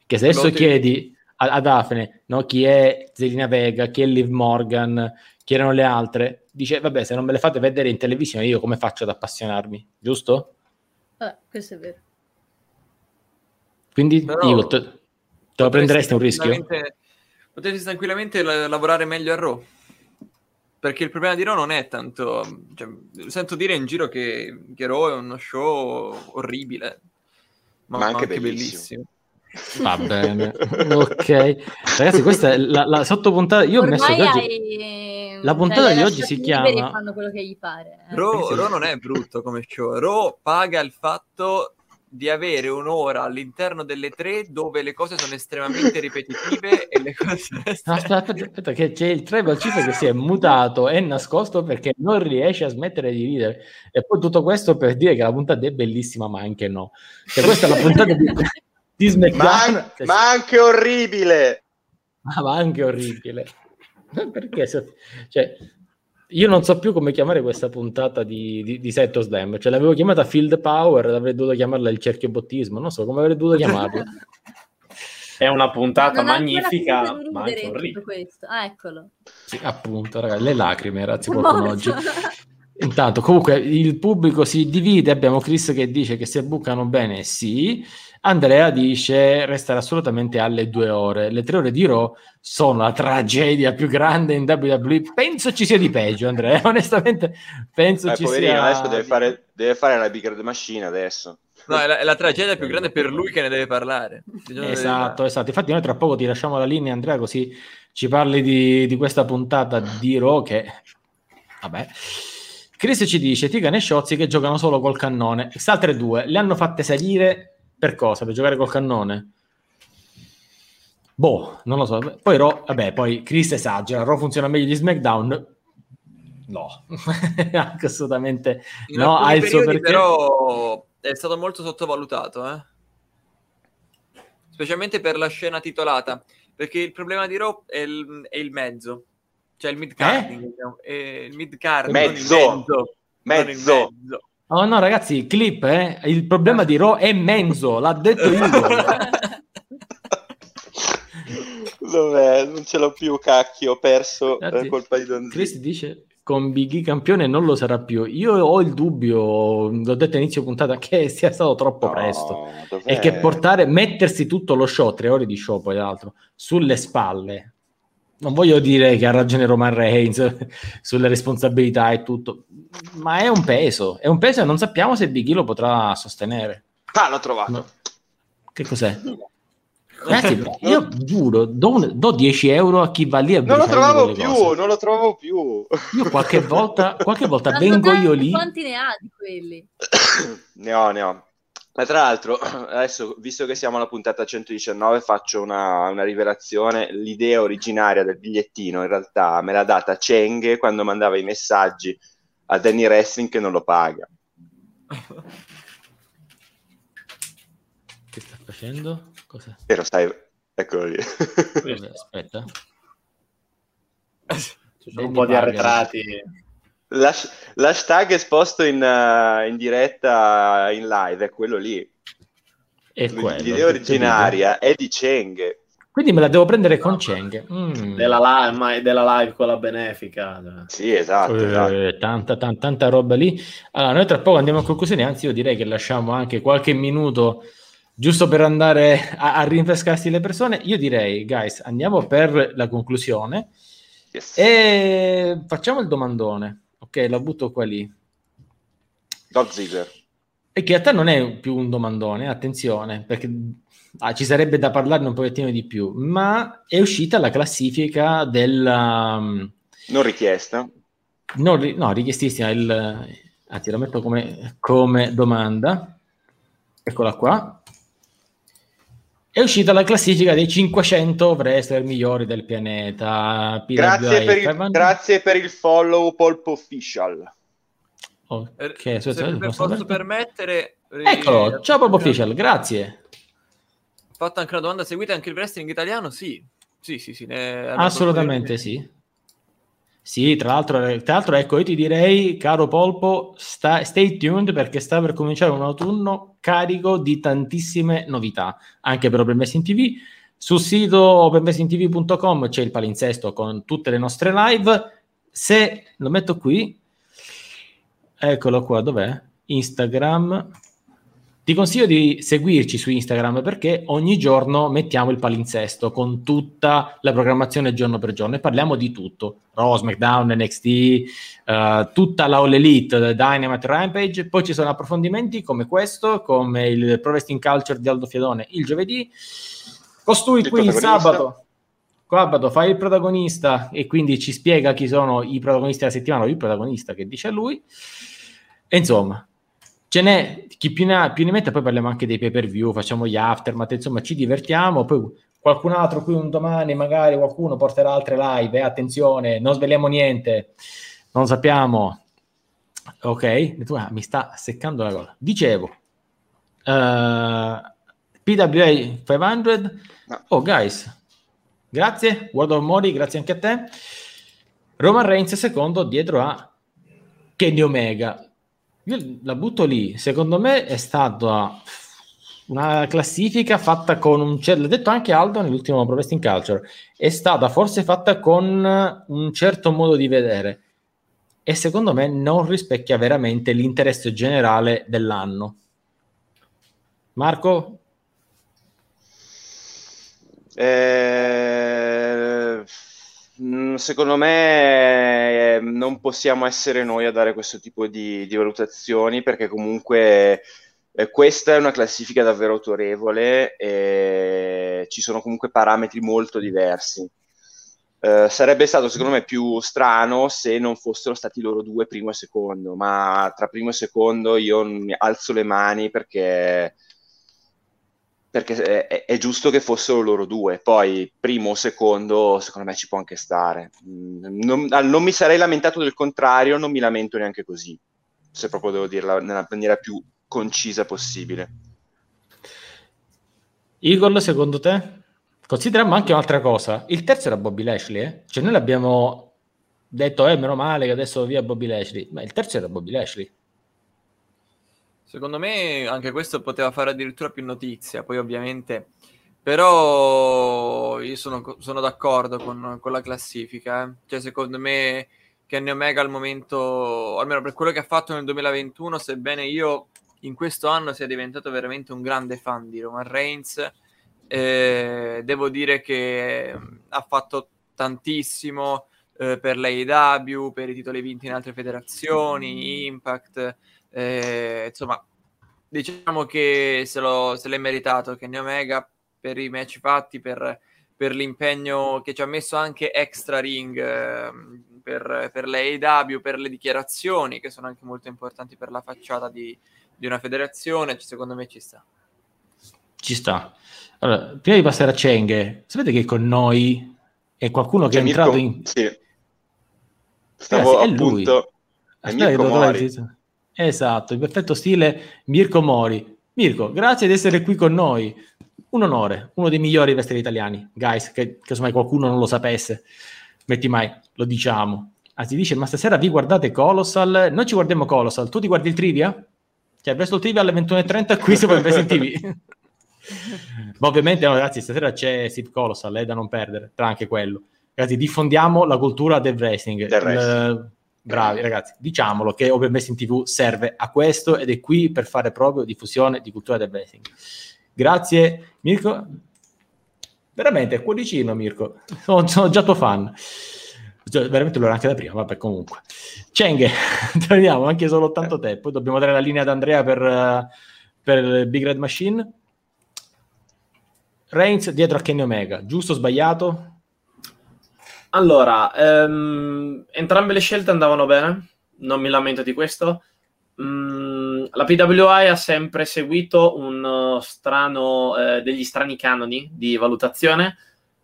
Che se adesso chiedi a, a Daphne no, chi è Zelina Vega, chi è Liv Morgan, chi erano le altre, dice vabbè se non me le fate vedere in televisione io come faccio ad appassionarmi, giusto? Eh, questo è vero. Quindi Però, io te, te lo prenderesti un rischio? Potresti tranquillamente la- lavorare meglio a Raw. Perché il problema di Raw non è tanto... Cioè, sento dire in giro che, che Raw è uno show orribile. Ma, ma anche, anche bellissimo. bellissimo. Va bene, ok. Ragazzi, questa è la, la sottopuntata. Io Ormai ho messo oggi... hai... La puntata cioè, di oggi si chiama. Fanno quello che gli pare. Eh. Raw, Raw non è brutto come show. Raw paga il fatto di avere un'ora all'interno delle tre dove le cose sono estremamente ripetitive e le cose... No, aspetta, aspetta, aspetta, che c'è il Tribal Chief che si è mutato e nascosto perché non riesce a smettere di ridere. E poi tutto questo per dire che la puntata è bellissima, ma anche no. Cioè, questa è la puntata di, di SmackDown. Ma, an- cioè, ma anche orribile! Ah, ma anche orribile. Perché? Cioè, io non so più come chiamare questa puntata di, di, di Setto Slam. Cioè, l'avevo chiamata Field Power, avrei dovuto chiamarla il cerchio bottismo. Non so come avrei dovuto chiamarla. È una puntata non magnifica, ma anche orribile. Questo. Ah, eccolo. Sì, appunto, ragazzi, le lacrime, ragazzi, qualcuno oggi. Intanto, comunque, il pubblico si divide. Abbiamo Chris che dice che se bucano bene, sì. Andrea dice restare assolutamente alle due ore. Le tre ore di Raw sono la tragedia più grande in WWE. Penso ci sia di peggio, Andrea. Onestamente, penso eh, ci sia. Adesso deve fare, deve fare la Big Red Machine adesso. No, è la, è la, tragedia più grande per lui che ne deve parlare. Esatto, esatto. Infatti, noi tra poco ti lasciamo la linea, Andrea, così ci parli di, di questa puntata di Raw che. Vabbè. Chris ci dice: Tigane e Sciozzi che giocano solo col cannone. Queste altre due le hanno fatte salire per cosa? Per giocare col cannone? Boh, non lo so. Poi Ro, vabbè, poi Chris esagera, Ro funziona meglio di SmackDown. No, assolutamente In no. Ha il suo perché. Però è stato molto sottovalutato, eh? specialmente per la scena titolata. Perché il problema di Raw è il, è il mezzo, cioè il mid carding. Eh? Diciamo. il mid card, mezzo. mezzo. mezzo. Mezzo. Oh no, ragazzi, clip, eh? il problema di Ro è Menzo, l'ha detto io. Dov'è? Non ce l'ho più, cacchio, ho perso per colpa di Don Chris dice con Biggie campione non lo sarà più. Io ho il dubbio, l'ho detto all'inizio puntata, che sia stato troppo no, presto. Dov'è? E che portare, mettersi tutto lo show, tre ore di show poi l'altro, sulle spalle non voglio dire che ha ragione Roman Reigns sulle responsabilità e tutto, ma è un peso, è un peso e non sappiamo se Big E lo potrà sostenere. Ah, l'ho trovato. No. Che cos'è? Ragazzi, io giuro, do, do, 10 euro a chi va lì a Non lo trovavo più, cose. non lo trovo più. Io qualche volta, qualche volta vengo io lì. Quanti ne ha di quelli? ne ho, ne ho. Ma tra l'altro, adesso, visto che siamo alla puntata 119, faccio una, una, rivelazione. L'idea originaria del bigliettino in realtà me l'ha data Cheng quando mandava i messaggi a Danny Wrestling che non lo paga. Che sta facendo? Cosa? Però stai... Eccolo lì. Aspetta. un po' di arretrati. L'hash- l'hashtag esposto in, uh, in, diretta in live è quello lì. È quello, L'idea originaria è di Cheng. Quindi me la devo prendere con Cheng. Mm. Della, live, della live con la benefica. Sì, esatto. Eh, esatto. Tanta, tanta, tanta roba lì. Allora, noi tra poco andiamo a conclusione, anzi io direi che lasciamo anche qualche minuto giusto per andare a, a rinfrescarsi le persone. Io direi, guys, andiamo per la conclusione yes. e facciamo il domandone. Ok, la butto qua lì. Dog Ziggler. E che a te non è più un domandone, attenzione, perché ah, ci sarebbe da parlarne un pochettino di più, ma è uscita la classifica della... Um, non richiesta. Non, no, richiestissima. Il, anzi, la metto come, come domanda. Eccola qua. È uscita la classifica dei 500 wrestler migliori del pianeta. Grazie per, il, grazie per, il, follow Polp Official. Ok, se, se posso permettere... Eccolo, ciao Polp Official, grazie fatto anche una domanda, seguite anche il wrestling italiano? Sì, sì, sì, sì assolutamente sì. Sì, tra l'altro, tra l'altro, ecco, io ti direi, caro Polpo, sta, stay tuned perché sta per cominciare un autunno carico di tantissime novità, anche per Open Wrestling TV. Sul sito openwrestlingtv.com c'è il palinsesto con tutte le nostre live. Se lo metto qui, eccolo qua, dov'è? Instagram, ti consiglio di seguirci su Instagram perché ogni giorno mettiamo il palinsesto con tutta la programmazione giorno per giorno e parliamo di tutto. Raw, SmackDown, NXT, uh, eh, tutta la All Elite, Dynamite, Rampage. Poi ci sono approfondimenti come questo, come il Pro Wrestling Culture di Aldo Fiedone il giovedì. Costui il qui il sabato. Sabato fa il protagonista e quindi ci spiega chi sono i protagonisti della settimana o il protagonista che dice a lui. E insomma, ce n'è chi più ne ha più ne mette, poi parliamo anche dei pay per view, facciamo gli aftermath, insomma ci divertiamo, poi qualcun altro qui un domani magari qualcuno porterà altre live, eh, attenzione, non sveliamo niente, non sappiamo. Ok, ah, mi sta seccando la gola. Dicevo, uh, PWA 500, no. oh guys, grazie, World of Mori, grazie anche a te. Roman Reigns secondo dietro a Kenny Omega io la butto lì. Secondo me è stata una classifica fatta con un certo, l'ha detto anche Aldo nell'ultimo Pro Wrestling Culture, è stata forse fatta con un certo modo di vedere e secondo me non rispecchia veramente l'interesse generale dell'anno. Marco? Eh secondo me eh, non possiamo essere noi a dare questo tipo di, di valutazioni perché comunque eh, questa è una classifica davvero autorevole e ci sono comunque parametri molto diversi. Eh, sarebbe stato secondo me più strano se non fossero stati loro due primo e secondo, ma tra primo e secondo io alzo le mani perché perché è, è, giusto che fossero loro due. Poi, primo o secondo, secondo me ci può anche stare. Mm, non, non, mi sarei lamentato del contrario, non mi lamento neanche così, se proprio devo dirla nella maniera più concisa possibile. Igor, secondo te? Consideriamo anche un'altra cosa. Il terzo era Bobby Lashley, eh? Cioè noi l'abbiamo detto, eh, meno male che adesso via Bobby Lashley, ma il terzo era Bobby Lashley. Secondo me anche questo poteva fare addirittura più notizia, poi ovviamente... Però io sono, sono d'accordo con, con, la classifica. Eh. Cioè, secondo me Kenny Omega al momento, almeno per quello che ha fatto nel 2021, sebbene io in questo anno sia diventato veramente un grande fan di Roman Reigns, eh, devo dire che ha fatto tantissimo eh, per l'AEW, per i titoli vinti in altre federazioni, Impact eh, insomma, diciamo che se, lo, se l'è meritato Kenny Omega per i match fatti, per, per l'impegno che ci ha messo anche extra ring eh, per, per l'AEW, per le dichiarazioni che sono anche molto importanti per la facciata di, di una federazione, secondo me ci sta. Ci sta. Allora, prima di passare a Cheng, sapete che con noi è qualcuno che C'è è entrato Mirko, in... Sì. Stavo Ragazzi, è appunto... Lui. È Mirko Mori. Esatto, in perfetto stile Mirko Mori. Mirko, grazie di essere qui con noi. Un onore, uno dei migliori wrestler italiani. Guys, che casomai qualcuno non lo sapesse, metti mai, lo diciamo. Anzi, dice, ma stasera vi guardate Colossal? Noi ci guardiamo Colossal, tu ti guardi il trivia? Cioè, presto il trivia alle 21.30 qui su Wrestling TV. Ma ovviamente, no, ragazzi, stasera c'è Steve Colossal, eh, da non perdere, tra anche quello. Ragazzi, diffondiamo la cultura del wrestling. Del wrestling. Il, bravi, ragazzi, diciamolo che Open Wrestling TV serve a questo ed è qui per fare proprio diffusione di cultura del wrestling. Grazie, Mirko. Veramente, cuoricino, Mirko. Sono, sono già tuo fan. Cioè, veramente lo era anche da prima, vabbè comunque. Cheng, torniamo anche solo tanto tempo, dobbiamo dare la linea ad Andrea per, uh, per Big Red Machine. Reigns dietro a Kenny Omega, giusto o sbagliato? Allora, um, entrambe le scelte andavano bene, non mi lamento di questo. Mm, la PWI ha sempre seguito un uh, strano, eh, degli strani canoni di valutazione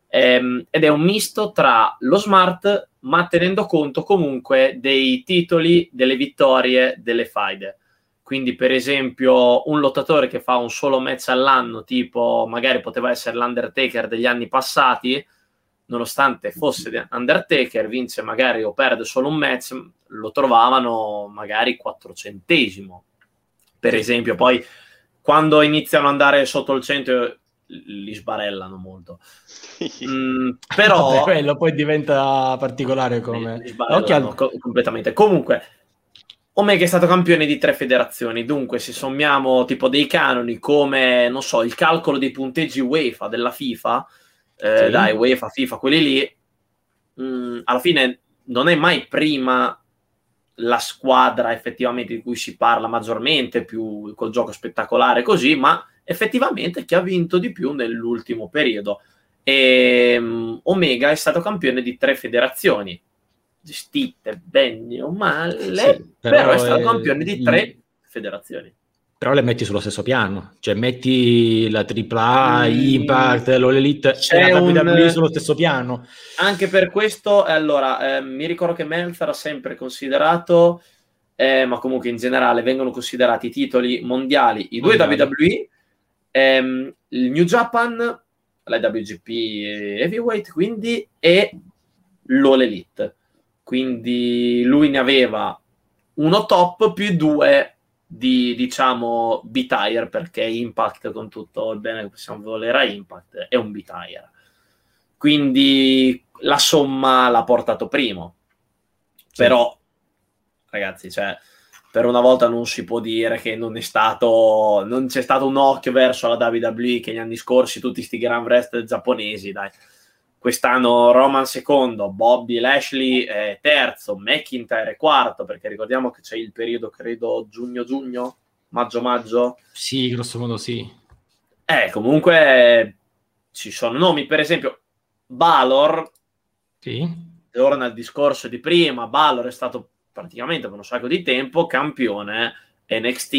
ehm, ed è un misto tra lo smart ma tenendo conto comunque dei titoli, delle vittorie, delle faide. Quindi, per esempio, un lottatore che fa un solo match all'anno, tipo magari poteva essere l'Undertaker degli anni passati, nonostante fosse Undertaker, vince magari o perde solo un match, lo trovavano magari quattrocentesimo. Per esempio, poi quando iniziano ad andare sotto il 100 li sbarellano molto. Mm, però Vabbè, quello poi diventa particolare come al... co- completamente. Comunque Omega è stato campione di tre federazioni, dunque se sommiamo tipo dei canoni come, non so, il calcolo dei punteggi UEFA della FIFA, eh, sì. dai, UEFA, FIFA, quelli lì, mh, mm, alla fine non è mai prima la squadra effettivamente di cui si parla maggiormente, più col gioco spettacolare così, ma effettivamente chi ha vinto di più nell'ultimo periodo. E, um, Omega è stato campione di tre federazioni, gestite bene o male, sì, però, però, è stato campione di tre il... federazioni. Però le metti sullo stesso piano, cioè metti la AAA, mm. Impact, l'Elite e la WWE un... sullo stesso piano. Anche per questo, allora, eh, mi ricordo che Meltzer ha sempre considerato, eh, ma comunque in generale vengono considerati i titoli mondiali, i due mondiali. WWE, ehm, il New Japan, la WGP Heavyweight, quindi, e l'All Elite. Quindi lui ne aveva uno top più due di, diciamo, B-Tire, perché Impact, con tutto il bene che possiamo volere a Impact, è un B-Tire. Quindi la somma l'ha portato primo. Sì. Però, ragazzi, cioè, per una volta non si può dire che non è stato non c'è stato un occhio verso la WWE che gli anni scorsi tutti sti grand wrestler giapponesi dai quest'anno Roman secondo Bobby Lashley eh, terzo McIntyre quarto perché ricordiamo che c'è il periodo credo giugno-giugno maggio-maggio sì grosso modo sì. Eh comunque ci sono nomi per esempio Balor. Sì. Torna al discorso di prima Balor è stato praticamente per un sacco di tempo campione NXT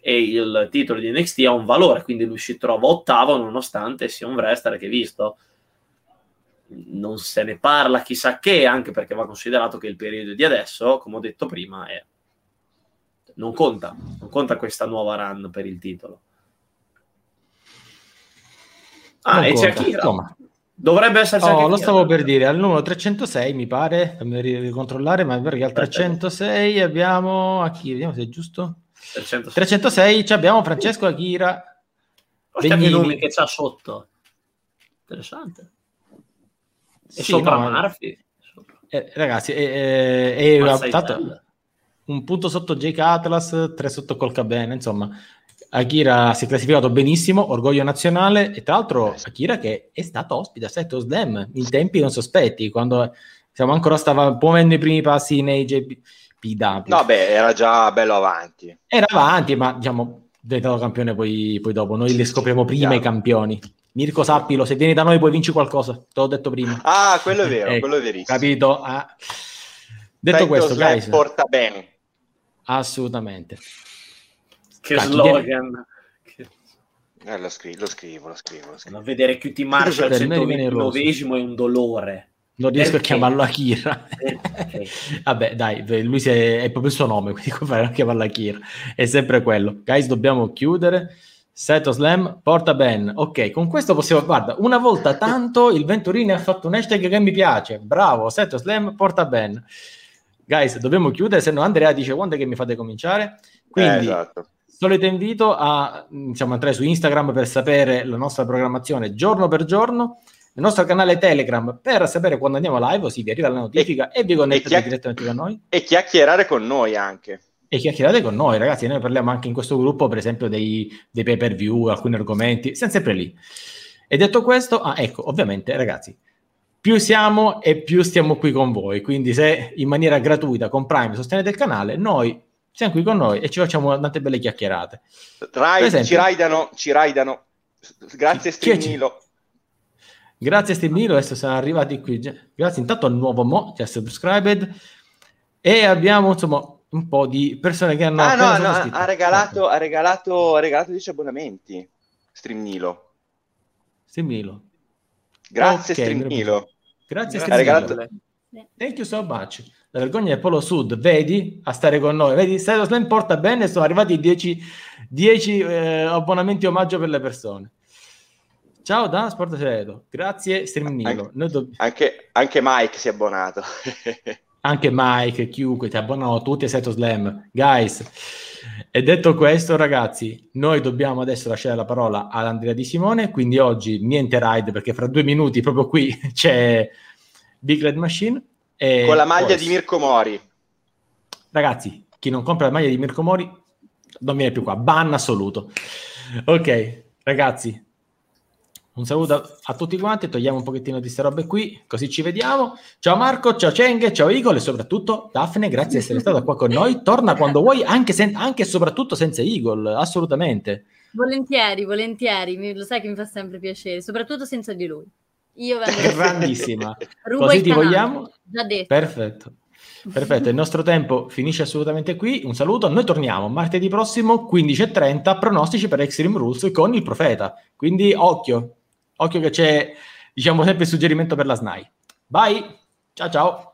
e il titolo di NXT ha un valore, quindi lui si trova ottavo nonostante sia un wrestler che visto non se ne parla chissà che, anche perché va considerato che il periodo di adesso, come ho detto prima, è... non conta, non conta questa nuova run per il titolo. Ah, non e conta. c'è Akira. Insomma, Dovrebbe esserci oh, lo stavo per dire, al numero 306 mi pare, fammi ricontrollare, ma perché al 306 abbiamo Akira, vediamo se è giusto. 306, 306 abbiamo Francesco Akira. Guarda che nomi che c'ha sotto. Interessante. E sì, sopra no, Murphy. Eh, ragazzi, è, è, è tanto, un punto sotto Jake Atlas, tre sotto Colcabene, insomma, Akira si è classificato benissimo, orgoglio nazionale e tra l'altro Akira che è stato ospite a Seto Slam in tempi non sospetti, quando siamo ancora stava muovendo i primi passi nei JPW. No, beh, era già bello avanti. Era avanti, ma diciamo diventato campione poi, poi dopo, noi li scopriamo prima Chiaro. i campioni. Mirko Sappilo, se vieni da noi poi vinci qualcosa, te l'ho detto prima. Ah, quello è vero, eh, quello è verissimo. Capito? Ah. Detto Sento questo, guys, porta bene. Assolutamente. Che Cacchio, slogan. Eh, lo, scri- lo, scrivo, lo scrivo, lo scrivo. Non vedere QT Marshall al 129 è un dolore. Non riesco Perché? a chiamarlo Akira. Vabbè, dai, lui è, è, proprio il suo nome, quindi come fare a chiamarlo Akira? È sempre quello. Guys, dobbiamo chiudere. Seto Slam, porta Ben. Ok, con questo possiamo... Guarda, una volta tanto il Venturini ha fatto un hashtag che mi piace. Bravo, Seto Slam, porta Ben. Guys, dobbiamo chiudere, se no Andrea dice quando è che mi fate cominciare. Quindi, eh, esatto solito invito a diciamo, entrare su Instagram per sapere la nostra programmazione giorno per giorno, il nostro canale Telegram per sapere quando andiamo live, così vi arriva la notifica e, e vi connettate chiacch- direttamente con noi. E chiacchierare con noi anche. E chiacchierate con noi, ragazzi. Noi parliamo anche in questo gruppo, per esempio, dei, dei pay per view, alcuni argomenti, siamo sempre lì. E detto questo, ah, ecco, ovviamente, ragazzi, più siamo e più stiamo qui con voi. Quindi, se in maniera gratuita con Prime sostenete il canale, noi siamo qui con noi e ci facciamo tante belle chiacchierate. Rai, esempio, ci raidano, ci raidano. Grazie Streamilo. Grazie Streamilo, adesso siamo arrivati qui. Grazie intanto al nuovo Mo, che ha subscribed. E abbiamo insomma un po' di persone che hanno... Ah no, no ha, regalato, ha, regalato, ha regalato 10 abbonamenti. Streamilo. Streamilo. Grazie okay, Streamilo. Grazie Streamilo. Thank you so much la vergogna del Polo Sud, vedi, a stare con noi, vedi, Stato Slam porta bene, sono arrivati 10, 10 eh, abbonamenti omaggio per le persone. Ciao da Sport Segreto, grazie Streamnilo. Anche, dobb- anche, anche, Mike si è abbonato. anche Mike, chiunque, ti abbonano tutti a Seto Slam. Guys, e detto questo ragazzi, noi dobbiamo adesso lasciare la parola ad Andrea Di Simone, quindi oggi niente ride perché fra due minuti proprio qui c'è Big Red Machine e Con la maglia poi... di Mirko Mori. Ragazzi, chi non compra la maglia di Mirko Mori non viene più qua, ban assoluto. Ok, ragazzi, un saluto a tutti quanti, togliamo un pochettino di queste robe qui, così ci vediamo. Ciao Marco, ciao Cenghe, ciao Igor e soprattutto Daphne, grazie di essere stata qua con noi. Torna quando vuoi, anche, sen- anche e soprattutto senza Igor, assolutamente. Volentieri, volentieri, lo sai che mi fa sempre piacere, soprattutto senza di lui. Io vengo grandissima. Così ti vogliamo? Già detto. Perfetto. Perfetto, il nostro tempo finisce assolutamente qui. Un saluto, noi torniamo martedì prossimo 15.30, pronostici per Extreme Rules con il profeta. Quindi occhio, occhio che c'è, diciamo, sempre il suggerimento per la SNAI. Bye, ciao ciao.